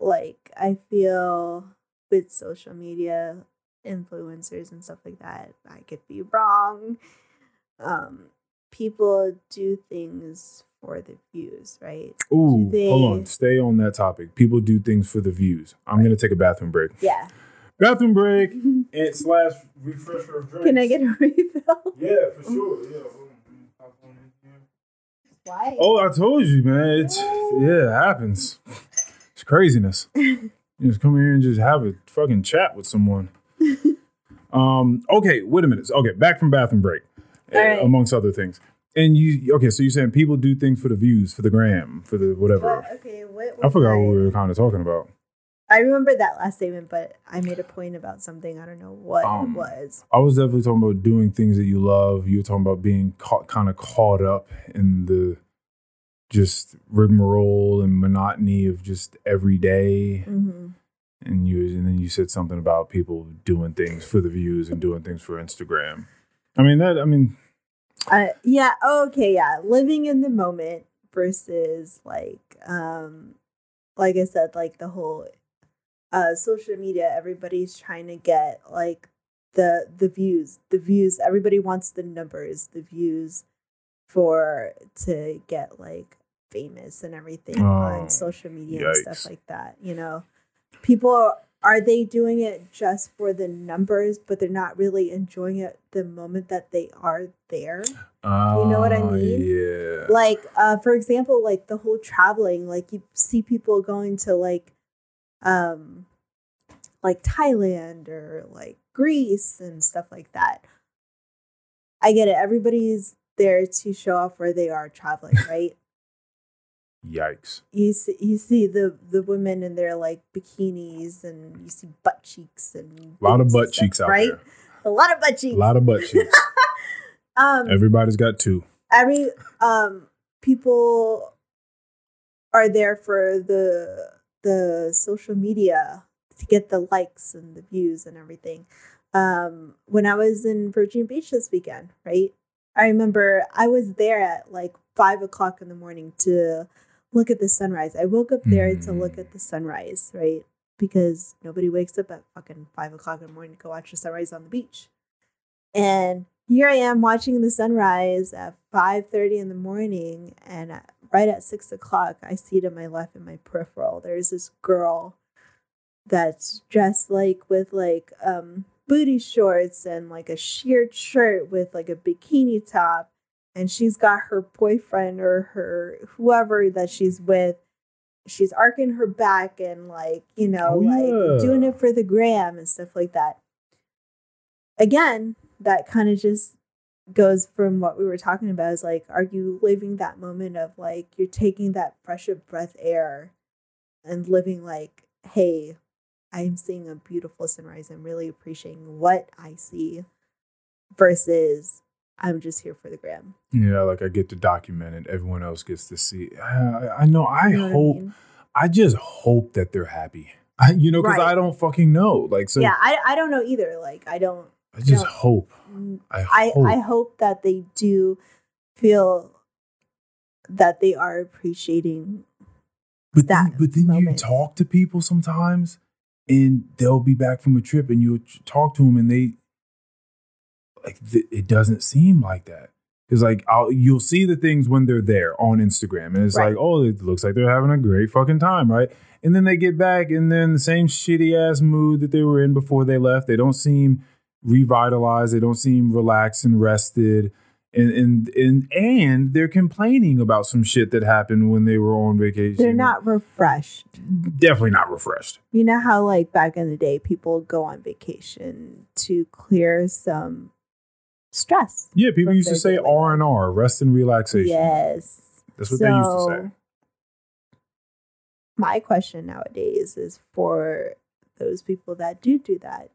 Speaker 1: like I feel with social media influencers and stuff like that, I could be wrong. Um, people do things for the views, right?
Speaker 2: Ooh,
Speaker 1: they-
Speaker 2: hold on. Stay on that topic. People do things for the views. I'm gonna take a bathroom break.
Speaker 1: Yeah.
Speaker 2: Bathroom break *laughs* and slash refresher of drinks.
Speaker 1: Can I get a *laughs* refill?
Speaker 2: Yeah, for sure. Yeah.
Speaker 1: Why?
Speaker 2: Oh, I told you, man. It's yeah, it happens. It's craziness. *laughs* you just come here and just have a fucking chat with someone. *laughs* um. Okay. Wait a minute. Okay. Back from bathroom break, uh,
Speaker 1: right.
Speaker 2: amongst other things. And you okay? So you're saying people do things for the views, for the gram, for the whatever.
Speaker 1: What? Okay, what?
Speaker 2: I forgot what we were kind of talking about.
Speaker 1: I remember that last statement, but I made a point about something. I don't know what
Speaker 2: Um,
Speaker 1: it was.
Speaker 2: I was definitely talking about doing things that you love. You were talking about being caught, kind of caught up in the just rigmarole and monotony of just every day.
Speaker 1: hmm
Speaker 2: And you and then you said something about people doing things for the views and doing things for Instagram. I mean that. I mean,
Speaker 1: Uh, yeah. Okay. Yeah. Living in the moment versus like, um, like I said, like the whole uh social media. Everybody's trying to get like the the views, the views. Everybody wants the numbers, the views for to get like famous and everything
Speaker 2: Oh,
Speaker 1: on social media and stuff like that. You know, people are they doing it just for the numbers, but they're not really enjoying it the moment that they are there. You know what I
Speaker 2: ah,
Speaker 1: mean?
Speaker 2: Yeah.
Speaker 1: Like, uh, for example, like the whole traveling, like you see people going to like, um, like Thailand or like Greece and stuff like that. I get it. Everybody's there to show off where they are traveling, *laughs* right?
Speaker 2: Yikes.
Speaker 1: you see, you see the the women in their like bikinis and you see butt cheeks and
Speaker 2: A lot of butt
Speaker 1: stuff,
Speaker 2: cheeks out
Speaker 1: right?
Speaker 2: there.
Speaker 1: A lot of butt cheeks.
Speaker 2: A lot of butt cheeks. *laughs*
Speaker 1: um,
Speaker 2: Everybody's got two.
Speaker 1: every um people are there for the the social media to get the likes and the views and everything. Um, when I was in Virginia Beach this weekend, right? I remember I was there at like five o'clock in the morning to look at the sunrise. I woke up there to look
Speaker 2: Mm.
Speaker 1: at the sunrise, right? Because nobody wakes up at fucking five o'clock in the morning to go watch the sunrise on the beach. And here I am watching the sunrise at five thirty in the morning, and right at six o'clock, I see to my left in my peripheral, there's this girl that's dressed like with like um booty shorts and like a sheared shirt with like a bikini top and she's got her boyfriend or her whoever that she's with she's arcing her back and like you know
Speaker 2: Oh,
Speaker 1: like doing it for the gram and stuff like that. Again that kind of just goes from what we were talking about is like are you living that moment of like you're taking that fresh of breath air and living like hey i'm seeing a beautiful sunrise i'm really appreciating what i see versus i'm just here for the gram
Speaker 2: Yeah, like I get to document it. Everyone else gets to see. I, I know. I
Speaker 1: You know
Speaker 2: hope.
Speaker 1: mean?
Speaker 2: I just hope that they're happy. I, you know, because
Speaker 1: Right.
Speaker 2: I don't fucking know. Like, so
Speaker 1: yeah I, I don't know either like i don't
Speaker 2: I just
Speaker 1: no.
Speaker 2: hope. I hope.
Speaker 1: I hope that they do feel that they are appreciating
Speaker 2: but
Speaker 1: that
Speaker 2: then, but then you talk to people sometimes, and they'll be back from a trip, and you'll talk to them, and they like th- it doesn't seem like that. Because like I'll, you'll see the things when they're there on Instagram, and it's
Speaker 1: Right.
Speaker 2: like, oh, it looks like they're having a great fucking time, right? And then they get back, and then the same shitty ass mood that they were in before they left. They don't seem revitalized. They don't seem relaxed and rested. And and and and they're complaining about some shit that happened when they were on vacation.
Speaker 1: they're not refreshed
Speaker 2: definitely not refreshed.
Speaker 1: you know how like back in the day people go on vacation to clear some stress
Speaker 2: Yeah, people used to say R and R, rest and relaxation.
Speaker 1: yes
Speaker 2: That's what they used to say.
Speaker 1: My question nowadays is for those people that do do that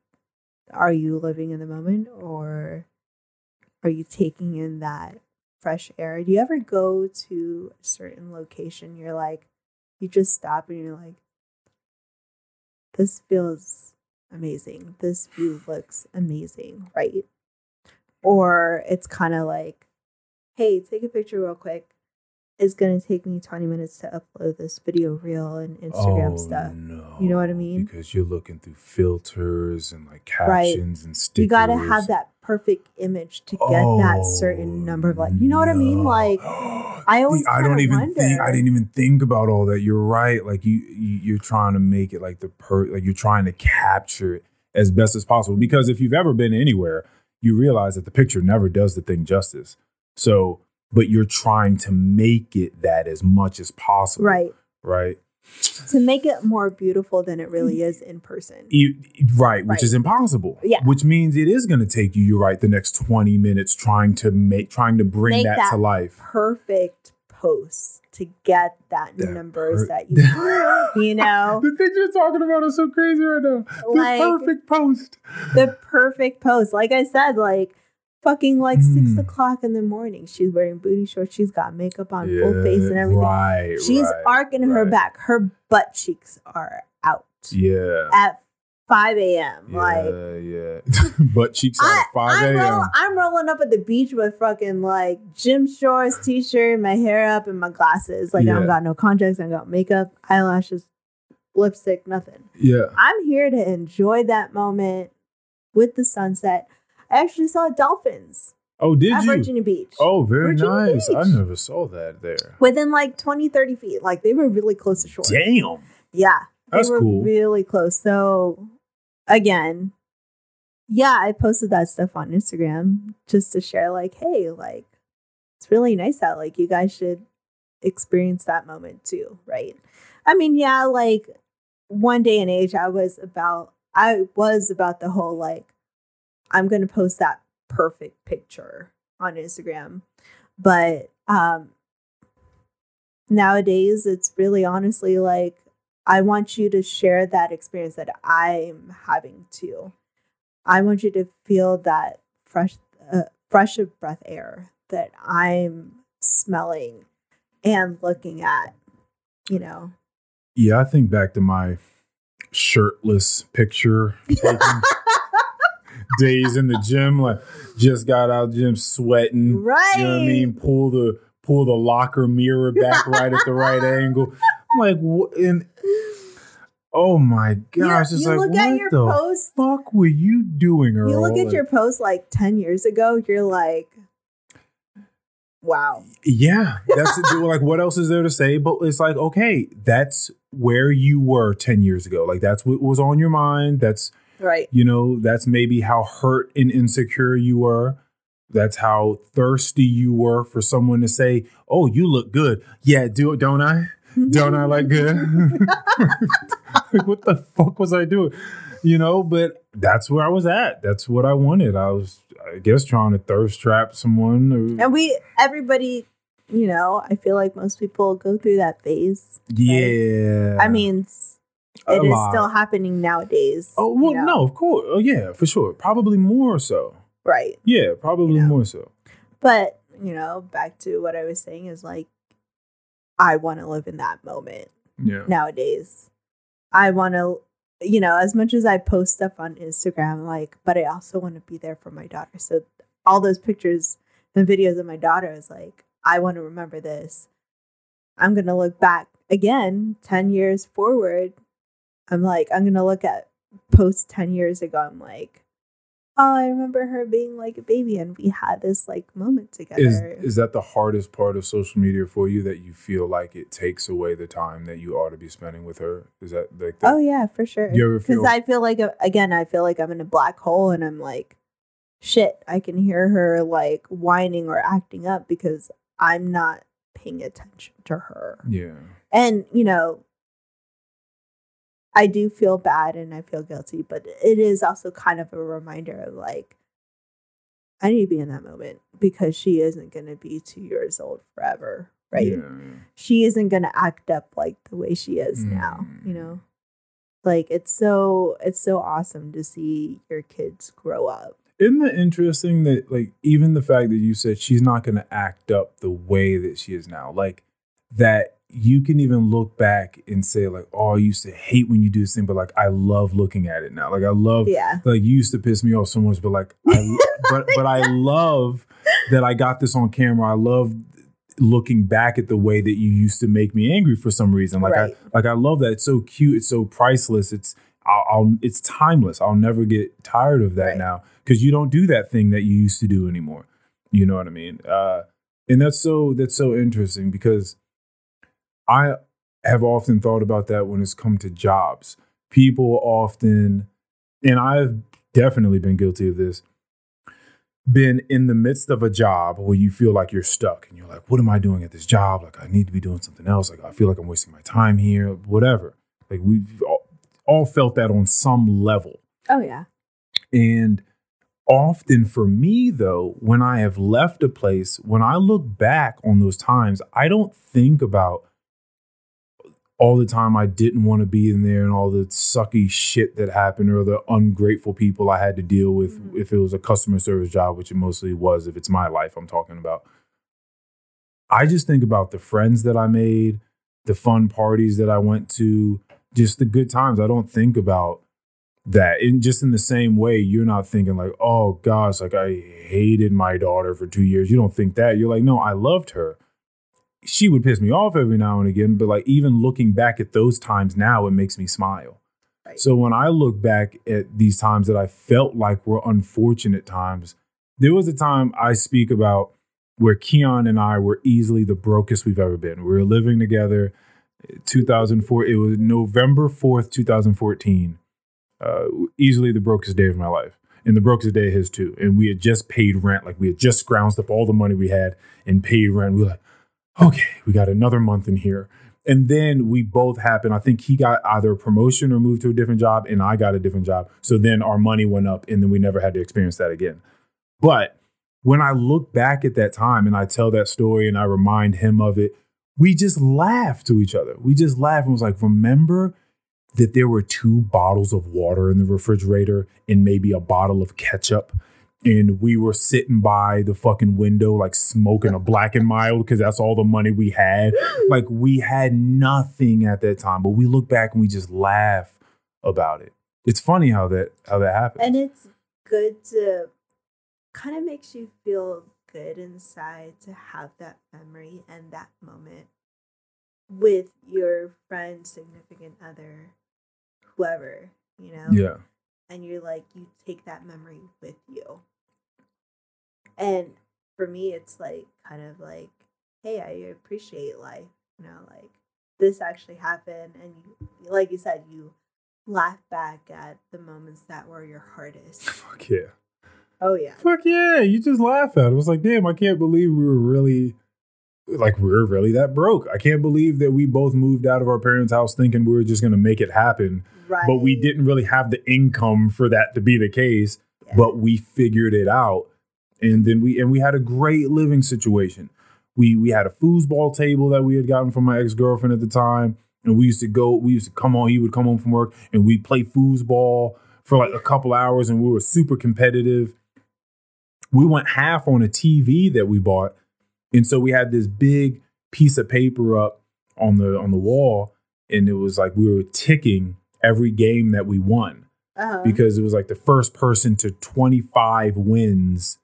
Speaker 1: are you living in the moment or are you taking in that fresh air? Do you ever go to a certain location you're like you just stop and you're like this feels amazing. This view looks amazing right? Or it's kind of like hey take a picture real quick it's going to take me 20 minutes to upload this video reel and instagram
Speaker 2: oh,
Speaker 1: stuff
Speaker 2: No,
Speaker 1: You know what I mean?
Speaker 2: Because you're looking through filters and like
Speaker 1: Right.
Speaker 2: captions and stickers.
Speaker 1: you got to have that perfect image to get that certain oh, number of like you know what i mean
Speaker 2: Oh,
Speaker 1: like *gasps* I always
Speaker 2: I don't even
Speaker 1: wonder.
Speaker 2: think I didn't even think about all that. You're right. Like you, you you're trying to make it like the per like you're trying to capture it as best as possible. Because if you've ever been anywhere, you realize that the picture never does the thing justice. So, but you're trying to make it that as much as possible.
Speaker 1: right
Speaker 2: Right.
Speaker 1: to make it more beautiful than it really is in person
Speaker 2: You, right, which
Speaker 1: Right.
Speaker 2: is impossible.
Speaker 1: Yeah.
Speaker 2: Which means it is going to take you, you're right, the next 20 minutes trying to make, trying to bring
Speaker 1: Make
Speaker 2: that,
Speaker 1: that
Speaker 2: to life.
Speaker 1: perfect post to get that,
Speaker 2: That
Speaker 1: numbers
Speaker 2: per-
Speaker 1: that you *laughs* you know
Speaker 2: The things you're talking about are so crazy right now. The
Speaker 1: Like-
Speaker 2: perfect post.
Speaker 1: the perfect post like i said like fucking like six
Speaker 2: Mm.
Speaker 1: o'clock in the morning she's wearing booty shorts she's got makeup on full face and everything
Speaker 2: Right.
Speaker 1: she's
Speaker 2: right,
Speaker 1: arcing her back her butt cheeks are out
Speaker 2: Yeah.
Speaker 1: at 5 a.m
Speaker 2: Yeah,
Speaker 1: like
Speaker 2: yeah. *laughs* Butt cheeks out at 5
Speaker 1: I'm, roll,
Speaker 2: a.m.
Speaker 1: I'm rolling up at the beach with fucking like gym shorts, t-shirt, my hair up, and my glasses. Like I
Speaker 2: Yeah.
Speaker 1: don't got no contacts, I don't got makeup, eyelashes, lipstick, nothing.
Speaker 2: Yeah.
Speaker 1: I'm here to enjoy that moment with the sunset. I actually saw dolphins
Speaker 2: Oh, did
Speaker 1: at
Speaker 2: you?
Speaker 1: Virginia Beach
Speaker 2: Oh, very
Speaker 1: Virginia
Speaker 2: nice. I never saw that there.
Speaker 1: within like 20, 30 feet. Like they were really close to shore.
Speaker 2: Damn.
Speaker 1: Yeah. They
Speaker 2: That's
Speaker 1: were
Speaker 2: cool.
Speaker 1: really close. So again, yeah, I posted that stuff on Instagram just to share like, hey, like it's really nice out. Like you guys should experience that moment too, right? I mean, yeah, like one day and age I was about I was about the whole like I'm going to post that perfect picture on Instagram. But um nowadays it's really honestly like I want you to share that experience that I'm having too. I want you to feel that fresh, uh, fresh of breath air that I'm smelling and looking at. You know,
Speaker 2: Yeah, I think back to my shirtless picture *laughs* days in the gym, like just got out of the gym sweating.
Speaker 1: right?
Speaker 2: You know what I mean? Pull the pull the locker mirror back right at the right *laughs* angle. I'm like, what? And oh my
Speaker 1: You-
Speaker 2: gosh, it's
Speaker 1: you
Speaker 2: like,
Speaker 1: look
Speaker 2: what
Speaker 1: at your
Speaker 2: the
Speaker 1: post.
Speaker 2: fuck were you doing, Earl?
Speaker 1: You look at
Speaker 2: Like,
Speaker 1: your post like ten years ago. You're like, wow.
Speaker 2: yeah. That's *laughs* like, what else is there to say? But it's like, okay, that's where you were ten years ago. Like that's what was on your mind. That's
Speaker 1: Right.
Speaker 2: You know, that's maybe how hurt and insecure you were. That's how thirsty you were for someone to say, "Oh, you look good." Yeah, do it, don't I? *laughs* Don't I look good? like, *laughs* what the fuck was I doing? You know, but that's where I was at. That's what I wanted. I was, I guess, trying to thirst trap someone. Or,
Speaker 1: And we, everybody, you know, I feel like most people go through that phase.
Speaker 2: yeah.
Speaker 1: I mean, it is still happening nowadays.
Speaker 2: Oh
Speaker 1: you
Speaker 2: well,
Speaker 1: know?
Speaker 2: no, of course. Oh yeah, for sure. Probably more so.
Speaker 1: Right.
Speaker 2: Yeah, probably
Speaker 1: You know.
Speaker 2: more so.
Speaker 1: But, you know, back to what I was saying is like, I want to live in that moment
Speaker 2: Yeah.
Speaker 1: nowadays. I want to, you know, as much as I post stuff on Instagram, like, but I also want to be there for my daughter. So all those pictures and videos of my daughter is like, I want to remember this. I'm going to look back again 10 years forward. I'm like, I'm to look at posts 10 years ago. I'm like, oh, I remember her being like a baby and we had this like moment together.
Speaker 2: Is is that the hardest part of social media for you that you feel like it takes away the time that you ought to be spending with her? Is that like the,
Speaker 1: Oh yeah, for sure. Because
Speaker 2: feel-
Speaker 1: I feel like uh, again, I feel like I'm in a black hole, and I'm like, shit. I can hear her like whining or acting up because I'm not paying attention to her.
Speaker 2: yeah.
Speaker 1: And you know, I do feel bad and I feel guilty, but it is also kind of a reminder of like, I need to be in that moment because she isn't going to be two years old forever, right?
Speaker 2: Yeah,
Speaker 1: she isn't going to act up like the way she is now you
Speaker 2: Mm.
Speaker 1: know like it's so it's so awesome to see your kids grow up
Speaker 2: Isn't it interesting that like even the fact that you said she's not gonna act up the way that she is now, like that you can even look back and say like, oh, I used to hate when you do this thing, but like I love looking at it now. Like I love
Speaker 1: yeah
Speaker 2: like you used to piss me off so much, but like I *laughs* but but I love that I got this on camera. I love looking back at the way that you used to make me angry for some reason. Like
Speaker 1: Right.
Speaker 2: I like I love that. It's so cute. It's so priceless. It's I'll, I'll it's timeless. I'll never get tired of that
Speaker 1: Right.
Speaker 2: now because you don't do that thing that you used to do anymore. You know what I mean? Uh, and that's so that's so interesting because I have often thought about that when it's come to jobs. People often, and I've definitely been guilty of this, been in the midst of a job where you feel like you're stuck and you're like, what am I doing at this job? Like, I need to be doing something else. Like, I feel like I'm wasting my time here, whatever. Like, we've all, all felt that on some level.
Speaker 1: oh yeah
Speaker 2: And often for me, though, when I have left a place, when I look back on those times, I don't think about all the time I didn't want to be in there and all the sucky shit that happened or the ungrateful people I had to deal with
Speaker 1: Mhm.
Speaker 2: if it was a customer service job, which it mostly was, if it's my life I'm talking about. I just think about the friends that I made, the fun parties that I went to, just the good times. I don't think about that. And just in the same way, you're not thinking like, oh gosh, like I hated my daughter for two years. You don't think that. You're like, no, I loved her. She would piss me off every now and again, but like even looking back at those times now, it makes me smile.
Speaker 1: Right.
Speaker 2: So when I look back at these times that I felt like were unfortunate times, there was a time I speak about where Keon and I were easily the brokest we've ever been. We were living together. 2004. It was November 4th, 2014. Uh, easily the brokest day of my life, and the brokest day of his too. And we had just paid rent. Like we had just scrounged up all the money we had and paid rent. We were like, okay, we got another month in here. And then we both happened. I think he got either a promotion or moved to a different job, and I got a different job. So then our money went up, and then we never had to experience that again. But when I look back at that time and I tell that story and I remind him of it, we just laughed to each other. We just laughed and was like, remember that there were two bottles of water in the refrigerator and maybe a bottle of ketchup. And we were sitting by the fucking window, like smoking a black and mild because that's all the money we had. Like we had nothing at that time, but we look back and we just laugh about it. It's funny how that how that happens.
Speaker 1: and it's good to kind of makes you feel good inside to have that memory and that moment with your friend significant other whoever you know
Speaker 2: yeah.
Speaker 1: and you're like you take that memory with you and for me it's like kind of like hey i appreciate life you know like this actually happened and you like you said you laugh back at the moments that were your hardest. *laughs*
Speaker 2: Fuck yeah.
Speaker 1: Oh yeah.
Speaker 2: Fuck yeah. You just laugh at it. It was like, damn, I can't believe we were really like we were really that broke. I can't believe that we both moved out of our parents' house thinking we were just gonna make it happen.
Speaker 1: Right.
Speaker 2: But we didn't really have the income for that to be the case.
Speaker 1: Yeah.
Speaker 2: But we figured it out. And then we and we had a great living situation. We we had a foosball table that we had gotten from my ex-girlfriend at the time. And we used to go, we used to come on, he would come home from work and we'd play foosball for like a couple hours and we were super competitive. We went half on a TV that we bought. And so we had this big piece of paper up on the on the wall. And it was like we were ticking every game that we won
Speaker 1: uh-huh.
Speaker 2: because it was like the first person to 25 wins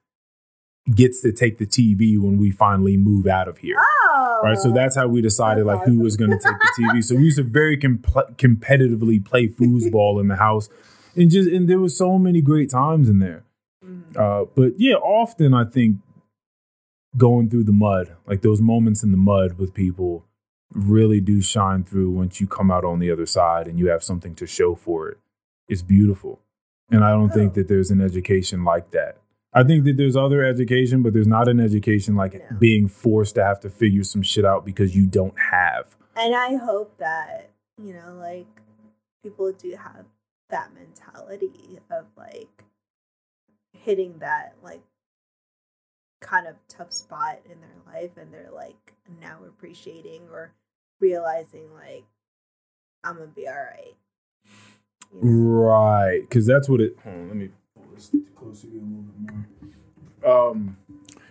Speaker 2: gets to take the TV when we finally move out of here.
Speaker 1: oh.
Speaker 2: Right, so that's how we decided like who was going to take the TV. So we used to very com- competitively play foosball in the house, and just and there was so many great times in there.
Speaker 1: Mhm.
Speaker 2: Uh, but yeah, often I think going through the mud, like those moments in the mud with people, really do shine through once you come out on the other side and you have something to show for it. It's beautiful. And I don't think
Speaker 1: Oh.
Speaker 2: that there's an education like that. I think that there's other education, but there's not an education like
Speaker 1: No.
Speaker 2: being forced to have to figure some shit out because you don't have.
Speaker 1: And I hope that, you know, like people do have that mentality of like hitting that like kind of tough spot in their life and they're like now appreciating or realizing like I'm gonna be all right. You know?
Speaker 2: Right, because that's what it. Hold on, let me pull this closer to you a little bit more. Um,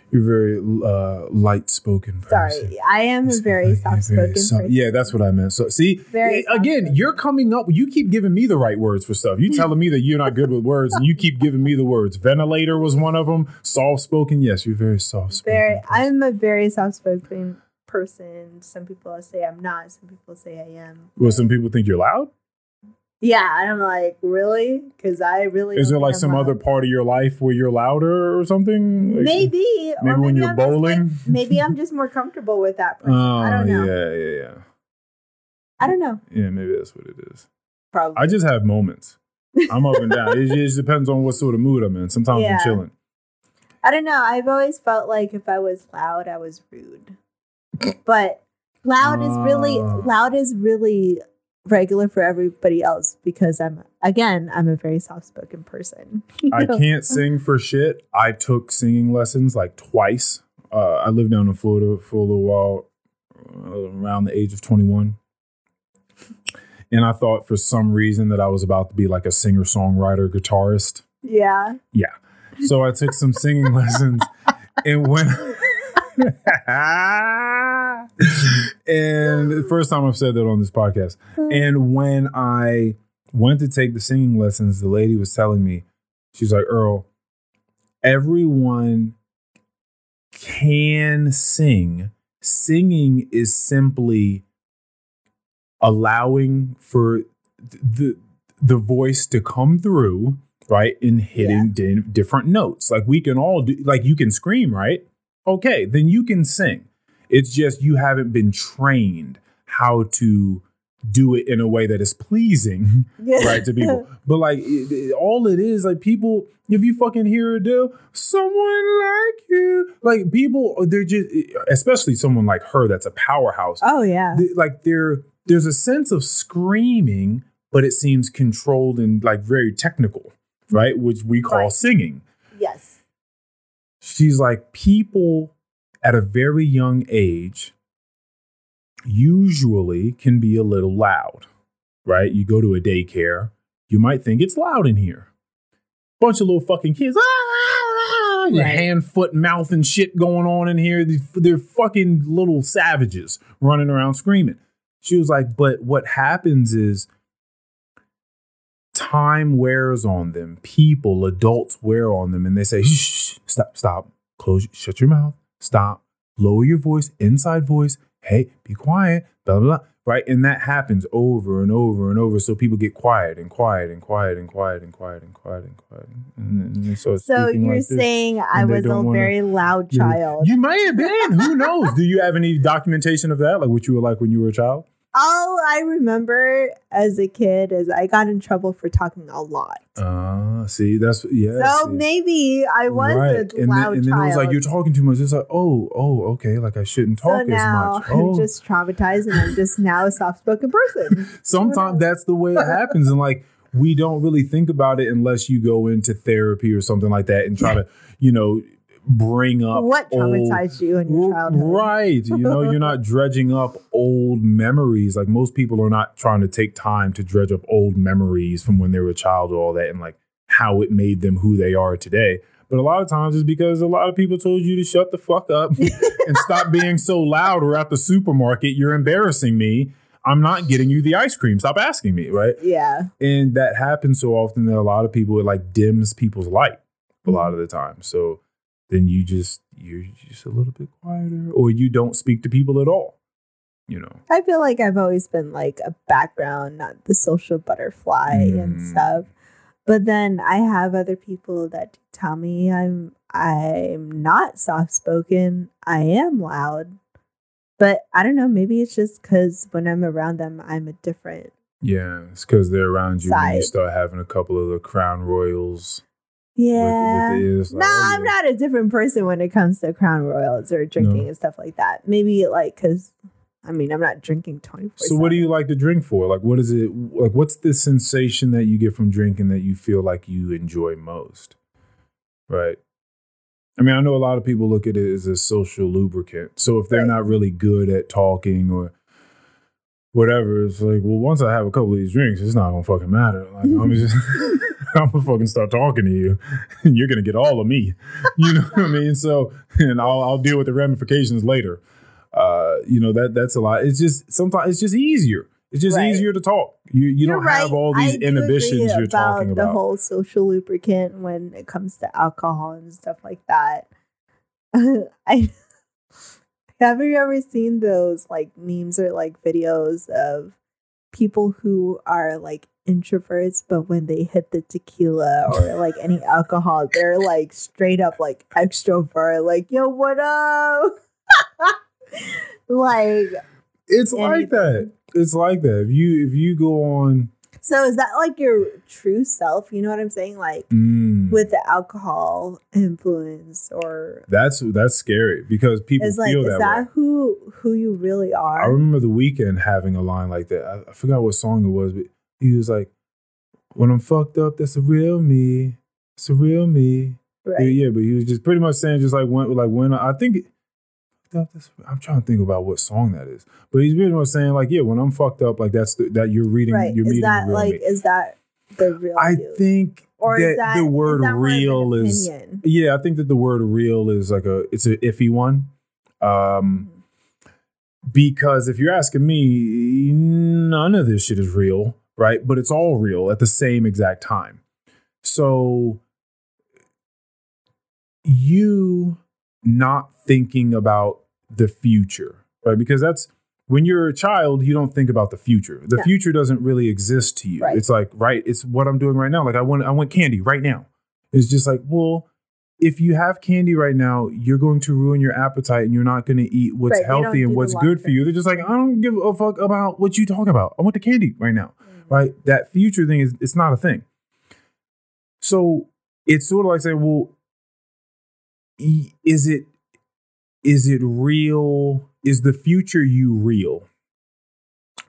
Speaker 2: you're very uh, light spoken.
Speaker 1: Sorry, I am a very soft spoken person.
Speaker 2: Yeah, that's what I meant. So see,
Speaker 1: Very
Speaker 2: again,
Speaker 1: soft-spoken.
Speaker 2: you're coming up. You keep giving me the right words for stuff. You telling me that you're not good with words, and you keep giving me the words. Ventilator was one of them. Soft spoken. Yes, you're very soft spoken.
Speaker 1: very I'm a very soft spoken person. Some people say I'm not, some people say I am.
Speaker 2: Well, some people think you're loud.
Speaker 1: Yeah, I'm like, really? Because I really
Speaker 2: Is there like some other part of your life where you're louder or something? Like-
Speaker 1: maybe, or
Speaker 2: maybe when you're
Speaker 1: I'm just, like-
Speaker 2: bowling?
Speaker 1: maybe I'm just more comfortable with that person.
Speaker 2: Oh,
Speaker 1: I don't know.
Speaker 2: yeah, yeah, yeah.
Speaker 1: I don't know.
Speaker 2: Yeah, maybe that's what it is.
Speaker 1: Probably.
Speaker 2: I just have moments. I'm up and down. It just depends on what sort of mood I'm in. Sometimes
Speaker 1: Yeah.
Speaker 2: I'm chilling.
Speaker 1: I don't know. I've always felt like if I was loud, I was rude. But loud is really
Speaker 2: Ah.
Speaker 1: loud is really regular for everybody else because I'm again I'm a very soft spoken person. *laughs*
Speaker 2: I can't sing for shit. I took singing lessons like twice. Uh, I lived down in Florida for a little while, uh, around the age of 21. And I thought for some reason that I was about to be like a singer songwriter guitarist.
Speaker 1: Yeah. Yeah.
Speaker 2: So I took some singing *laughs* lessons. And when. *laughs* and the first time I've said that on this podcast. And when I went to take the singing lessons, the lady was telling me, she's like, Earl, everyone can sing. Singing is simply allowing for the the voice to come through, right? And hitting di- different notes. Like we can all do like you can scream, right? Okay, then you can sing. It's just you haven't been trained how to do it in a way that is pleasing *laughs* right to people. But like it, it- all it is, like people, if you fucking hear a deal, someone like you, like people, they're just, especially someone like her that's a powerhouse.
Speaker 1: oh yeah.
Speaker 2: they- like there, there's a sense of screaming, but it seems controlled and like very technical, mm-hmm. right? Which we call
Speaker 1: Right.
Speaker 2: singing.
Speaker 1: Yes.
Speaker 2: She's like people at a very young age usually can be a little loud, right? You go to a daycare, you might think it's loud in here. Bunch of little fucking kids, ah, ah, ah, ah
Speaker 1: Right.
Speaker 2: hand, foot, mouth, and shit going on in here. They're fucking little savages running around screaming. She was like, but what happens is time wears on them. People, adults wear on them, and they say, shh, stop, stop, close, shut your mouth, stop, lower your voice, inside voice. Hey, be quiet, blah, blah, blah. Right. And that happens over and over and over. So people get quiet and quiet and quiet and quiet and quiet and quiet and quiet. And they
Speaker 1: So you're
Speaker 2: like
Speaker 1: saying I was a
Speaker 2: wanna-
Speaker 1: very loud
Speaker 2: You-
Speaker 1: child.
Speaker 2: You may have been. Who knows? Do you have any documentation of that? Like what you were like when you were a child?
Speaker 1: All I remember as a kid is I got in trouble for talking a lot.
Speaker 2: Uh, see, that's yeah.
Speaker 1: so
Speaker 2: see.
Speaker 1: maybe I was
Speaker 2: right.
Speaker 1: a
Speaker 2: and then,
Speaker 1: loud
Speaker 2: and then
Speaker 1: child.
Speaker 2: it was like you're talking too much. It's like, oh, oh, okay, like I shouldn't
Speaker 1: so
Speaker 2: talk as
Speaker 1: now
Speaker 2: much. *laughs* Oh,
Speaker 1: I'm just traumatized and I'm just now a soft spoken person. *laughs*
Speaker 2: sometimes that's the way it happens, and like we don't really think about it unless you go into therapy or something like that and try to, you know, bring up
Speaker 1: what
Speaker 2: old-
Speaker 1: traumatized you in your childhood?
Speaker 2: Right. You know, you're not *laughs* dredging up old memories. Like most people are not trying to take time to dredge up old memories from when they were a child or all that and like how it made them who they are today. But a lot of times it's because a lot of people told you to shut the fuck up *laughs* and stop being so loud. Or at the supermarket, you're embarrassing me. I'm not getting you the ice cream. Stop asking me, right?
Speaker 1: Yeah.
Speaker 2: And that happens so often that a lot of people it like dims people's light a mm-hmm. lot of the time. So then you just you're just a little bit quieter, or you don't speak to people at all. You know.
Speaker 1: I feel like I've always been like a background, not the social butterfly and
Speaker 2: Mm.
Speaker 1: stuff. But then I have other people that tell me I'm I'm not soft spoken. I am loud. But I don't know, maybe it's just cuz when I'm around them I'm a different.
Speaker 2: Yeah, it's because they're around you when you start having a couple of the crown royals. With-
Speaker 1: Yeah.
Speaker 2: with, ears.
Speaker 1: No,
Speaker 2: oh,
Speaker 1: I'm
Speaker 2: yeah.
Speaker 1: not a different person when it comes to Crown Royals or drinking
Speaker 2: No.
Speaker 1: and stuff like that. Maybe like cuz I mean, I'm not drinking 24
Speaker 2: So what do you like to drink for? Like, what is it? Like, what's the sensation that you get from drinking that you feel like you enjoy most? Right. I mean, I know a lot of people look at it as a social lubricant. So if they're
Speaker 1: Right.
Speaker 2: not really good at talking or whatever, it's like, well, once I have a couple of these drinks, it's not gonna fucking matter. Like, I'm *laughs* just, *laughs* I'm gonna fucking start talking to you, and *laughs* you're gonna get all of me. You know what I mean? So, and I'll, I'll deal with the ramifications later. Uh, you know that that's a lot. It's just sometimes it's just easier. It's just
Speaker 1: Right.
Speaker 2: easier to talk. You you
Speaker 1: You're
Speaker 2: don't have all these inhibitions you're talking about.
Speaker 1: The whole social lubricant when it comes to alcohol and stuff like that. I have you ever seen those like memes or like videos of people who are like introverts, but when they hit the tequila or like any alcohol, they're like straight up like extrovert, like yo, what up? *laughs* like
Speaker 2: it's like that. It's like that. If you if you go on
Speaker 1: So is that like your true self? You know what I'm saying? Like
Speaker 2: mm,
Speaker 1: with the alcohol influence, or
Speaker 2: that's that's scary because people
Speaker 1: is like
Speaker 2: feel
Speaker 1: is
Speaker 2: that,
Speaker 1: that
Speaker 2: way.
Speaker 1: who who you really are?
Speaker 2: I remember the Weeknd having a line like that. I, I forgot what song it was, but he was like, "When I'm fucked up, that's a real me. It's a real me."
Speaker 1: Right.
Speaker 2: Yeah, yeah, but he was just pretty much saying just like when like when I think fucked up, that's- I'm trying to think about what song that is. But he's pretty much saying like, yeah, when I'm fucked up, like that's the, that you're reading,
Speaker 1: Right.
Speaker 2: you're
Speaker 1: Is
Speaker 2: meeting
Speaker 1: that like
Speaker 2: me.
Speaker 1: is that the real
Speaker 2: I
Speaker 1: you?
Speaker 2: think
Speaker 1: or
Speaker 2: that,
Speaker 1: is that
Speaker 2: the
Speaker 1: is
Speaker 2: word
Speaker 1: that of an
Speaker 2: real is yeah, I think that the word real is like a it's an iffy one. Um because if you're asking me, none of this shit is real, right? But it's all real at the same exact time. So you not thinking about the future, right? Because that's when you're a child, you don't think about the future. The
Speaker 1: Yeah.
Speaker 2: future doesn't really exist to you.
Speaker 1: Right.
Speaker 2: It's like, right, it's what I'm doing right now. Like I want I want candy right now. It's just like, well, if you have candy right now, you're going to ruin your appetite and you're not going to eat what's
Speaker 1: Right,
Speaker 2: healthy and what's good for you. They're just like, I don't give a fuck about what you talk about. I want the candy right now
Speaker 1: Mhm.
Speaker 2: right? That future thing is it's not a thing. So it's sort of like saying, well, is it is it real? Is the future you real?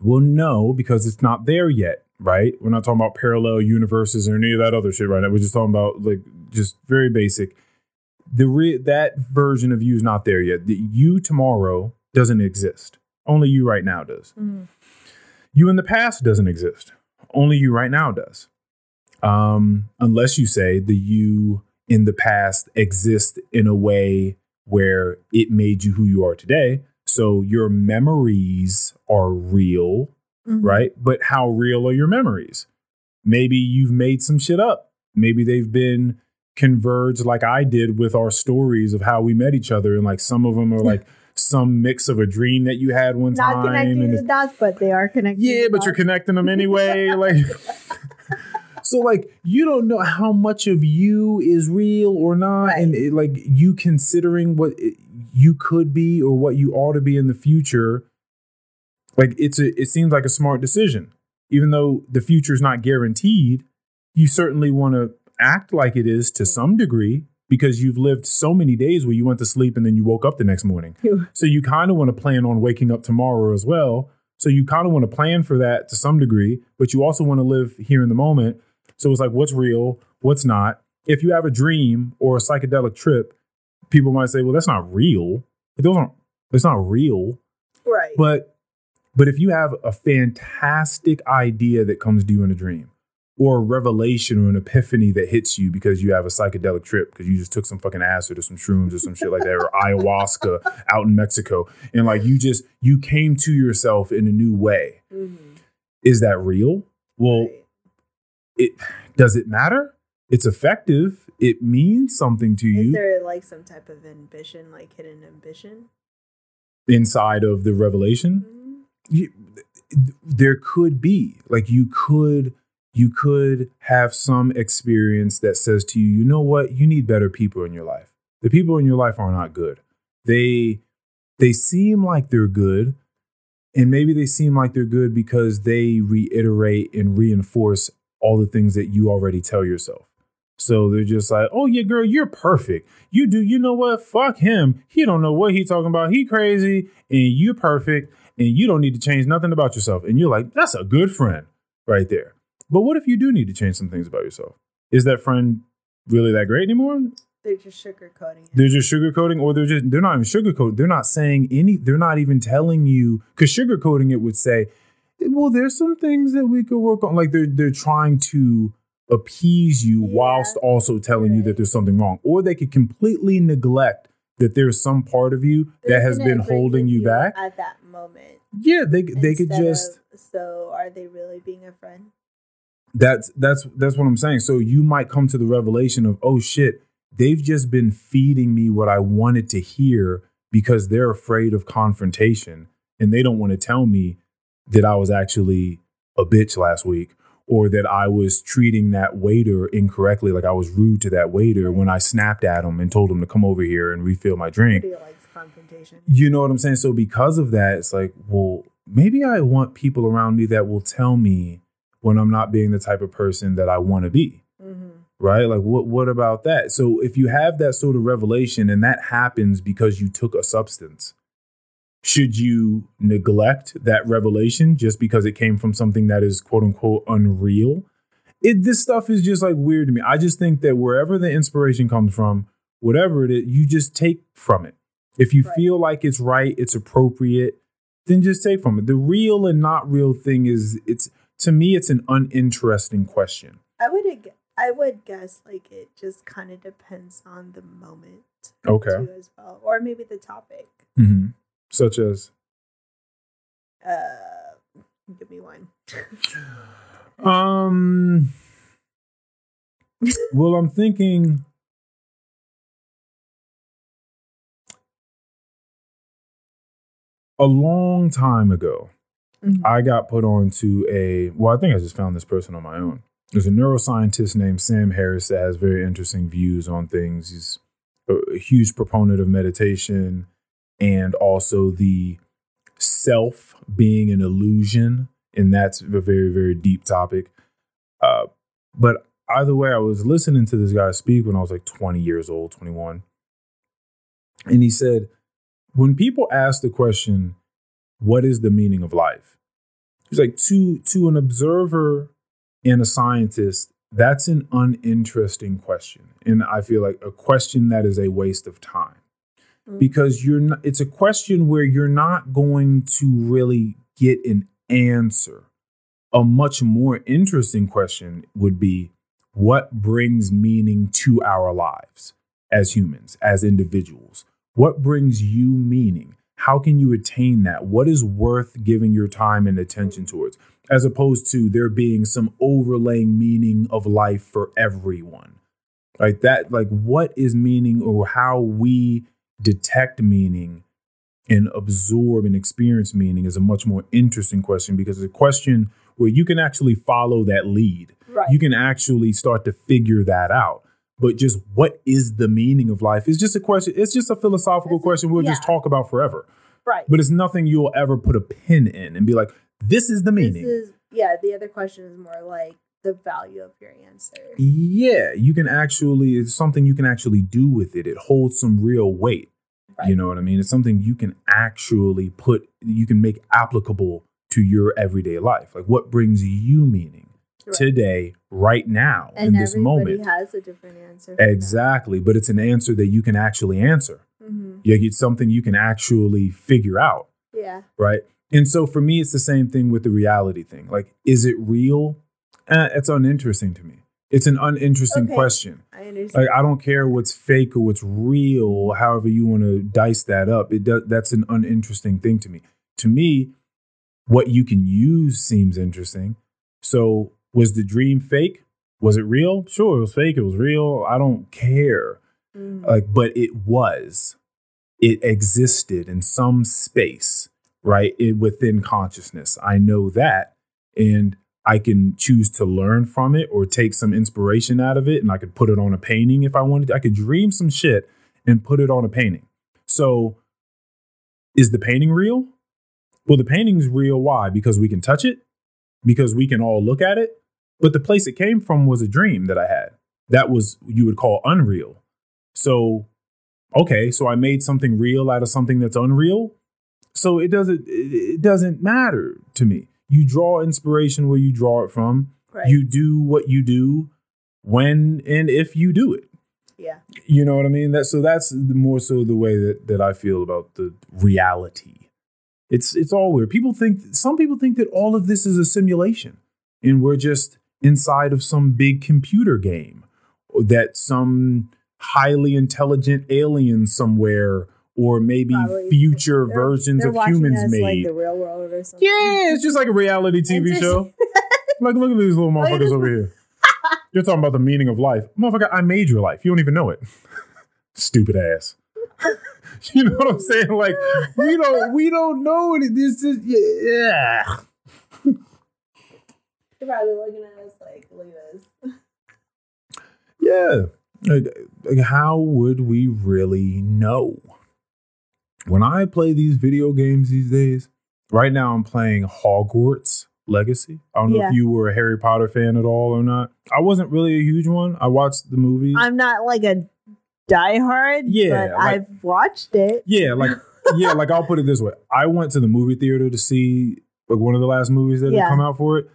Speaker 2: Well, no, because it's not there yet, right? We're not talking about parallel universes or any of that other shit right now. We're just talking about like just very basic. The re- that version of you is not there yet. The you tomorrow doesn't exist. Only you right now does.
Speaker 1: Mhm.
Speaker 2: You in the past doesn't exist. Only you right now does. Um, unless you say the you in the past exist in a way where it made you who you are today. So your memories are real,
Speaker 1: Mhm.
Speaker 2: right? But how real are your memories? Maybe you've made some shit up. Maybe they've been converged like I did with our stories of how we met each other. And like some of them are *laughs* like some mix of a dream that you had one
Speaker 1: Not
Speaker 2: time.
Speaker 1: connecting
Speaker 2: and
Speaker 1: the dots, but they are connected.
Speaker 2: yeah, but you're connecting them anyway. like, *laughs* so like you don't know how much of you is real or not,
Speaker 1: Right.
Speaker 2: and it, like you considering what it, you could be or what you ought to be in the future. like it's a it seems like a smart decision. Even though the future is not guaranteed, you certainly want to act like it is to some degree because you've lived so many days where you went to sleep and then you woke up the next morning. *laughs* So you kind of want to plan on waking up tomorrow as well. So you kind of want to plan for that to some degree, but you also want to live here in the moment. So it's like, what's real? What's not? If you have a dream or a psychedelic trip, people might say, well, that's not real. Those aren't, it's not real.
Speaker 1: Right.
Speaker 2: But but if you have a fantastic idea that comes to you in a dream, or a revelation or an epiphany that hits you because you have a psychedelic trip because you just took some fucking acid or some shrooms or some shit like that or *laughs* ayahuasca out in Mexico and like you just you came to yourself in a new way.
Speaker 1: Mhm.
Speaker 2: Is that real? Well,
Speaker 1: Right.
Speaker 2: It does it matter? It's effective. It means something to you.
Speaker 1: Is there like some type of ambition, like hidden ambition?
Speaker 2: inside of the revelation.
Speaker 1: Mhm.
Speaker 2: you, there could be like you could you could have some experience that says to you you know what you need better people in your life the people in your life are not good they they seem like they're good and maybe they seem like they're good because they reiterate and reinforce all the things that you already tell yourself so they're just like oh yeah girl you're perfect you do you know what fuck him he don't know what he talking about he crazy and you're perfect and you don't need to change nothing about yourself. And you're like, that's a good friend right there. But what if you do need to change some things about yourself? Is that friend really that great anymore?
Speaker 1: They're just sugarcoating it.
Speaker 2: They're just sugarcoating, or they're just they're not even sugarcoating. They're not saying any. They're not even telling you because sugarcoating it would say, well, there's some things that we could work on. Like they're they're trying to appease you
Speaker 1: Yeah.
Speaker 2: whilst also telling you that there's something wrong, or they could completely neglect that there's some part of you that has been holding you back.
Speaker 1: at that moment.
Speaker 2: Yeah, they they could just
Speaker 1: of- so, are they really being a friend?
Speaker 2: that's that's that's what I'm saying. So you might come to the revelation of, oh shit, they've just been feeding me what I wanted to hear because they're afraid of confrontation and they don't want to tell me that I was actually a bitch last week or that I was treating that waiter incorrectly, like I was rude to that waiter when I snapped at him and told him to come over here and refill my drink.
Speaker 1: Confrontation.
Speaker 2: You know what I'm saying? So because of that, it's like, well, maybe I want people around me that will tell me when I'm not being the type of person that I want to be.
Speaker 1: hmm
Speaker 2: Right? Like what what about that? So if you have that sort of revelation and that happens because you took a substance, should you neglect that revelation just because it came from something that is quote unquote unreal? It this stuff is just like weird to me. I just think that wherever the inspiration comes from, whatever it is, you just take from it. If you
Speaker 1: Right.
Speaker 2: feel like it's right, it's appropriate, then just take from it. The real and not real thing is it's to me it's an uninteresting question.
Speaker 1: I would ag- I would guess like it just kind of depends on the moment
Speaker 2: Okay.
Speaker 1: as well, or maybe the topic.
Speaker 2: hmm Such as
Speaker 1: Uh, give me one. *sighs*
Speaker 2: um well I'm thinking a long time ago
Speaker 1: Mhm.
Speaker 2: I got put onto a well, I think I just found this person on my own. There's a neuroscientist named Sam Harris that has very interesting views on things. He's a huge proponent of meditation and also the self being an illusion, and that's a very very deep topic. Uh, but either way, I was listening to this guy speak when I was like 20 years old, 21, and he said, when people ask the question, what is the meaning of life? He's like to to an observer and a scientist, that's an uninteresting question. And I feel like a question that is a waste of time
Speaker 1: Mm.
Speaker 2: because you're not, it's a question where you're not going to really get an answer. A much more interesting question would be what brings meaning to our lives as humans, as individuals? What brings you meaning? How can you attain that? What is worth giving your time and attention towards? As opposed to there being some overlaying meaning of life for everyone. Like that, like what is meaning or how we detect meaning and absorb and experience meaning is a much more interesting question because it's a question where you can actually follow that lead.
Speaker 1: Right.
Speaker 2: You can actually start to figure that out. But just what is the meaning of life is just a question. It's just a philosophical
Speaker 1: It's
Speaker 2: question we'll just talk about forever.
Speaker 1: Right.
Speaker 2: but it's nothing you'll ever put a pin in and be like, this is the
Speaker 1: this
Speaker 2: meaning.
Speaker 1: is yeah. The other question is more like the value of your answer.
Speaker 2: yeah, you can actually, it's something you can actually do with it. It holds some real weight. You know what I mean? It's something you can actually put, you can make applicable to your everyday life. Like what brings you meaning
Speaker 1: Right.
Speaker 2: today, right now,
Speaker 1: and
Speaker 2: in this
Speaker 1: everybody
Speaker 2: moment.
Speaker 1: has a different answer. for that.
Speaker 2: Exactly. But it's an answer that you can actually answer.
Speaker 1: Mhm.
Speaker 2: Like it's something you can actually figure out.
Speaker 1: Yeah.
Speaker 2: right? And so for me, it's the same thing with the reality thing. Like, is it real? Eh, it's uninteresting to me. It's an uninteresting
Speaker 1: Okay.
Speaker 2: question.
Speaker 1: I understand.
Speaker 2: Like, I don't care what's fake or what's real, however you want to dice that up. It does. That's an uninteresting thing to me. To me, what you can use seems interesting. So, was the dream fake? Was it real? Sure, it was fake. It was real. I don't care
Speaker 1: Mhm.
Speaker 2: like but it was it existed in some space right it, within consciousness i know that and i can choose to learn from it or take some inspiration out of it and i could put it on a painting if i wanted i could dream some shit and put it on a painting. So is the painting real? Well the painting's real. Why? Because we can touch it? Because we can all look at it? But the place it came from was a dream that i had that was you would call unreal. So, okay, so I made something real out of something that's unreal. So it doesn't it doesn't matter to me. You draw inspiration where you draw it from.
Speaker 1: right.
Speaker 2: You do what you do when and if you do it.
Speaker 1: yeah.
Speaker 2: You know what I mean? That so that's more so the way that that I feel about the reality. It's it's all weird. People think some people think that all of this is a simulation and we're just inside of some big computer game that some highly intelligent alien somewhere or maybe
Speaker 1: Probably.
Speaker 2: future
Speaker 1: They're-
Speaker 2: versions
Speaker 1: they're
Speaker 2: of humans
Speaker 1: us,
Speaker 2: made.
Speaker 1: like the real world or something.
Speaker 2: yeah, it's just like a reality TV
Speaker 1: It's
Speaker 2: show. *laughs* Like, look at these little motherfuckers over here. *laughs* You're talking about the meaning of life. Motherfucker, I made your life. You don't even know it. *laughs* Stupid ass. you know what I'm saying? Like, we don't we don't know it. This is yeah.
Speaker 1: They're probably looking at us like, look at this.
Speaker 2: Yeah. Like, how would we really know? When I play these video games these days, right now I'm playing Hogwarts Legacy. I don't know
Speaker 1: Yeah.
Speaker 2: if you were a Harry Potter fan at all or not. I wasn't really a huge one. I watched the movies.
Speaker 1: I'm not like a diehard,
Speaker 2: Yeah,
Speaker 1: but
Speaker 2: like-
Speaker 1: I've watched it.
Speaker 2: Yeah, like *laughs* yeah, like I'll put it this way. I went to the movie theater to see like one of the last movies that
Speaker 1: Yeah.
Speaker 2: had come out for it.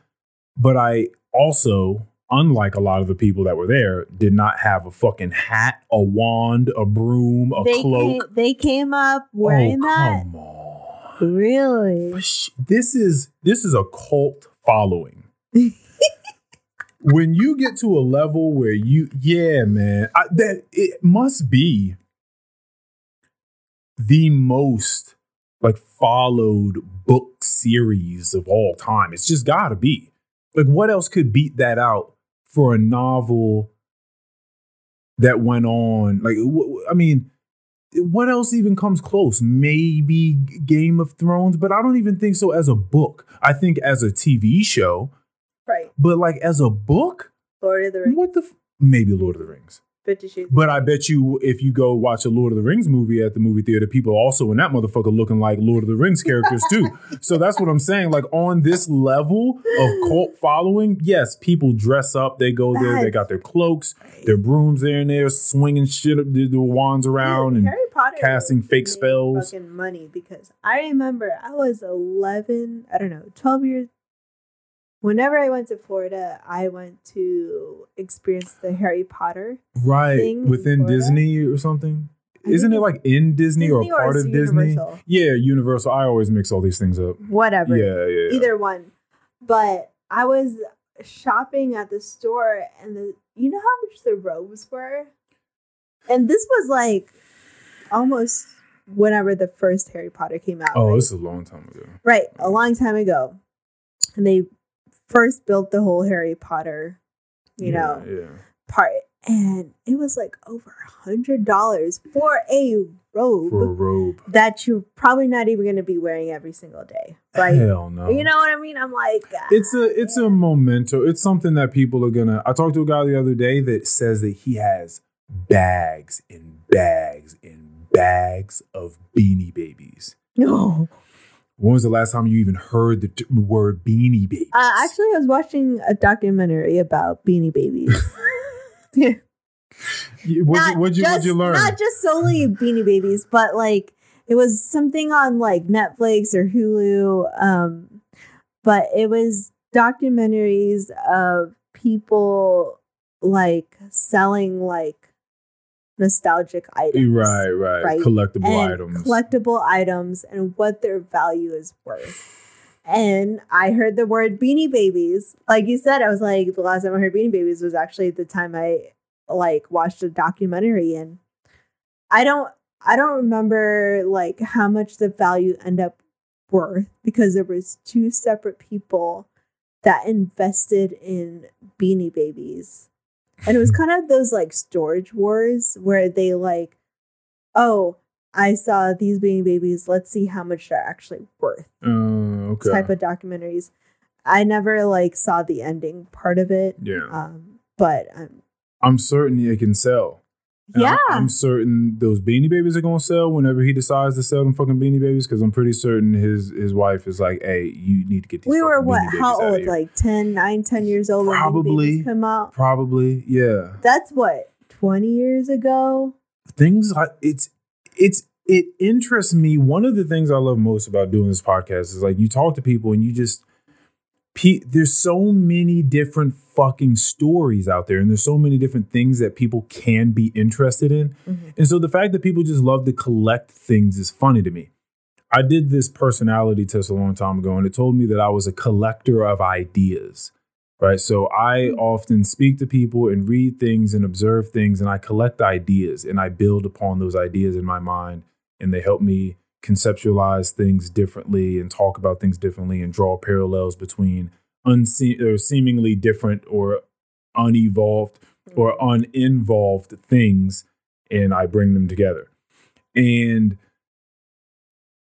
Speaker 2: But I also, unlike a lot of the people that were there, did not have a fucking hat, a wand, a broom, a
Speaker 1: they
Speaker 2: cloak.
Speaker 1: Came, they came up oh, wearing
Speaker 2: oh,
Speaker 1: that.
Speaker 2: come on.
Speaker 1: Really?
Speaker 2: This is this is a cult following. *laughs* when you get to a level where you, yeah, man, I, that it must be the most like followed book series of all time. It's just got to be. Like, what else could beat that out for a novel that went on? Like, I mean, what else even comes close? Maybe Game of Thrones, but I don't even think so as a book. I think as a TV show,
Speaker 1: Right.
Speaker 2: but like as a book,
Speaker 1: Lord of the Rings,
Speaker 2: what the f- maybe Lord of the Rings.
Speaker 1: Fifty Shades.
Speaker 2: But I bet you if you go watch a Lord of the Rings movie at the movie theater, people also in that motherfucker looking like Lord of the Rings characters too. *laughs* so that's what I'm saying. Like on this level of cult following, yes, people dress up, they go there, they got their cloaks, their brooms there and there, swinging shit, the, the wands around, and
Speaker 1: Harry Potter
Speaker 2: casting fake spells.
Speaker 1: Fucking money because I remember I was eleven. I don't know, twelve years. Whenever I went to Florida, I went to experience the Harry Potter.
Speaker 2: right
Speaker 1: thing
Speaker 2: within Disney or something.
Speaker 1: I
Speaker 2: Isn't it like in Disney,
Speaker 1: Disney
Speaker 2: or part of Disney?
Speaker 1: Universal.
Speaker 2: Yeah, Universal. I always mix all these things up.
Speaker 1: Whatever.
Speaker 2: Yeah, yeah. yeah.
Speaker 1: Either one. But I was shopping at the store and the you know how much the robes were? And this was like almost whenever the first Harry Potter came out.
Speaker 2: Oh,
Speaker 1: right?
Speaker 2: this is a long time ago.
Speaker 1: Right, a mm. long time ago. And they first built the whole Harry Potter, you
Speaker 2: yeah,
Speaker 1: know,
Speaker 2: Yeah.
Speaker 1: part. And it was like over a hundred dollars for a robe
Speaker 2: For a robe.
Speaker 1: that you're probably not even gonna be wearing every single day. Right.
Speaker 2: Hell no.
Speaker 1: You know what I mean? I'm like ah,
Speaker 2: it's a it's a memento. It's something that people are gonna. I talked to a guy the other day that says that he has bags and bags and bags of beanie babies. *laughs*
Speaker 1: No.
Speaker 2: When was the last time you even heard the t- word Beanie Babies?
Speaker 1: Uh, actually, I was watching a documentary about Beanie Babies. *laughs* *laughs*
Speaker 2: You- what'd, you, what'd, you, what'd you learn?
Speaker 1: Not just solely *laughs* Beanie Babies, but like it was something on like Netflix or Hulu. Um, but it was documentaries of people like selling like nostalgic items.
Speaker 2: right, right,
Speaker 1: right.
Speaker 2: Collectible
Speaker 1: and
Speaker 2: items.
Speaker 1: collectible items and what their value is worth. And I heard the word Beanie Babies. Like you said, I was like, the last time I heard Beanie Babies was actually the time I like watched a documentary and I don't I don't remember like how much the value end up worth because there was two separate people that invested in Beanie Babies. And it was kind of those like storage wars where they like, oh, I saw these Beanie Babies. Let's see how much they're actually worth.
Speaker 2: uh, okay.
Speaker 1: Type of documentaries. I never like saw the ending part of it.
Speaker 2: yeah.
Speaker 1: Um, but um,
Speaker 2: I'm certain it can sell. And
Speaker 1: yeah,
Speaker 2: I'm, I'm certain those Beanie Babies are gonna sell whenever he decides to sell them fucking Beanie Babies because I'm pretty certain his his wife is like, hey, you need to get these.
Speaker 1: we were what? How old? Like 10, 9, 10 years old
Speaker 2: Probably.
Speaker 1: Come out.
Speaker 2: Probably, yeah.
Speaker 1: That's what twenty years ago.
Speaker 2: things like it's it's it interests me one of the things i love most about doing this podcast is like you talk to people and you just pe- there's so many different fucking stories out there and there's so many different things that people can be interested in. Mm-hmm. And so the fact that people just love to collect things is funny to me. I did this personality test a long time ago and it told me that i was a collector of ideas right? So I mm-hmm. often speak to people and read things and observe things, and I collect ideas and I build upon those ideas in my mind, and they help me conceptualize things differently and talk about things differently and draw parallels between unse- or seemingly different or unevolved or mm-hmm. uninvolved things, and I bring them together. And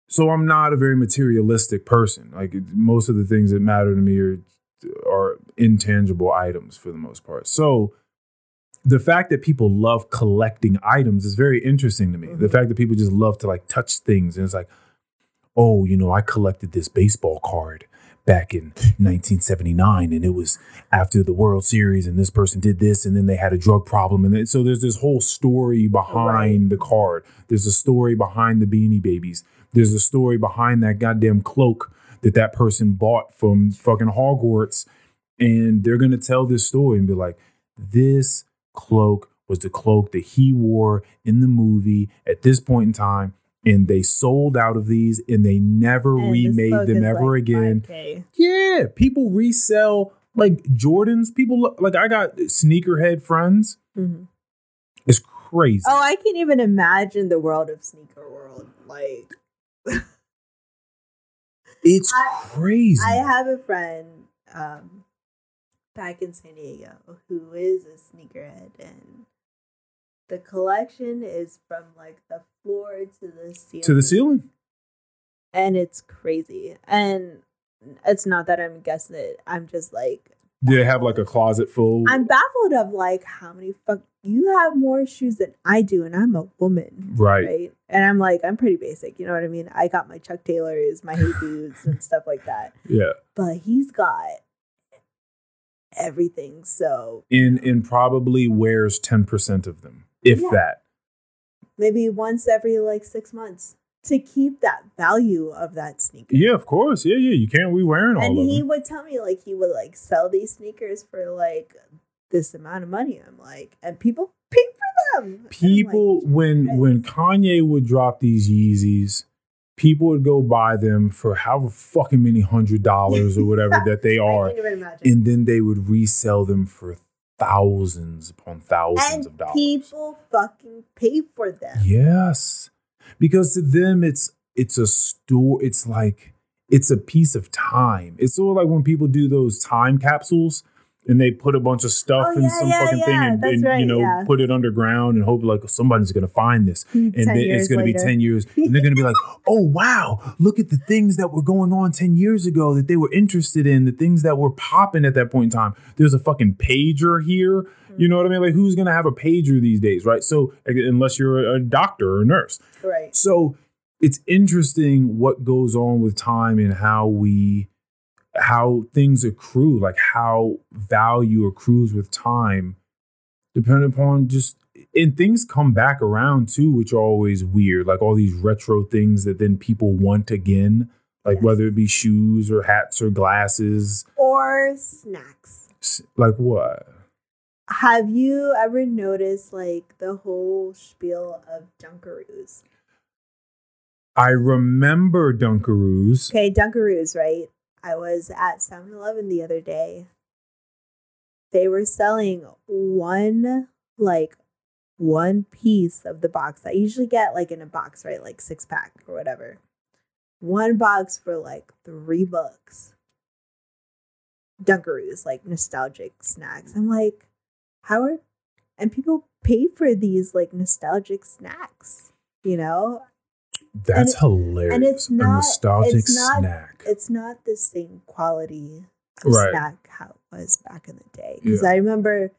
Speaker 2: so I'm not a very materialistic person. Like most of the things that matter to me are are intangible items for the most part. So the fact that people love collecting items is very interesting to me. The
Speaker 1: Mhm.
Speaker 2: fact that people just love to like touch things and it's like, oh, you know, I collected this baseball card back in 1979 and it was after the World Series and this person did this and then they had a drug problem and then, so there's this whole story behind the card. There's a story behind the Beanie Babies. There's a story behind that goddamn cloak that that person bought from fucking Hogwarts and they're going to tell this story and be like this cloak was the cloak that he wore in the movie at this point in time and they sold out of these and they never
Speaker 1: And
Speaker 2: remade them ever
Speaker 1: like
Speaker 2: again
Speaker 1: 5K.
Speaker 2: yeah, people resell like Jordans. People like I got sneakerhead friends.
Speaker 1: Mhm.
Speaker 2: It's crazy.
Speaker 1: Oh, I can't even imagine the world of sneaker world. Like *laughs*
Speaker 2: it's
Speaker 1: I-
Speaker 2: crazy.
Speaker 1: I have a friend um, back in San Diego who is a sneakerhead, and the collection is from like the floor to the ceiling.
Speaker 2: to the ceiling.
Speaker 1: and it's crazy. And it's not that I'm guessing it. I'm just like
Speaker 2: Do they have like a closet full?
Speaker 1: I'm baffled of like how many fuck you have more shoes than I do, and I'm a woman.
Speaker 2: right.
Speaker 1: right? And I'm like, I'm pretty basic, you know what I mean? I got my Chuck Taylors, my Hey Boots, and *laughs* stuff like that.
Speaker 2: Yeah.
Speaker 1: But he's got everything. So
Speaker 2: And and probably wears ten percent of them, if
Speaker 1: Yeah.
Speaker 2: that.
Speaker 1: maybe once every like six months to keep that value of that sneaker.
Speaker 2: Yeah, of course. Yeah, yeah. You can't be wearing all
Speaker 1: and
Speaker 2: of
Speaker 1: he
Speaker 2: them.
Speaker 1: would tell me like he would like sell these sneakers for like this amount of money. I'm like, and people pay for them. I'm like,
Speaker 2: People when when Kanye would drop these Yeezys, people would go buy them for however fucking many hundred dollars or whatever *laughs* that they are.
Speaker 1: can't even imagine.
Speaker 2: and then they would resell them for thousands upon thousands
Speaker 1: and
Speaker 2: of dollars.
Speaker 1: people fucking pay for them.
Speaker 2: yes, because to them it's it's a store. It's like it's a piece of time. It's sort of like when people do those time capsules and they put a bunch of stuff
Speaker 1: Oh,
Speaker 2: in
Speaker 1: yeah,
Speaker 2: some
Speaker 1: yeah,
Speaker 2: fucking thing
Speaker 1: yeah,
Speaker 2: and,
Speaker 1: that's
Speaker 2: and, you know put it underground and hope like somebody's gonna find this. and then it's going to be 10 years and they're to be like *laughs* oh wow look at the things that were going on 10 years ago that they were interested in the things that were popping at that point in time. There's a fucking pager here you know what i mean? Like who's going to have a pager these days right? So unless you're a, a doctor or a nurse.
Speaker 1: Right.
Speaker 2: so it's interesting what goes on with time and how we how things accrue, like how value accrues with time, depending upon just and things come back around too, which are always weird. Like all these retro things that then people want again, like
Speaker 1: Yes.
Speaker 2: whether it be shoes or hats or glasses.
Speaker 1: Or snacks.
Speaker 2: Like what?
Speaker 1: Have you ever noticed like the whole spiel of Dunkaroos?
Speaker 2: I remember Dunkaroos.
Speaker 1: Okay, Dunkaroos, right? I was at 7 Eleven the other day. They were selling one, like, one piece of the box. I usually get, like, in a box, right? Like, six pack or whatever. One box for, like, three bucks. Dunkaroos, like, nostalgic snacks. I'm like, how are. And people pay for these, like, nostalgic snacks, you know?
Speaker 2: That's
Speaker 1: it-
Speaker 2: hilarious.
Speaker 1: and it's not a
Speaker 2: nostalgic
Speaker 1: it's not-
Speaker 2: snack.
Speaker 1: it's not the same quality
Speaker 2: Right.
Speaker 1: snack how it was back in the day. Because
Speaker 2: Yeah.
Speaker 1: I remember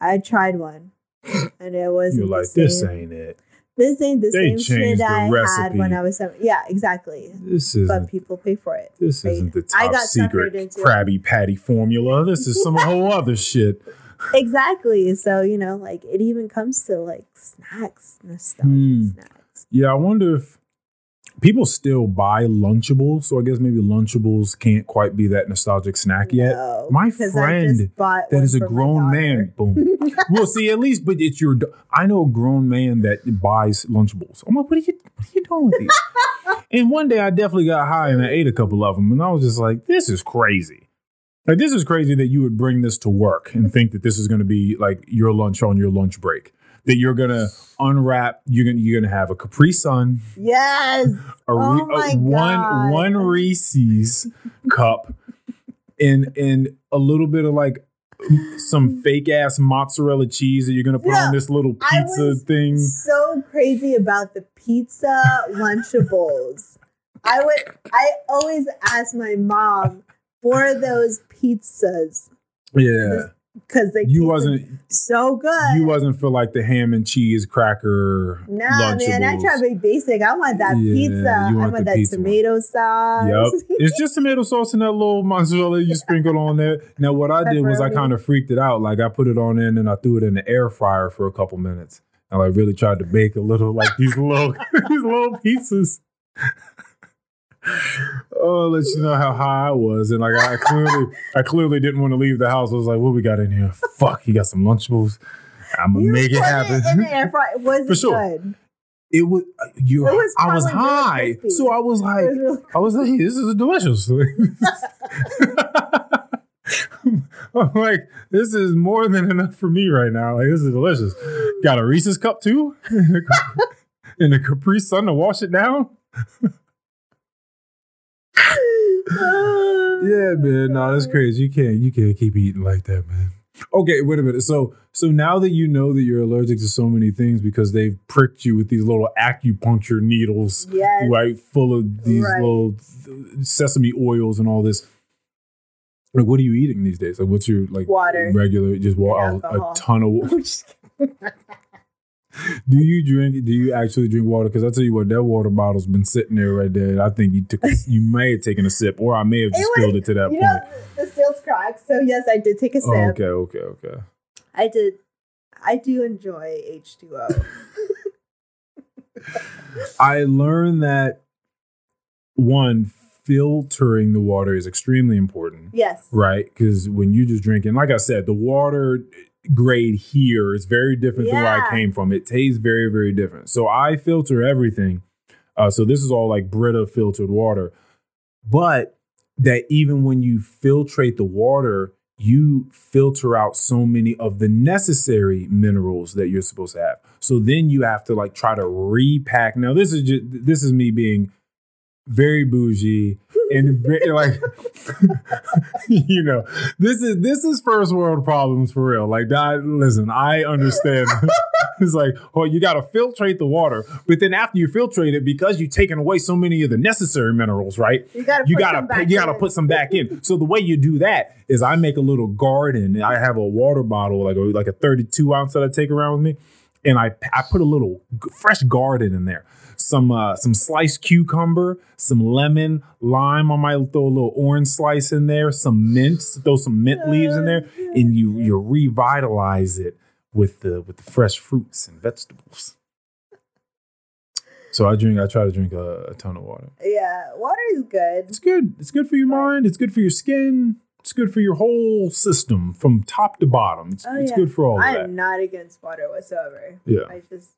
Speaker 1: I tried one *laughs* and it was
Speaker 2: You're like, this ain't it.
Speaker 1: this ain't the
Speaker 2: They
Speaker 1: same shit
Speaker 2: the
Speaker 1: I had when. I was seven. Yeah, exactly.
Speaker 2: This isn't
Speaker 1: people pay for it.
Speaker 2: this
Speaker 1: right?
Speaker 2: isn't the top secret. Krabby Patty formula. This is some whole *laughs* other shit.
Speaker 1: Exactly. So, you know, like it even comes to like snacks, nostalgic
Speaker 2: Hmm.
Speaker 1: snacks.
Speaker 2: Yeah, I wonder if people still buy Lunchables. So I guess maybe Lunchables can't quite be that nostalgic snack yet.
Speaker 1: No,
Speaker 2: My
Speaker 1: 'cause I just
Speaker 2: friend That is a grown man. Boom. *laughs* well, see, at least, but it's your. I know a grown man that buys Lunchables. I'm like, what are you, what are you doing with these? *laughs* and one day, I definitely got high and I ate a couple of them, and I was just like, this is crazy. Like, this is crazy that you would bring this to work and think that this is going to be like your lunch on your lunch break. That you're gonna unwrap. You're gonna you're gonna have a Capri Sun,
Speaker 1: Yes.
Speaker 2: a,
Speaker 1: Oh
Speaker 2: Re- a
Speaker 1: my
Speaker 2: one one Reese's cup, and and a little bit of like some mm. fake ass mozzarella cheese that you're gonna put
Speaker 1: Yeah,
Speaker 2: on this little
Speaker 1: I
Speaker 2: pizza
Speaker 1: was
Speaker 2: thing.
Speaker 1: so crazy about the pizza Lunchables. I would I always ask my mom for those pizzas
Speaker 2: Yeah,
Speaker 1: because they
Speaker 2: you wasn't
Speaker 1: so good.
Speaker 2: you wasn't for like the ham and cheese cracker.
Speaker 1: Nah, man, I try to be basic. I want that
Speaker 2: Yeah,
Speaker 1: pizza.
Speaker 2: you
Speaker 1: I
Speaker 2: want
Speaker 1: want that
Speaker 2: pizza
Speaker 1: tomato sauce.
Speaker 2: Yep, it's just *laughs* tomato sauce and that little mozzarella you sprinkle on there. Now, what I did was I kind of freaked it out. Like I put it on in and I threw it in the air fryer for a couple minutes. And I really tried to bake a little, like these little, *laughs* these little pieces. Oh, let you know how high I was, and like I clearly, I clearly didn't want to leave the house. I was like, "What we got in here? Fuck, you got some Lunchables. I'm gonna
Speaker 1: You
Speaker 2: make it happen."
Speaker 1: in the air fryer. It was
Speaker 2: For sure.
Speaker 1: good.
Speaker 2: it was you.
Speaker 1: It was
Speaker 2: I was
Speaker 1: probably really
Speaker 2: high, so I was like,
Speaker 1: was really-
Speaker 2: I was like, this is delicious. *laughs* I'm like, this is more than enough for me right now. Like, this is delicious. Got a Reese's cup too, *laughs* and a Capri Sun to wash it down. *laughs* *laughs* Yeah, man. No, that's crazy. You can't, you can't keep eating like that, man. Okay, wait a minute. So, so now that you know that you're allergic to so many things because they've pricked you with these little acupuncture needles
Speaker 1: Yes.
Speaker 2: right, full of these
Speaker 1: Right.
Speaker 2: little sesame oils and all this. Like, what are you eating these days? Like, what's your like
Speaker 1: Water.
Speaker 2: regular, just water, a, ton of *laughs* water? *laughs* *laughs* do you drink? Do you actually drink water? Because I tell you what, that water bottle's been sitting there right there. I think you took, *laughs* you may have taken a sip, or I may have just
Speaker 1: was-
Speaker 2: filled it to that
Speaker 1: you
Speaker 2: point.
Speaker 1: know, the seal's cracked. So yes, I did take a oh, sip.
Speaker 2: Oh, okay, okay, okay.
Speaker 1: I did. I do enjoy H two O. *laughs*
Speaker 2: I learned that one filtering the water is extremely important.
Speaker 1: Yes.
Speaker 2: right? Because when you just drinking, like I said, the water grade here is very different than where I came from. It tastes very, very different. So I filter everything. Uh, so this is all like Brita filtered water. But that even when you filtrate the water, you filter out so many of the necessary minerals that you're supposed to have. So then you have to like try to repack. Now this is just this is me being very bougie and ve- like *laughs* you know this is this is first world problems for real like that listen i understand *laughs* it's like well you got to filtrate the water but then after you filtrate it because you've taken away so many of the necessary minerals right
Speaker 1: You gotta.
Speaker 2: you
Speaker 1: put
Speaker 2: gotta
Speaker 1: some back
Speaker 2: you gotta
Speaker 1: in.
Speaker 2: put some back in. So the way you do that is I make a little garden. I have a water bottle, like a like a 32 ounce that I take around with me, and I I put a little fresh garden in there. Some uh, some sliced cucumber, some lemon, lime. I might throw a little orange slice in there, some mint, throw some mint leaves in there, and you you revitalize it with the with the fresh fruits and vegetables. So I drink. I try to drink a, a ton of water.
Speaker 1: Yeah, water is good.
Speaker 2: It's good. It's good for your mind. It's good for your skin. It's good for your whole system from top to bottom. It's,
Speaker 1: Oh,
Speaker 2: it's
Speaker 1: yeah.
Speaker 2: good for all of
Speaker 1: I am not against water whatsoever.
Speaker 2: Yeah.
Speaker 1: I just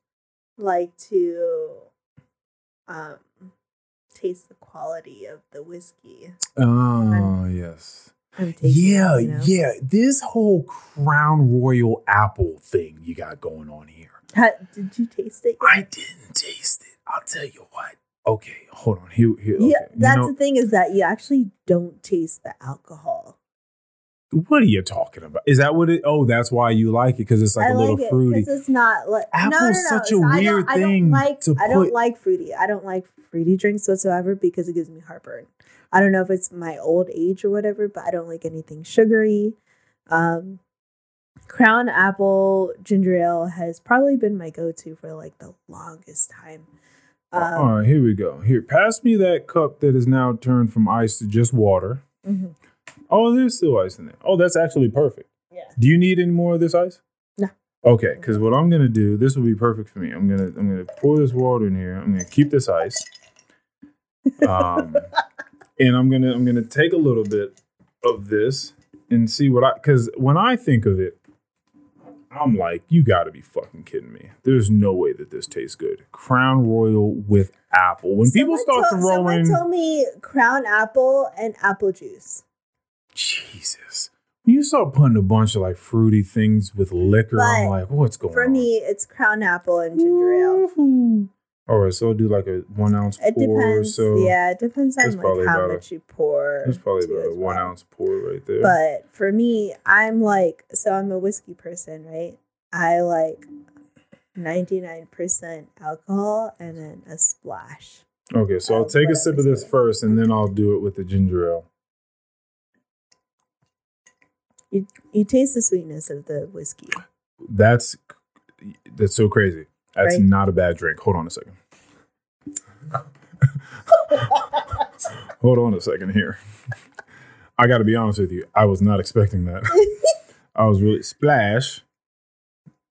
Speaker 1: like to um taste the quality of the whiskey.
Speaker 2: Oh yes.
Speaker 1: I'm
Speaker 2: Yeah,
Speaker 1: you know?
Speaker 2: yeah. This whole Crown Royal apple thing you got going on here.
Speaker 1: Did you taste it?
Speaker 2: I didn't taste it. I'll tell you what. Okay, hold on. Here, here. Okay.
Speaker 1: Yeah,
Speaker 2: You
Speaker 1: that's
Speaker 2: know-
Speaker 1: the thing is that you actually don't taste the alcohol.
Speaker 2: What are you talking about? Is that what it? Oh, that's why you like it because it's like
Speaker 1: I
Speaker 2: a little
Speaker 1: like it
Speaker 2: fruity.
Speaker 1: it's not like no, no, no.
Speaker 2: such a
Speaker 1: So I
Speaker 2: weird
Speaker 1: don't, I don't
Speaker 2: thing
Speaker 1: like
Speaker 2: to
Speaker 1: I don't
Speaker 2: put-
Speaker 1: like fruity. I don't like fruity drinks whatsoever because it gives me heartburn. I don't know if it's my old age or whatever, but I don't like anything sugary. Um, Crown Apple Ginger Ale has probably been my go-to for like the longest time. Um,
Speaker 2: All right, here we go. Here, pass me that cup that is now turned from ice to just water.
Speaker 1: mhm.
Speaker 2: Oh, there's still ice in there. Oh, that's actually perfect.
Speaker 1: Yeah.
Speaker 2: Do you need any more of this ice?
Speaker 1: No.
Speaker 2: Okay, because what I'm gonna do, this will be perfect for me. I'm gonna I'm gonna pour this water in here. I'm gonna keep this ice. Um, *laughs* and I'm gonna I'm gonna take a little bit of this and see what I because when I think of it, I'm like, you gotta be fucking kidding me. There's no way that this tastes good. Crown Royal with apple. When people start
Speaker 1: told-
Speaker 2: throwing
Speaker 1: Someone told me Crown Apple and apple juice.
Speaker 2: Jesus. When you start putting a bunch of like fruity things with liquor, I'm like, what's going
Speaker 1: For
Speaker 2: on?
Speaker 1: For me, it's Crown Apple and ginger ale.
Speaker 2: All right, so I'll do like a one ounce
Speaker 1: It
Speaker 2: pour.
Speaker 1: depends.
Speaker 2: So
Speaker 1: yeah, it depends on like how
Speaker 2: about a-
Speaker 1: much you pour.
Speaker 2: that's probably about a
Speaker 1: as
Speaker 2: one ounce pour right there.
Speaker 1: But for me, I'm like, so I'm a whiskey person, right? I like 99% alcohol and then a splash.
Speaker 2: okay, so I'll take a sip of this first, and then I'll do it with the ginger ale.
Speaker 1: You you taste the sweetness of the whiskey.
Speaker 2: That's that's so crazy. That's
Speaker 1: Right.
Speaker 2: not a bad drink. Hold on a second. *laughs* Hold on a second here. I got to be honest with you. I was not expecting that. *laughs* I was really splash.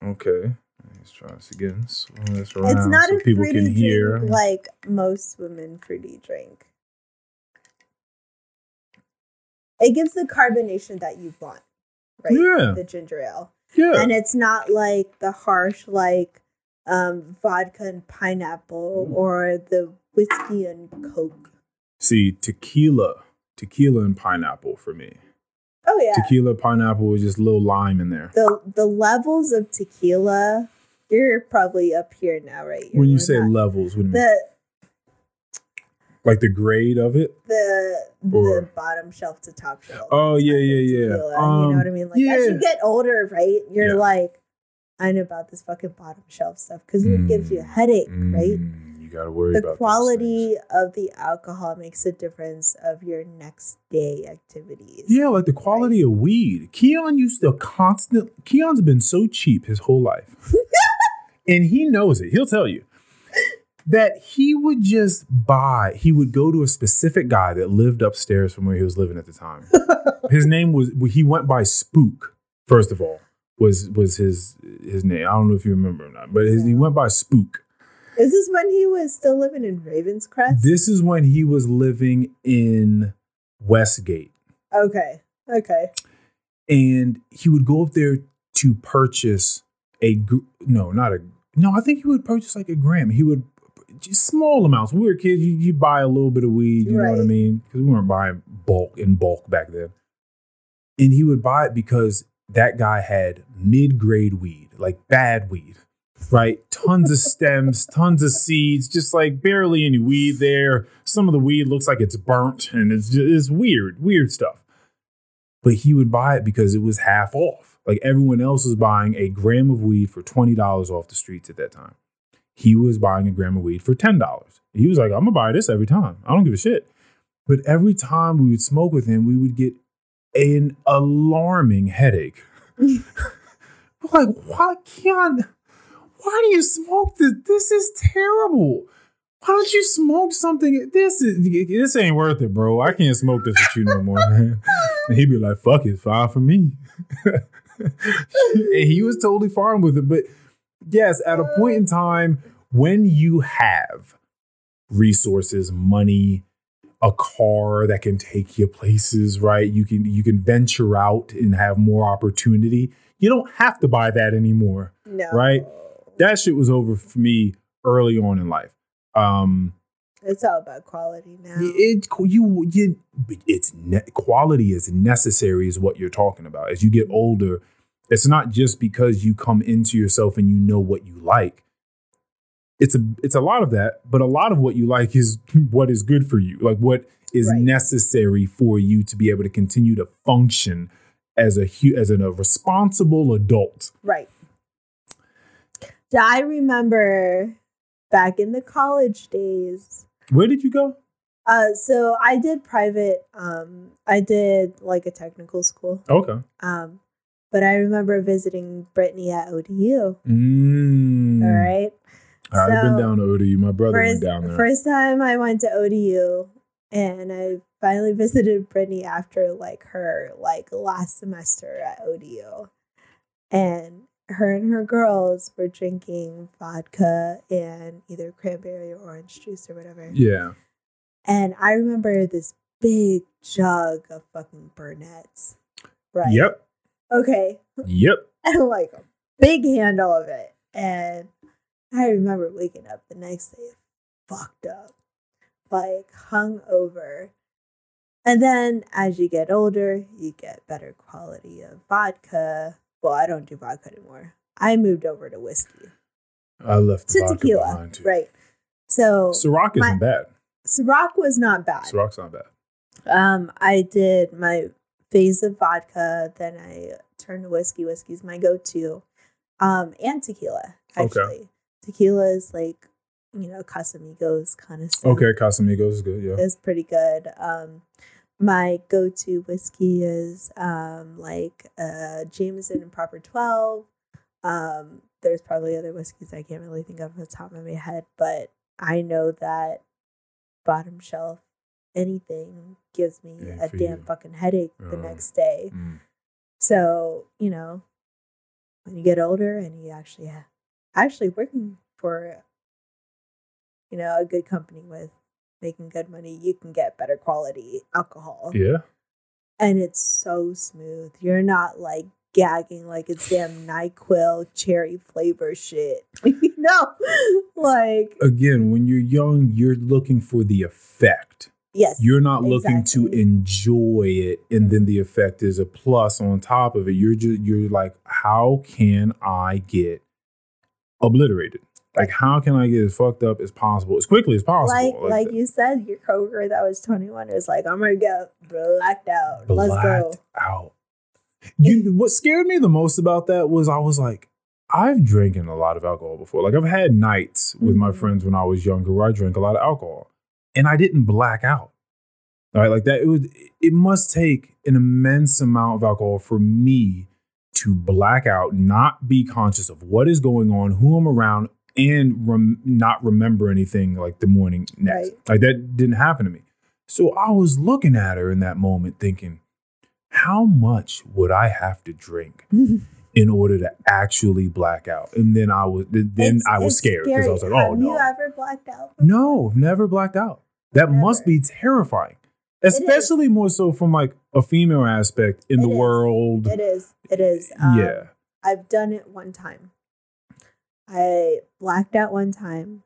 Speaker 2: Okay, let's try this again. Swirl this around
Speaker 1: it's not
Speaker 2: so
Speaker 1: a
Speaker 2: people can hear.
Speaker 1: drink like most women fruity drink. It gives the carbonation that you want, right?
Speaker 2: Yeah.
Speaker 1: The ginger ale.
Speaker 2: yeah,
Speaker 1: and it's not like the harsh like um vodka and pineapple
Speaker 2: Mm.
Speaker 1: or the whiskey and coke
Speaker 2: see tequila, tequila and pineapple for me.
Speaker 1: oh yeah
Speaker 2: Tequila, pineapple with just a little lime in there.
Speaker 1: the the levels of tequila you're probably up here now right
Speaker 2: When you say
Speaker 1: not-
Speaker 2: levels, what do you mean?
Speaker 1: The
Speaker 2: like the grade of it.
Speaker 1: the
Speaker 2: Or-
Speaker 1: the bottom shelf to top shelf
Speaker 2: Oh yeah, yeah, yeah.
Speaker 1: tequila, you
Speaker 2: Um,
Speaker 1: know what i mean like as you get older right you're
Speaker 2: Yeah.
Speaker 1: like i know about this fucking bottom shelf stuff because it gives you a headache right
Speaker 2: Mm, You got to worry
Speaker 1: the
Speaker 2: about those
Speaker 1: quality of the alcohol makes a difference of your next day activities.
Speaker 2: Yeah, like the quality of weed. Keon used to constant. Keon's been so cheap his whole life, *laughs* and he knows it. He'll tell you that he would just buy. He would go to a specific guy that lived upstairs from where he was living at the time. *laughs* his name was. He went by Spook. First of all, was was his his name. I don't know if you remember or not, but his, he went by Spook.
Speaker 1: Is this when he was still living in Ravenscrest?
Speaker 2: This is when he was living in Westgate.
Speaker 1: okay. Okay.
Speaker 2: And he would go up there to purchase a, no, not a, no, I think he would purchase like a gram. He would, small amounts. When we were kids, you, you buy a little bit of weed, you know what I mean? Because we weren't buying bulk in bulk back then. And he would buy it because that guy had mid grade weed, like bad weed, right? Tons of stems, *laughs* tons of seeds, just like barely any weed there. Some of the weed looks like it's burnt and it's just, it's weird, weird stuff. But he would buy it because it was half off. Like everyone else was buying a gram of weed for $20 off the streets at that time. He was buying a gram of weed for $10. He was like, I'm gonna buy this every time. I don't give a shit. But every time we would smoke with him, we would get an alarming headache. *laughs* Like, why can't, why do you smoke this? This is terrible. why don't you smoke something? This is this ain't worth it, bro. I can't smoke this with you no more, man. *laughs* And he'd be like, fuck it, fine for me. *laughs* and he was totally fine with it. But yes, at a point in time when you have resources, money, a car that can take you places, right? You can you can venture out and have more opportunity. You don't have to buy that anymore.
Speaker 1: No.
Speaker 2: Right? That shit was over for me early on in life. Um
Speaker 1: It's all about quality now.
Speaker 2: it you you it's ne- quality is necessary is what you're talking about. As you get older, it's not just because you come into yourself and you know what you like. It's a it's a lot of that, but a lot of what you like is *laughs* what is good for you. Like what is
Speaker 1: Right.
Speaker 2: necessary for you to be able to continue to function as a as an, a responsible adult.
Speaker 1: Right. I remember back in the college days.
Speaker 2: Where did you go?
Speaker 1: Uh, so I did private. Um, I did like a technical school.
Speaker 2: Okay.
Speaker 1: Um, but I remember visiting Brittany at ODU.
Speaker 2: Mm.
Speaker 1: All right.
Speaker 2: I've been down to ODU. My brother
Speaker 1: First,
Speaker 2: went down there.
Speaker 1: first time I went to ODU, and I finally *laughs* visited Brittany after like her like last semester at ODU, and her and her girls were drinking vodka and either cranberry or orange juice or whatever.
Speaker 2: yeah.
Speaker 1: And I remember this big jug of fucking Burnett's. Right.
Speaker 2: Yep.
Speaker 1: Okay.
Speaker 2: Yep. *laughs*
Speaker 1: And like a big handle of it. And I remember waking up the next day fucked up, like hung over. And then as you get older, you get better quality of vodka. Well, I don't do vodka anymore. I moved over to whiskey.
Speaker 2: I left the
Speaker 1: To
Speaker 2: vodka
Speaker 1: tequila.
Speaker 2: behind too.
Speaker 1: Right. So
Speaker 2: Ciroc isn't
Speaker 1: My-
Speaker 2: bad.
Speaker 1: Ciroc was not bad.
Speaker 2: Ciroc's not bad.
Speaker 1: Um, I did my phase of vodka, then I turned to whiskey. Whiskey's my go-to, um, and tequila.
Speaker 2: Okay.
Speaker 1: Tequila is like you know Casamigos kind of stuff.
Speaker 2: Okay, Casamigos is good. Yeah.
Speaker 1: is pretty good. Um, my go-to whiskey is um like uh Jameson and Proper Twelve. Um, there's probably other whiskeys I can't really think of off the top of my head, but I know that bottom shelf anything gives me
Speaker 2: Yeah,
Speaker 1: a damn
Speaker 2: you.
Speaker 1: fucking headache the
Speaker 2: Uh,
Speaker 1: next day.
Speaker 2: Mm.
Speaker 1: So, you know, when you get older and you actually actually working for you know, a good company with making good money, you can get better quality alcohol.
Speaker 2: Yeah.
Speaker 1: And it's so smooth. You're not like gagging like it's damn NyQuil cherry flavor shit. *laughs* you know? Like
Speaker 2: Again, when you're young, you're looking for the effect.
Speaker 1: yes.
Speaker 2: You're not looking to enjoy it, and then the effect is a plus on top of it. You're just you're like, how can I get obliterated? Like, how can I get as fucked up as possible, as quickly as possible?
Speaker 1: like like you said, your coworker that was 21 is like, I'm gonna get blacked out. Let's go.
Speaker 2: out. You what scared me the most about that was I was like, I've drinking a lot of alcohol before. Like I've had nights with my
Speaker 1: Mhm.
Speaker 2: friends when I was younger where I drank a lot of alcohol, and I didn't black out. All right, like that. It would. It must take an immense amount of alcohol for me to black out, not be conscious of what is going on, who I'm around, and rem- not remember anything like the morning next.
Speaker 1: Right.
Speaker 2: Like that didn't happen to me. So I was looking at her in that moment, thinking, how much would I have to drink *laughs* in order to actually black out? And then I was then
Speaker 1: It's-
Speaker 2: I was scared because I was like, oh
Speaker 1: Have
Speaker 2: no,
Speaker 1: you ever blacked out?
Speaker 2: no, I've never blacked out. That must be terrifying. Especially more so from like a female aspect in
Speaker 1: It
Speaker 2: the
Speaker 1: is.
Speaker 2: world.
Speaker 1: It is. It is. Um,
Speaker 2: yeah.
Speaker 1: I've done it one time. I blacked out one time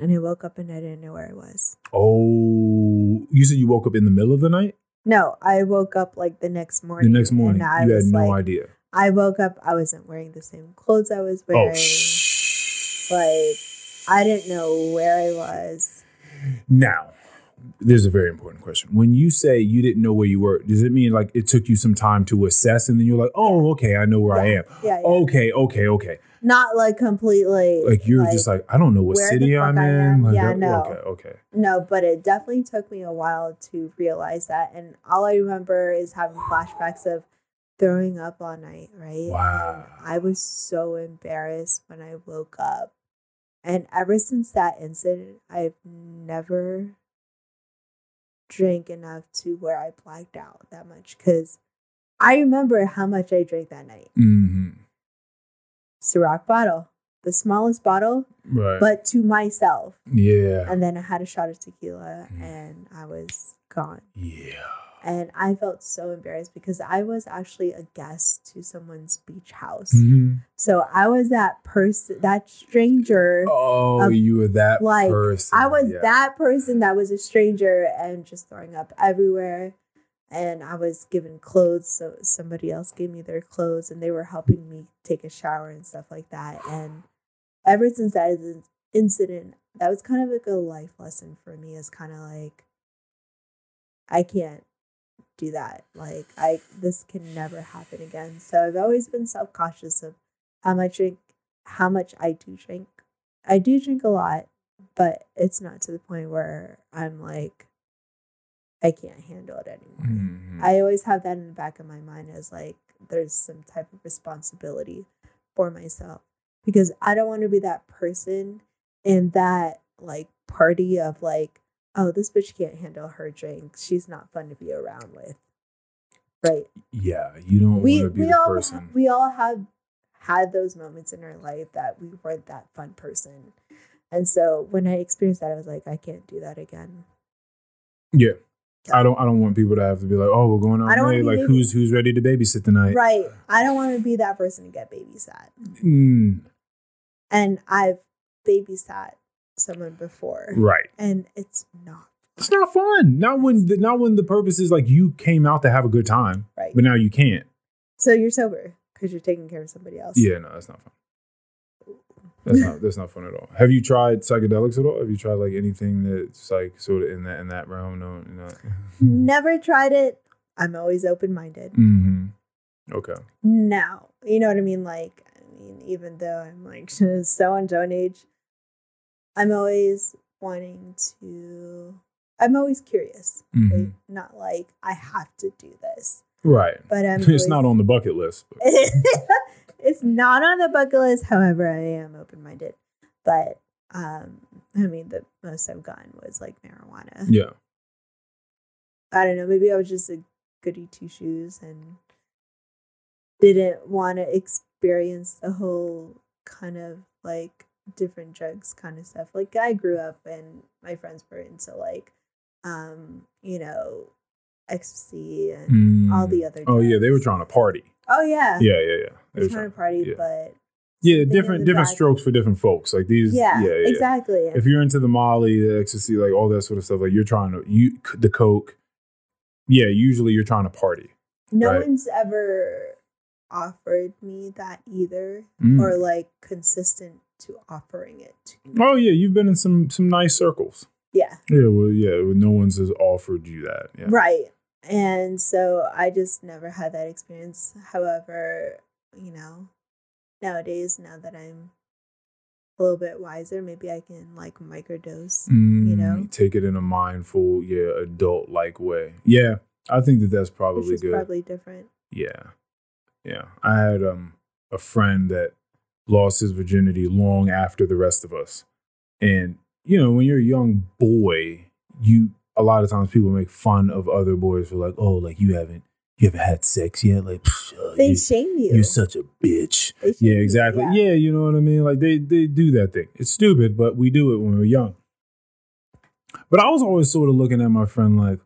Speaker 1: and I woke up and I didn't know where I was.
Speaker 2: Oh, you said you woke up in the middle of the night.
Speaker 1: No, I woke up like the next morning.
Speaker 2: The next morning,
Speaker 1: I
Speaker 2: you had no
Speaker 1: like,
Speaker 2: idea.
Speaker 1: I woke up, I wasn't wearing the same clothes I was wearing.
Speaker 2: Oh.
Speaker 1: Like, I didn't know where I was.
Speaker 2: Now, there's a very important question. When you say you didn't know where you were, does it mean like it took you some time to assess and then you're like, oh, okay, I know where I am.
Speaker 1: Yeah, yeah.
Speaker 2: Okay, okay, okay.
Speaker 1: Not like completely.
Speaker 2: Like you're just like, I don't know what city I'm in.
Speaker 1: am?
Speaker 2: Like,
Speaker 1: Yeah,
Speaker 2: that-
Speaker 1: no.
Speaker 2: Okay, okay.
Speaker 1: No, but it definitely took me a while to realize that. And all I remember is having flashbacks of throwing up all night, right?
Speaker 2: Wow.
Speaker 1: And I was so embarrassed when I woke up. And ever since that incident, I've never drank enough to where I blacked out that much because I remember how much I drank that night.
Speaker 2: hmm
Speaker 1: Ciroc bottle, the smallest bottle,
Speaker 2: Right.
Speaker 1: but to myself.
Speaker 2: yeah.
Speaker 1: And then I had a shot of tequila
Speaker 2: Mm.
Speaker 1: and I was gone.
Speaker 2: yeah.
Speaker 1: And I felt so embarrassed because I was actually a guest to someone's beach house.
Speaker 2: Mhm.
Speaker 1: So I was that person, that stranger.
Speaker 2: Oh,
Speaker 1: Um,
Speaker 2: you were that
Speaker 1: like,
Speaker 2: person.
Speaker 1: I was
Speaker 2: yeah.
Speaker 1: that person that was a stranger and just throwing up everywhere. And I was given clothes, so somebody else gave me their clothes, and they were helping me take a shower and stuff like that. And ever since that incident, that was kind of like a life lesson for me. Is kind of like, I can't do that. Like, I this can never happen again. So I've always been self cautious of how much drink, how much I do drink. I do drink a lot, but it's not to the point where I'm like, I can't handle it anymore.
Speaker 2: Mhm.
Speaker 1: I always have that in the back of my mind as like there's some type of responsibility for myself because I don't want to be that person in that like party of like, oh, this bitch can't handle her drink. She's not fun to be around with. Right.
Speaker 2: yeah, you don't
Speaker 1: We
Speaker 2: want to be
Speaker 1: we
Speaker 2: the
Speaker 1: all
Speaker 2: person.
Speaker 1: we all have had those moments in our life that we weren't that fun person. And so when I experienced that, I was like, I can't do that again.
Speaker 2: yeah. I don't. I don't want people to have to be like, "Oh, we're going out late. Like,
Speaker 1: baby-
Speaker 2: who's who's ready to babysit tonight?"
Speaker 1: Right. I don't want to be that person to get babysat.
Speaker 2: Mm,
Speaker 1: And I've babysat someone before.
Speaker 2: right.
Speaker 1: And it's not
Speaker 2: It's not fun. Not when. The, not when the purpose is like you came out to have a good time,
Speaker 1: right.
Speaker 2: but now you can't.
Speaker 1: So you're sober because you're taking care of somebody else.
Speaker 2: Yeah, no, that's not fun. That's not. That's not fun at all. Have you tried psychedelics at all? Have you tried like anything that's like sort of in that in that realm? No. *laughs*
Speaker 1: Never tried it. I'm always open minded.
Speaker 2: Mm-hmm. Okay.
Speaker 1: now. You know what I mean? Like, I mean, even though I'm like *laughs* so and so age, I'm always wanting to. I'm always curious.
Speaker 2: Mhm.
Speaker 1: Right? Not like I have to do this,
Speaker 2: Right.
Speaker 1: but I'm. *laughs*
Speaker 2: It's
Speaker 1: always-
Speaker 2: not on the bucket list. *laughs*
Speaker 1: It's not on the bucket list. However, I am open minded. But um, I mean, the most I've gotten was like marijuana.
Speaker 2: Yeah.
Speaker 1: I don't know. Maybe I was just a goody two shoes and didn't want to experience the whole kind of like different drugs kind of stuff. Like I grew up and my friends were into like, um, you know, ecstasy and all
Speaker 2: Mm.
Speaker 1: the other.
Speaker 2: Oh yeah, they were trying to party.
Speaker 1: Oh yeah,
Speaker 2: Yeah, yeah, yeah. They
Speaker 1: They
Speaker 2: were
Speaker 1: trying to party,
Speaker 2: yeah.
Speaker 1: but
Speaker 2: Yeah, different different
Speaker 1: back-
Speaker 2: strokes for different folks. Like these.
Speaker 1: yeah,
Speaker 2: yeah, yeah.
Speaker 1: exactly.
Speaker 2: If you're into the Molly, the ecstasy, like all that sort of stuff, like you're trying to you the coke. Yeah, usually you're trying to party.
Speaker 1: no
Speaker 2: right.
Speaker 1: one's ever offered me that either,
Speaker 2: Mm.
Speaker 1: or like consistent to offering it to me.
Speaker 2: Oh yeah, you've been in some some nice circles.
Speaker 1: Yeah.
Speaker 2: Yeah, well, yeah, no one's has offered you that. Yeah.
Speaker 1: Right. And so I just never had that experience. However, you know, nowadays, now that I'm a little bit wiser, maybe I can like microdose.
Speaker 2: Mm,
Speaker 1: know?
Speaker 2: take it in a mindful, yeah, adult like way. Yeah, I think that that's probably good.
Speaker 1: probably different.
Speaker 2: Yeah. Yeah. I had um a friend that lost his virginity long after the rest of us. And you know, when you're a young boy, you a lot of times people make fun of other boys for like, "Oh, like you haven't you haven't had sex yet?" Like, "Psh, uh,
Speaker 1: They
Speaker 2: you,
Speaker 1: shame you.
Speaker 2: you're such a bitch. Yeah,
Speaker 1: you,
Speaker 2: exactly.
Speaker 1: yeah.
Speaker 2: Yeah. you know what I mean? Like they they do that thing. It's stupid, but we do it when we're young. But I was always sort of looking at my friend like,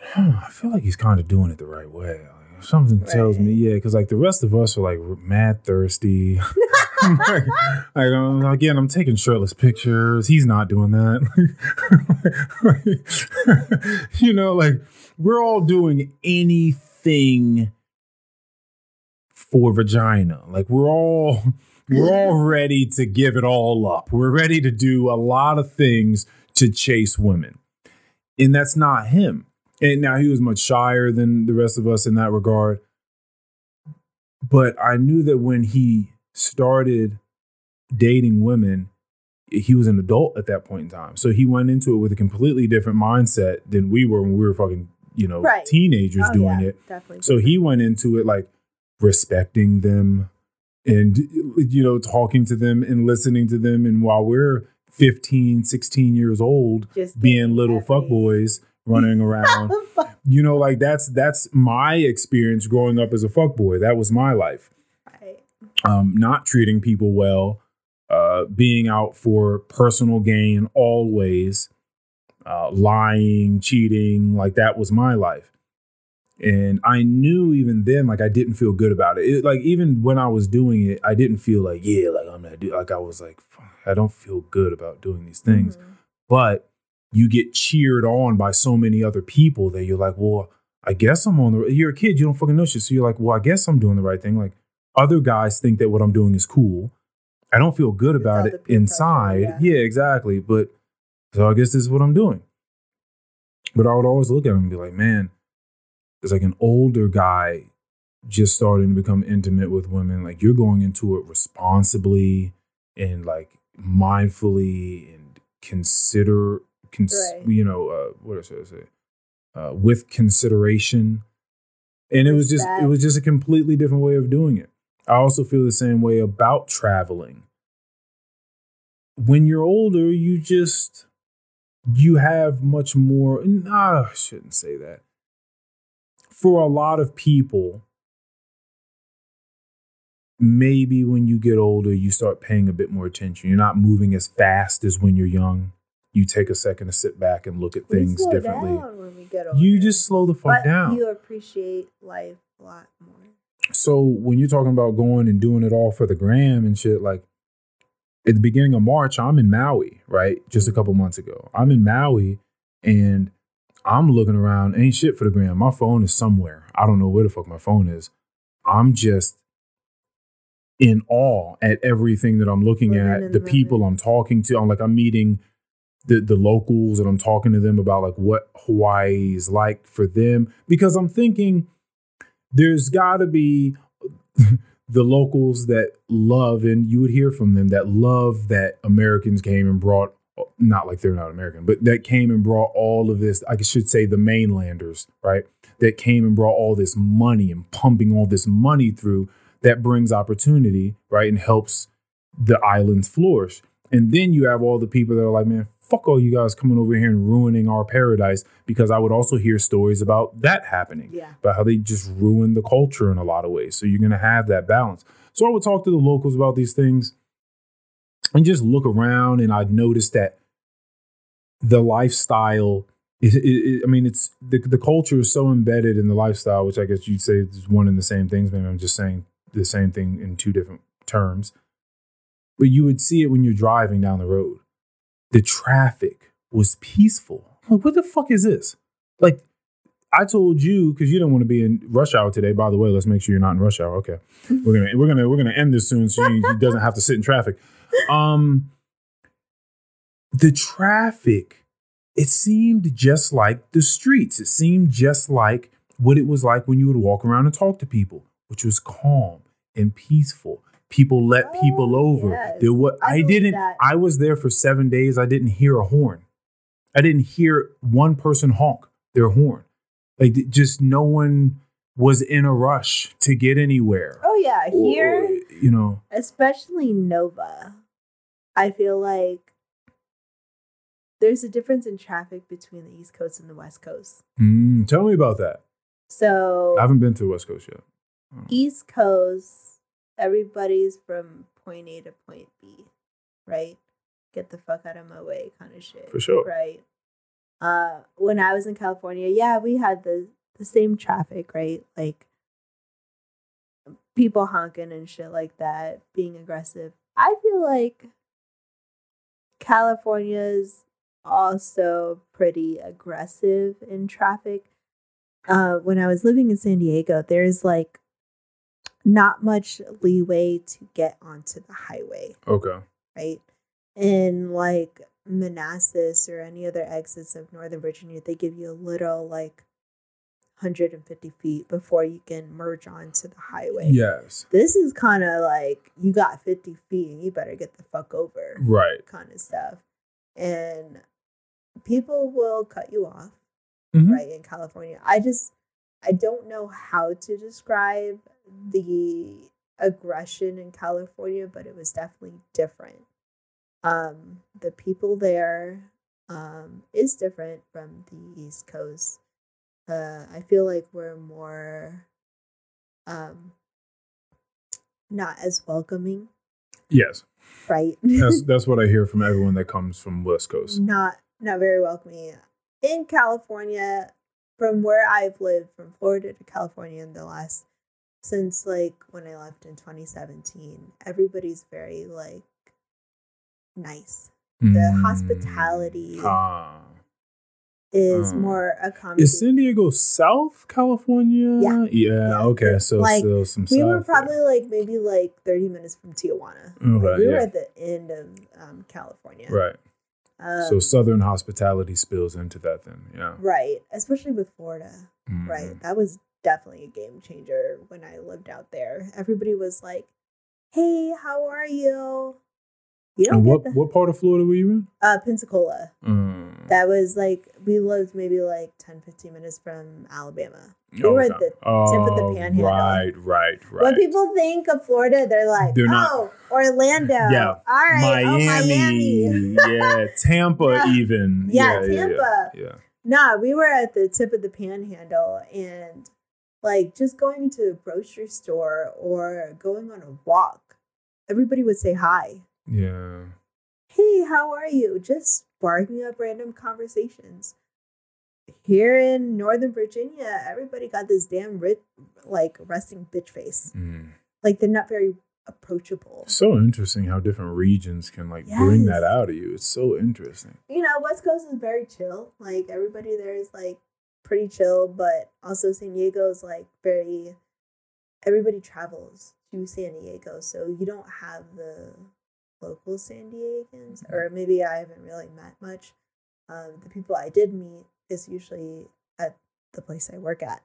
Speaker 2: huh, I feel like he's kind of doing it the right way. Something tells me, yeah, because like the rest of us are like mad thirsty. *laughs* like, like, um, again, I'm taking shirtless pictures. He's not doing that. *laughs* *laughs* you know, like we're all doing anything for vagina. Like we're all we're all ready to give it all up. We're ready to do a lot of things to chase women. And that's not him. And now he was much shyer than the rest of us in that regard. But I knew that when he started dating women, he was an adult at that point in time. So he went into it with a completely different mindset than we were when we were fucking, you know,
Speaker 1: Right.
Speaker 2: teenagers
Speaker 1: Oh,
Speaker 2: doing
Speaker 1: yeah,
Speaker 2: it.
Speaker 1: Definitely.
Speaker 2: So he went into it like respecting them, and you know talking to them and listening to them and while we're 15 16 years old
Speaker 1: Just
Speaker 2: being little
Speaker 1: every-
Speaker 2: fuck boys running around *laughs* you know like that's that's my experience growing up as a fuck boy that was my life
Speaker 1: Right.
Speaker 2: um, not treating people well, uh, being out for personal gain always, uh, lying, cheating, like that was my life. And I knew even then, like I didn't feel good about it. it. Like even when I was doing it, I didn't feel like, yeah, like I'm gonna do. Like I was like, I don't feel good about doing these things.
Speaker 1: Mhm.
Speaker 2: But you get cheered on by so many other people that you're like, well, I guess I'm on the. You're a kid, you don't fucking know shit, so you're like, well, I guess I'm doing the right thing. Like other guys think that what I'm doing is cool. I don't feel good
Speaker 1: It's
Speaker 2: about it
Speaker 1: peer pressure,
Speaker 2: inside.
Speaker 1: yeah.
Speaker 2: yeah, exactly. But so I guess this is what I'm doing. But I would always look at him and be like, man, it's like an older guy just starting to become intimate with women. Like you're going into it responsibly and like mindfully and consider, cons-
Speaker 1: Right.
Speaker 2: you know, uh, what should I say? Uh, with consideration. And it was just, it was just a completely different way of doing it. I also feel the same way about traveling. When you're older, you just you have much more. Nah, I shouldn't say that. For a lot of people, maybe when you get older, you start paying a bit more attention. You're not moving as fast as when you're young. You take a second to sit back and look at
Speaker 1: We
Speaker 2: things differently.
Speaker 1: down when we get older.
Speaker 2: You just slow the fuck
Speaker 1: but
Speaker 2: down.
Speaker 1: You appreciate life a lot more.
Speaker 2: So when you're talking about going and doing it all for the gram and shit, like at the beginning of March, I'm in Maui, right? Just a mm-hmm. couple months ago. I'm in Maui and I'm looking around, ain't shit for the gram. My phone is somewhere. I don't know where the fuck my phone is. I'm just in awe at everything that I'm looking
Speaker 1: Living
Speaker 2: at, the
Speaker 1: the
Speaker 2: people I'm talking to. I'm like, I'm meeting the, the locals and I'm talking to them about like what Hawaii is like for them because I'm thinking there's got to be *laughs* the locals that love, and you would hear from them that love that Americans came and brought, not like they're not American, but that came and brought all of this, I should say the mainlanders, right? That came and brought all this money and pumping all this money through that brings opportunity, right? And helps the islands flourish. And then you have all the people that are like, man, fuck all you guys coming over here and ruining our paradise because I would also hear stories about that happening
Speaker 1: Yeah.
Speaker 2: about how they just ruin the culture in a lot of ways. So you're going to have that balance. So I would talk to the locals about these things and just look around, and I'd notice that the lifestyle. It, it, it- I mean, it's the, the culture is so embedded in the lifestyle, which I guess you'd say is one and the same things. Maybe I'm just saying the same thing in two different terms. But you would see it when you're driving down the road. The traffic was peaceful. I'm like, what the fuck is this? Like, I told you because you didn't want to be in rush hour today. By the way, let's make sure you're not in rush hour. Okay, *laughs* we're gonna we're gonna we're gonna end this soon, so he, he doesn't have to sit in traffic. Um, the traffic, it seemed just like the streets. It seemed just like what it was like when you would walk around and talk to people, which was calm and peaceful. People let people
Speaker 1: Oh,
Speaker 2: over.
Speaker 1: yes.
Speaker 2: There what
Speaker 1: I
Speaker 2: I, didn't.
Speaker 1: that.
Speaker 2: I was there for seven days. I didn't hear a horn. I didn't hear one person honk their horn. Like just no one was in a rush to get anywhere.
Speaker 1: Oh yeah,
Speaker 2: Or-
Speaker 1: here,
Speaker 2: you know,
Speaker 1: especially Nova, I feel like there's a difference in traffic between the East Coast and the West Coast.
Speaker 2: Mm, tell me about that.
Speaker 1: So
Speaker 2: I haven't been to West Coast yet.
Speaker 1: East Coast, everybody's from point A to point B, right? Get the fuck out of my way, kind of shit.
Speaker 2: For sure.
Speaker 1: right? Uh, when I was in California, yeah, we had the the same traffic, right? Like people honking and shit like that, being aggressive. I feel like California's also pretty aggressive in traffic. Uh, when I was living in San Diego, there's like not much leeway to get onto the highway
Speaker 2: Okay.
Speaker 1: right? In like Manassas or any other exits of Northern Virginia, they give you a little like 150 feet before you can merge onto the highway.
Speaker 2: Yes.
Speaker 1: This is kind of like you got 50 feet and you better get the fuck over
Speaker 2: Right.
Speaker 1: kind of stuff. And people will cut you off,
Speaker 2: Mhm.
Speaker 1: right, in California. I just, I don't know how to describe the aggression in California, but it was definitely different. Um, the people there um, is different from the East Coast. Uh, I feel like we're more um, not as welcoming,
Speaker 2: Yes,
Speaker 1: right?
Speaker 2: that's *laughs* that's what I hear from everyone that comes from West Coast.
Speaker 1: not not very welcoming in California. From where I've lived, from Florida to California, in the last since like when I left in 2017, everybody's very like nice. The
Speaker 2: Mm.
Speaker 1: hospitality
Speaker 2: Ah.
Speaker 1: is
Speaker 2: Mm.
Speaker 1: more accommodating.
Speaker 2: Is San Diego South California?
Speaker 1: Yeah.
Speaker 2: Yeah.
Speaker 1: Yeah.
Speaker 2: Okay. So
Speaker 1: Like,
Speaker 2: still some
Speaker 1: we
Speaker 2: South.
Speaker 1: were
Speaker 2: there.
Speaker 1: probably like maybe like 30 minutes from Tijuana.
Speaker 2: Okay,
Speaker 1: Like, we were at the end of um, California.
Speaker 2: right.
Speaker 1: Um,
Speaker 2: so Southern hospitality spills into that. Then, yeah.
Speaker 1: right, especially with Florida.
Speaker 2: Mhm.
Speaker 1: Right. That was definitely a game changer when I lived out there. Everybody was like, "Hey, how are you?" You don't
Speaker 2: And what
Speaker 1: the
Speaker 2: what part of Florida were you in?
Speaker 1: uh Pensacola.
Speaker 2: Mm.
Speaker 1: That was like we lived maybe like 10 15 minutes from Alabama. we
Speaker 2: Oh,
Speaker 1: were at the tip of the
Speaker 2: Oh,
Speaker 1: panhandle.
Speaker 2: Right, right, right.
Speaker 1: When people think of Florida, they're like,
Speaker 2: They're not-
Speaker 1: "Oh, Orlando."
Speaker 2: Yeah.
Speaker 1: All right. Oh,
Speaker 2: Miami,
Speaker 1: Miami.
Speaker 2: yeah, *laughs* Tampa,
Speaker 1: Yeah.
Speaker 2: even,
Speaker 1: Yeah,
Speaker 2: yeah,
Speaker 1: Tampa.
Speaker 2: yeah, yeah.
Speaker 1: Nah, we were at the tip of the panhandle and like just going to a grocery store or going on a walk, everybody would say hi.
Speaker 2: yeah.
Speaker 1: Hey, how are you? Just sparking up random conversations. Here in Northern Virginia, everybody got this damn ri- like resting bitch face.
Speaker 2: Mm.
Speaker 1: Like they're not very approachable.
Speaker 2: So interesting how different regions can like bring that out of you. It's so interesting.
Speaker 1: You know, West Coast is very chill. Like everybody there is like pretty chill, but also San Diego is like very everybody travels to San Diego, so you don't have the local San Diegans, or maybe I haven't really met much. Um, the people I did meet is usually at the place I work at.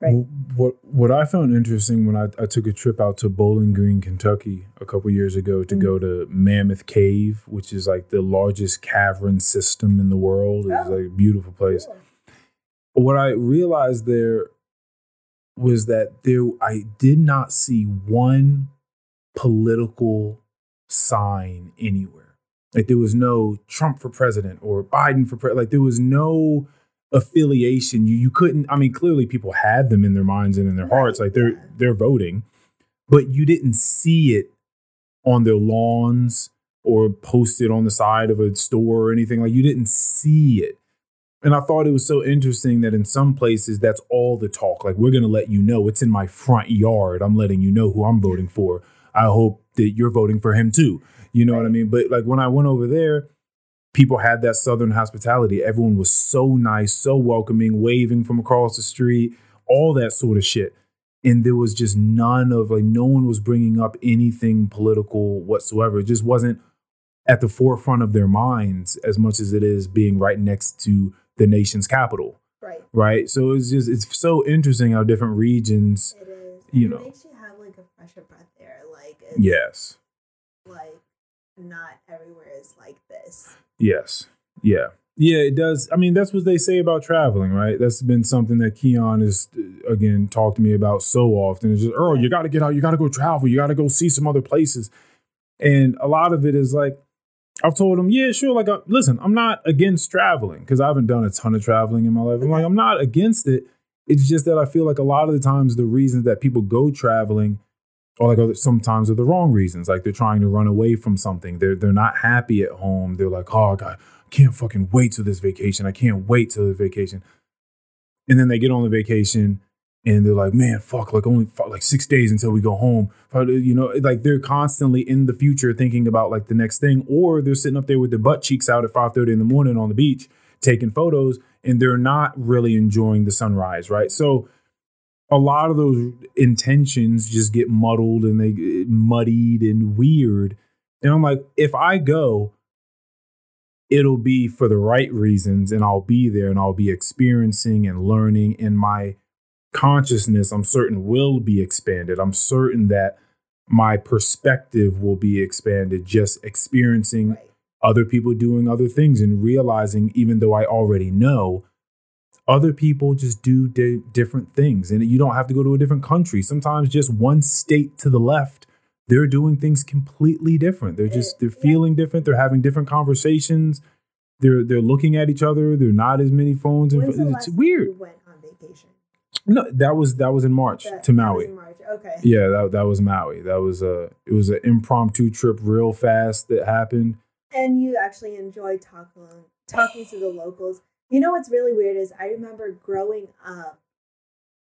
Speaker 1: Right.
Speaker 2: What what I found interesting when I, I took a trip out to Bowling Green, Kentucky, a couple years ago to
Speaker 1: Mhm.
Speaker 2: go to Mammoth Cave, which is like the largest cavern system in the world. It's
Speaker 1: Oh.
Speaker 2: like a beautiful place.
Speaker 1: Cool.
Speaker 2: What I realized there was that there I did not see one political sign anywhere. Like there was no Trump for president or Biden for president. Like there was no affiliation. You you couldn't. I mean, clearly people had them in their minds and in their hearts. Like they're they're voting, but you didn't see it on their lawns or posted on the side of a store or anything. Like you didn't see it. And I thought it was so interesting that in some places that's all the talk. Like we're gonna let you know it's in my front yard. I'm letting you know who I'm voting for. I hope that you're voting for him too. You know what I mean? But like when I went over there, people had that southern hospitality. Everyone was so nice, so welcoming, waving from across the street, all that sort of shit. And there was just none of like no one was bringing up anything political whatsoever. It just wasn't at the forefront of their minds as much as it is being right next to the nation's capital,
Speaker 1: Right.
Speaker 2: right? So it's just it's so interesting how different regions.
Speaker 1: It is.
Speaker 2: You
Speaker 1: and
Speaker 2: know.
Speaker 1: It makes you have like a fresher breath there. Like it's
Speaker 2: Yes,
Speaker 1: like not everywhere is like this.
Speaker 2: yes, yeah, yeah. It does. I mean, that's what they say about traveling, right? That's been something that Keon has uh, again talked to me about so often. It's just, oh, you got to get out. You got to go travel. You got to go see some other places. And a lot of it is like, I've told him, yeah, sure. Like, uh, listen, I'm not against traveling because I haven't done a ton of traveling in my life. I'm like, I'm not against it. It's just that I feel like a lot of the times the reasons that people go traveling or like other, sometimes are the wrong reasons. Like they're trying to run away from something. They're they're not happy at home. They're like, oh God, I can't fucking wait till this vacation. I can't wait till the vacation. And then they get on the vacation and they're like, man, fuck, like only fuck, like six days until we go home. You know, like they're constantly in the future thinking about like the next thing, or they're sitting up there with their butt cheeks out at 5:30 in the morning on the beach taking photos, and they're not really enjoying the sunrise, right? So a lot of those intentions just get muddled and they get muddied and weird. And I'm like, if I go, it'll be for the right reasons and I'll be there and I'll be experiencing and learning and my consciousness I'm certain will be expanded. I'm certain that my perspective will be expanded just experiencing
Speaker 1: Right.
Speaker 2: other people doing other things and realizing even though I already know other people just do di- different things. And you don't have to go to a different country. Sometimes just one state to the left they're doing things completely different. They're just they're feeling different. They're having different conversations. They're they're looking at each other. They're not as many phones and it's weird.
Speaker 1: You went on vacation.
Speaker 2: No that was that was in march
Speaker 1: That-
Speaker 2: to maui
Speaker 1: March. Okay.
Speaker 2: yeah that, that was maui that was a it was an impromptu trip real fast that happened
Speaker 1: And you actually enjoy talking talking to the locals. You know what's really weird is I remember growing up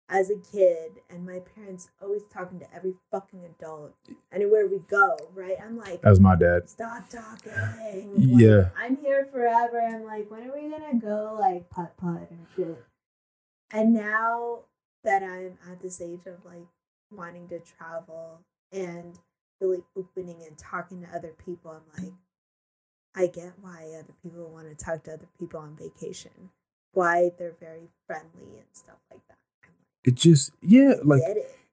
Speaker 1: as a kid and my parents always talking to every fucking adult anywhere we go, right? I'm like,
Speaker 2: that was my dad
Speaker 1: stop talking. Like,
Speaker 2: Yeah.
Speaker 1: I'm here forever. I'm like, when are we gonna go like putt putt or shit? And now that I'm at this age of like wanting to travel and really opening and talking to other people, I'm like, I get why other people want to talk to other people on vacation. Why they're very friendly and stuff like that.
Speaker 2: it just yeah like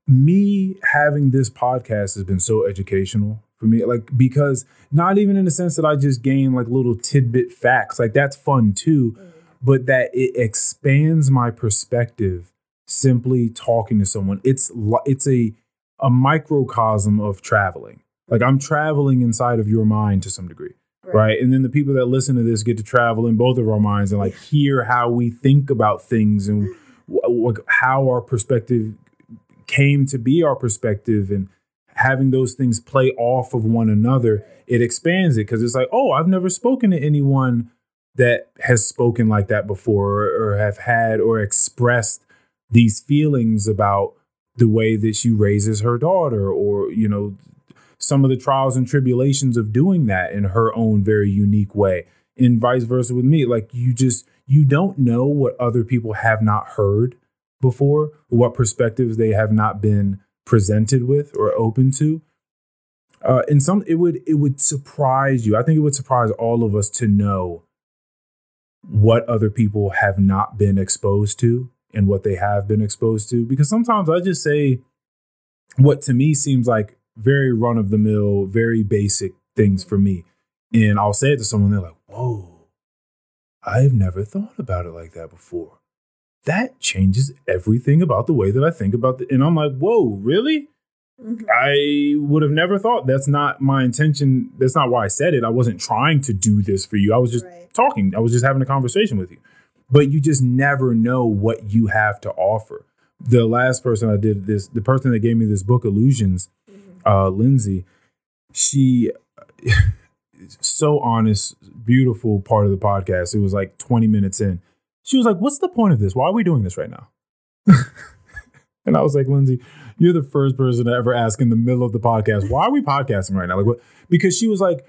Speaker 2: me having this podcast has been so educational for me like because not even in the sense that i just gain like little tidbit facts like that's fun too
Speaker 1: Mm.
Speaker 2: But that it expands my perspective simply talking to someone. It's it's a a microcosm of traveling. Like i'm traveling inside of your mind to some degree right. and then the people that listen to this get to travel in both of our minds and like hear how we think about things and mm. w- w- how our perspective came to be our perspective and having those things play off of one another it expands it because it's like oh i've never spoken to anyone that has spoken like that before or, have had or expressed these feelings about the way that she raises her daughter or you know some of the trials and tribulations of doing that in her own very unique way and vice versa with me. Like you just you don't know what other people have not heard before what perspectives they have not been presented with or open to. Uh and some it would it would surprise you. I think it would surprise all of us to know what other people have not been exposed to and what they have been exposed to. Because sometimes i just say what to me seems like very run of the mill very basic things for me. And i'll say it to someone they're like whoa i've never thought about it like that before. That changes everything about the way that i think about it and i'm like whoa really
Speaker 1: Mhm.
Speaker 2: I would have never thought that's not my intention. That's not why I said it. I wasn't trying to do this for you. I was just
Speaker 1: Right.
Speaker 2: talking. I was just having a conversation with you. But you just never know what you have to offer. The last person I did this, the person that gave me this book, Illusions,
Speaker 1: Mhm.
Speaker 2: uh, Lindsay, she *laughs* so honest, beautiful part of the podcast. It was like 20 minutes in. She was like, What's the point of this? Why are we doing this right now? *laughs* and I was like, Lindsay, you're the first person to ever ask in the middle of the podcast, why are we podcasting right now? Like what because she was like,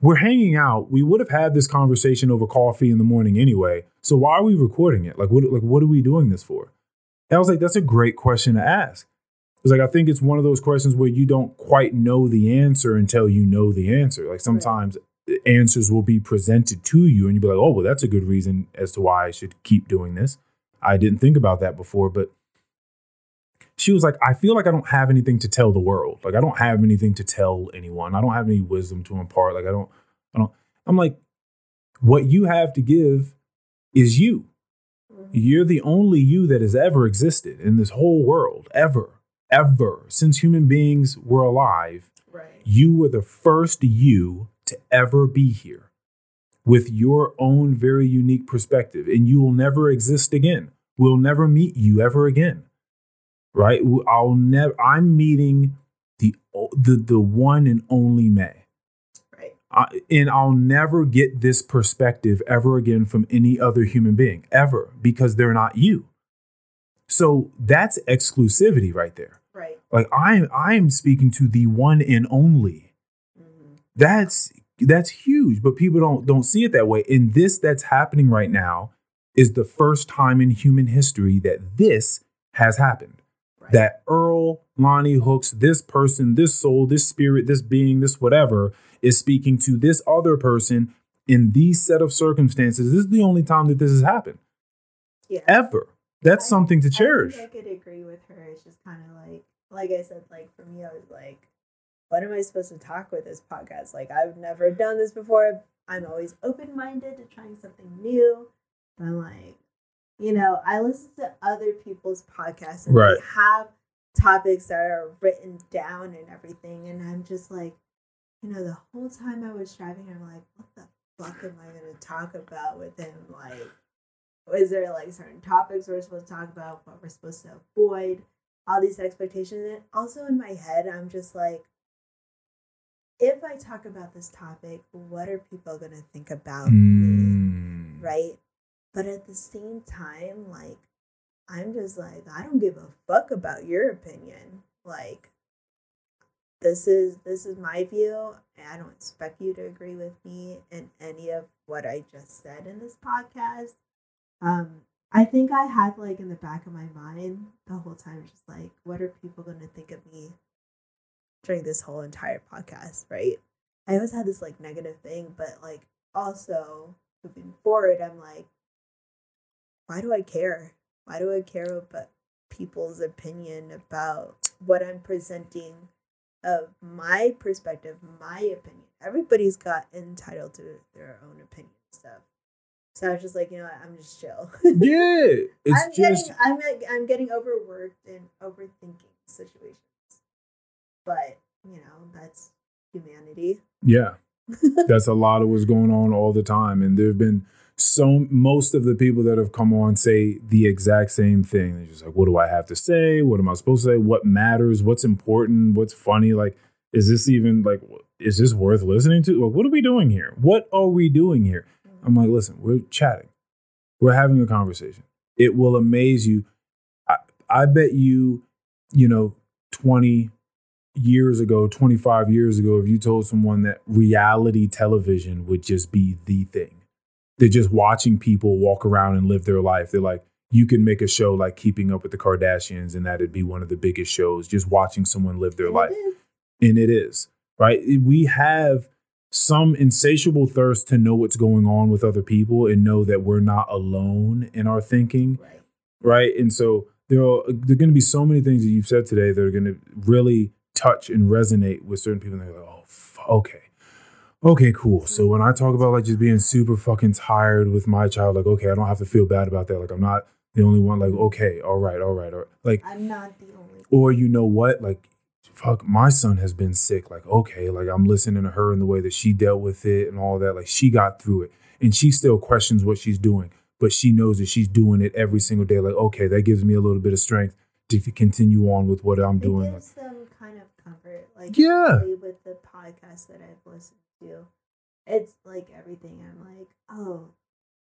Speaker 2: We're hanging out. We would have had this conversation over coffee in the morning anyway. So why are we recording it? Like what like what are we doing this for? And I was like, that's a great question to ask. It's like I think it's one of those questions where you don't quite know the answer until you know the answer. Like sometimes answers will be presented to you and you'll be like, oh, well, that's a good reason as to why I should keep doing this. I didn't think about that before, but she was like, I feel like I don't have anything to tell the world. Like I don't have anything to tell anyone. I don't have any wisdom to impart. Like I don't, I don't, I'm like, what you have to give is you.
Speaker 1: Mhm.
Speaker 2: You're the only you that has ever existed in this whole world, ever, ever. Since human beings were alive,
Speaker 1: Right.
Speaker 2: you were the first you to ever be here with your own very unique perspective, and you will never exist again. We'll never meet you ever again. Right? I'll never, I'm meeting the, the, the one and only Mae.
Speaker 1: Right.
Speaker 2: I, and I'll never get this perspective ever again from any other human being, ever, because they're not you. So that's exclusivity right there.
Speaker 1: Right.
Speaker 2: Like I'm I'm speaking to the one and only.
Speaker 1: Mhm.
Speaker 2: That's that's huge, but people don't don't see it that way. And this that's happening right now is the first time in human history that this has happened. That Earl, Lonnie Hooks, this person, this soul, this spirit, this being, this whatever is speaking to this other person in these set of circumstances. This is the only time that this has happened
Speaker 1: Yeah.
Speaker 2: ever. That's
Speaker 1: I-
Speaker 2: something to
Speaker 1: I
Speaker 2: cherish.
Speaker 1: think I could agree with her. It's just kind of like, like I said, like for me, I was like, what am I supposed to talk with this podcast? Like I've never done this before. I'm always open minded to trying something new. But I'm like, you know, I listen to other people's podcasts and
Speaker 2: Right.
Speaker 1: they have topics that are written down and everything. And I'm just like, you know, the whole time I was driving, I'm like, what the fuck am I going to talk about with him? Like, is there like certain topics we're supposed to talk about, what we're supposed to avoid, all these expectations? And also in my head, I'm just like, if I talk about this topic, what are people going to think about me?
Speaker 2: Mm.
Speaker 1: right? But at the same time, like, I'm just like, I don't give a fuck about your opinion. Like, this is this is my view, I don't expect you to agree with me in any of what I just said in this podcast. Um, I think I had like in the back of my mind the whole time, just like, what are people going to think of me during this whole entire podcast, right? I always had this like negative thing, but like also moving forward, I'm like, why do I care? Why do I care about people's opinion about what I'm presenting of my perspective, my opinion? Everybody's got entitled to their own opinion stuff. So I was just like, you know what, I'm just chill.
Speaker 2: Yeah, *laughs* it's
Speaker 1: I'm
Speaker 2: just
Speaker 1: getting I'm like, I'm getting overworked and overthinking situations. But, you know, that's humanity.
Speaker 2: yeah. *laughs* That's a lot of what's going on all the time, and there've been so most of the people that have come on say the exact same thing. They're just like, "What do I have to say? What am I supposed to say? What matters? What's important? What's funny? Like, is this even like, is this worth listening to? Like, what are we doing here? What are we doing here?" I'm like, listen, we're chatting. We're having a conversation. It will amaze you. I, I bet you, you know, 20 years ago, 25 years ago, if you told someone that reality television would just be the thing, they're just watching people walk around and live their life. They're like, you can make a show like Keeping Up with the Kardashians, and that'd be one of the biggest shows, just watching someone live their life.
Speaker 1: Mm-hmm.
Speaker 2: And it is right? We have some insatiable thirst to know what's going on with other people and know that we're not alone in our thinking
Speaker 1: Right.
Speaker 2: right? And so there are there are going to be so many things that you've said today that are going to really touch and resonate with certain people and they're like oh f- okay okay cool. So when i talk about like just being super fucking tired with my child like okay i don't have to feel bad about that. Like i'm not the only one like okay all right all right all right. Like
Speaker 1: I'm not the only
Speaker 2: or you know what? Like fuck my son has been sick. Like okay like i'm listening to her and the way that she dealt with it and all that. Like she got through it. And she still questions what she's doing but she knows that she's doing it every single day. Like okay that gives me a little bit of strength to continue on with what i'm
Speaker 1: it
Speaker 2: doing.
Speaker 1: gives them kind of comfort. Like
Speaker 2: Yeah.
Speaker 1: with the podcast that I've listened to, it's like everything. I'm like, oh,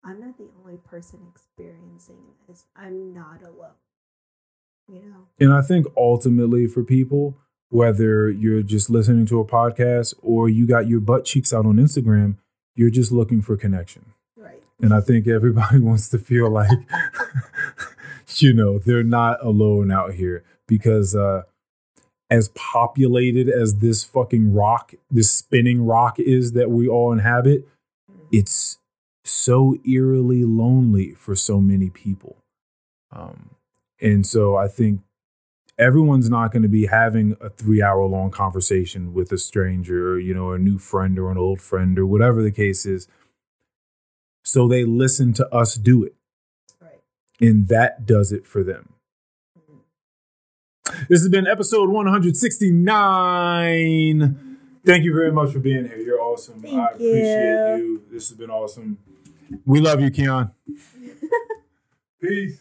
Speaker 1: I'm not the only person experiencing this. I'm not alone. You know,
Speaker 2: and i think ultimately for people whether you're just listening to a podcast or you got your butt cheeks out on instagram you're just looking for connection
Speaker 1: right?
Speaker 2: And I think everybody *laughs* wants to feel like, *laughs* you know, they're not alone out here because uh, as populated as this fucking rock, this spinning rock is that we all inhabit, it's so eerily lonely for so many people. Um, and so I think everyone's not going to be having a three hour long conversation with a stranger or, you know, a new friend or an old friend or whatever the case is. So they listen to us do it,
Speaker 1: Right.
Speaker 2: and that does it for them. This has been episode 169. Thank you very much for being here. You're awesome.
Speaker 1: Thank
Speaker 2: I appreciate
Speaker 1: you.
Speaker 2: you. This has been awesome. We love you, Keon. *laughs* Peace.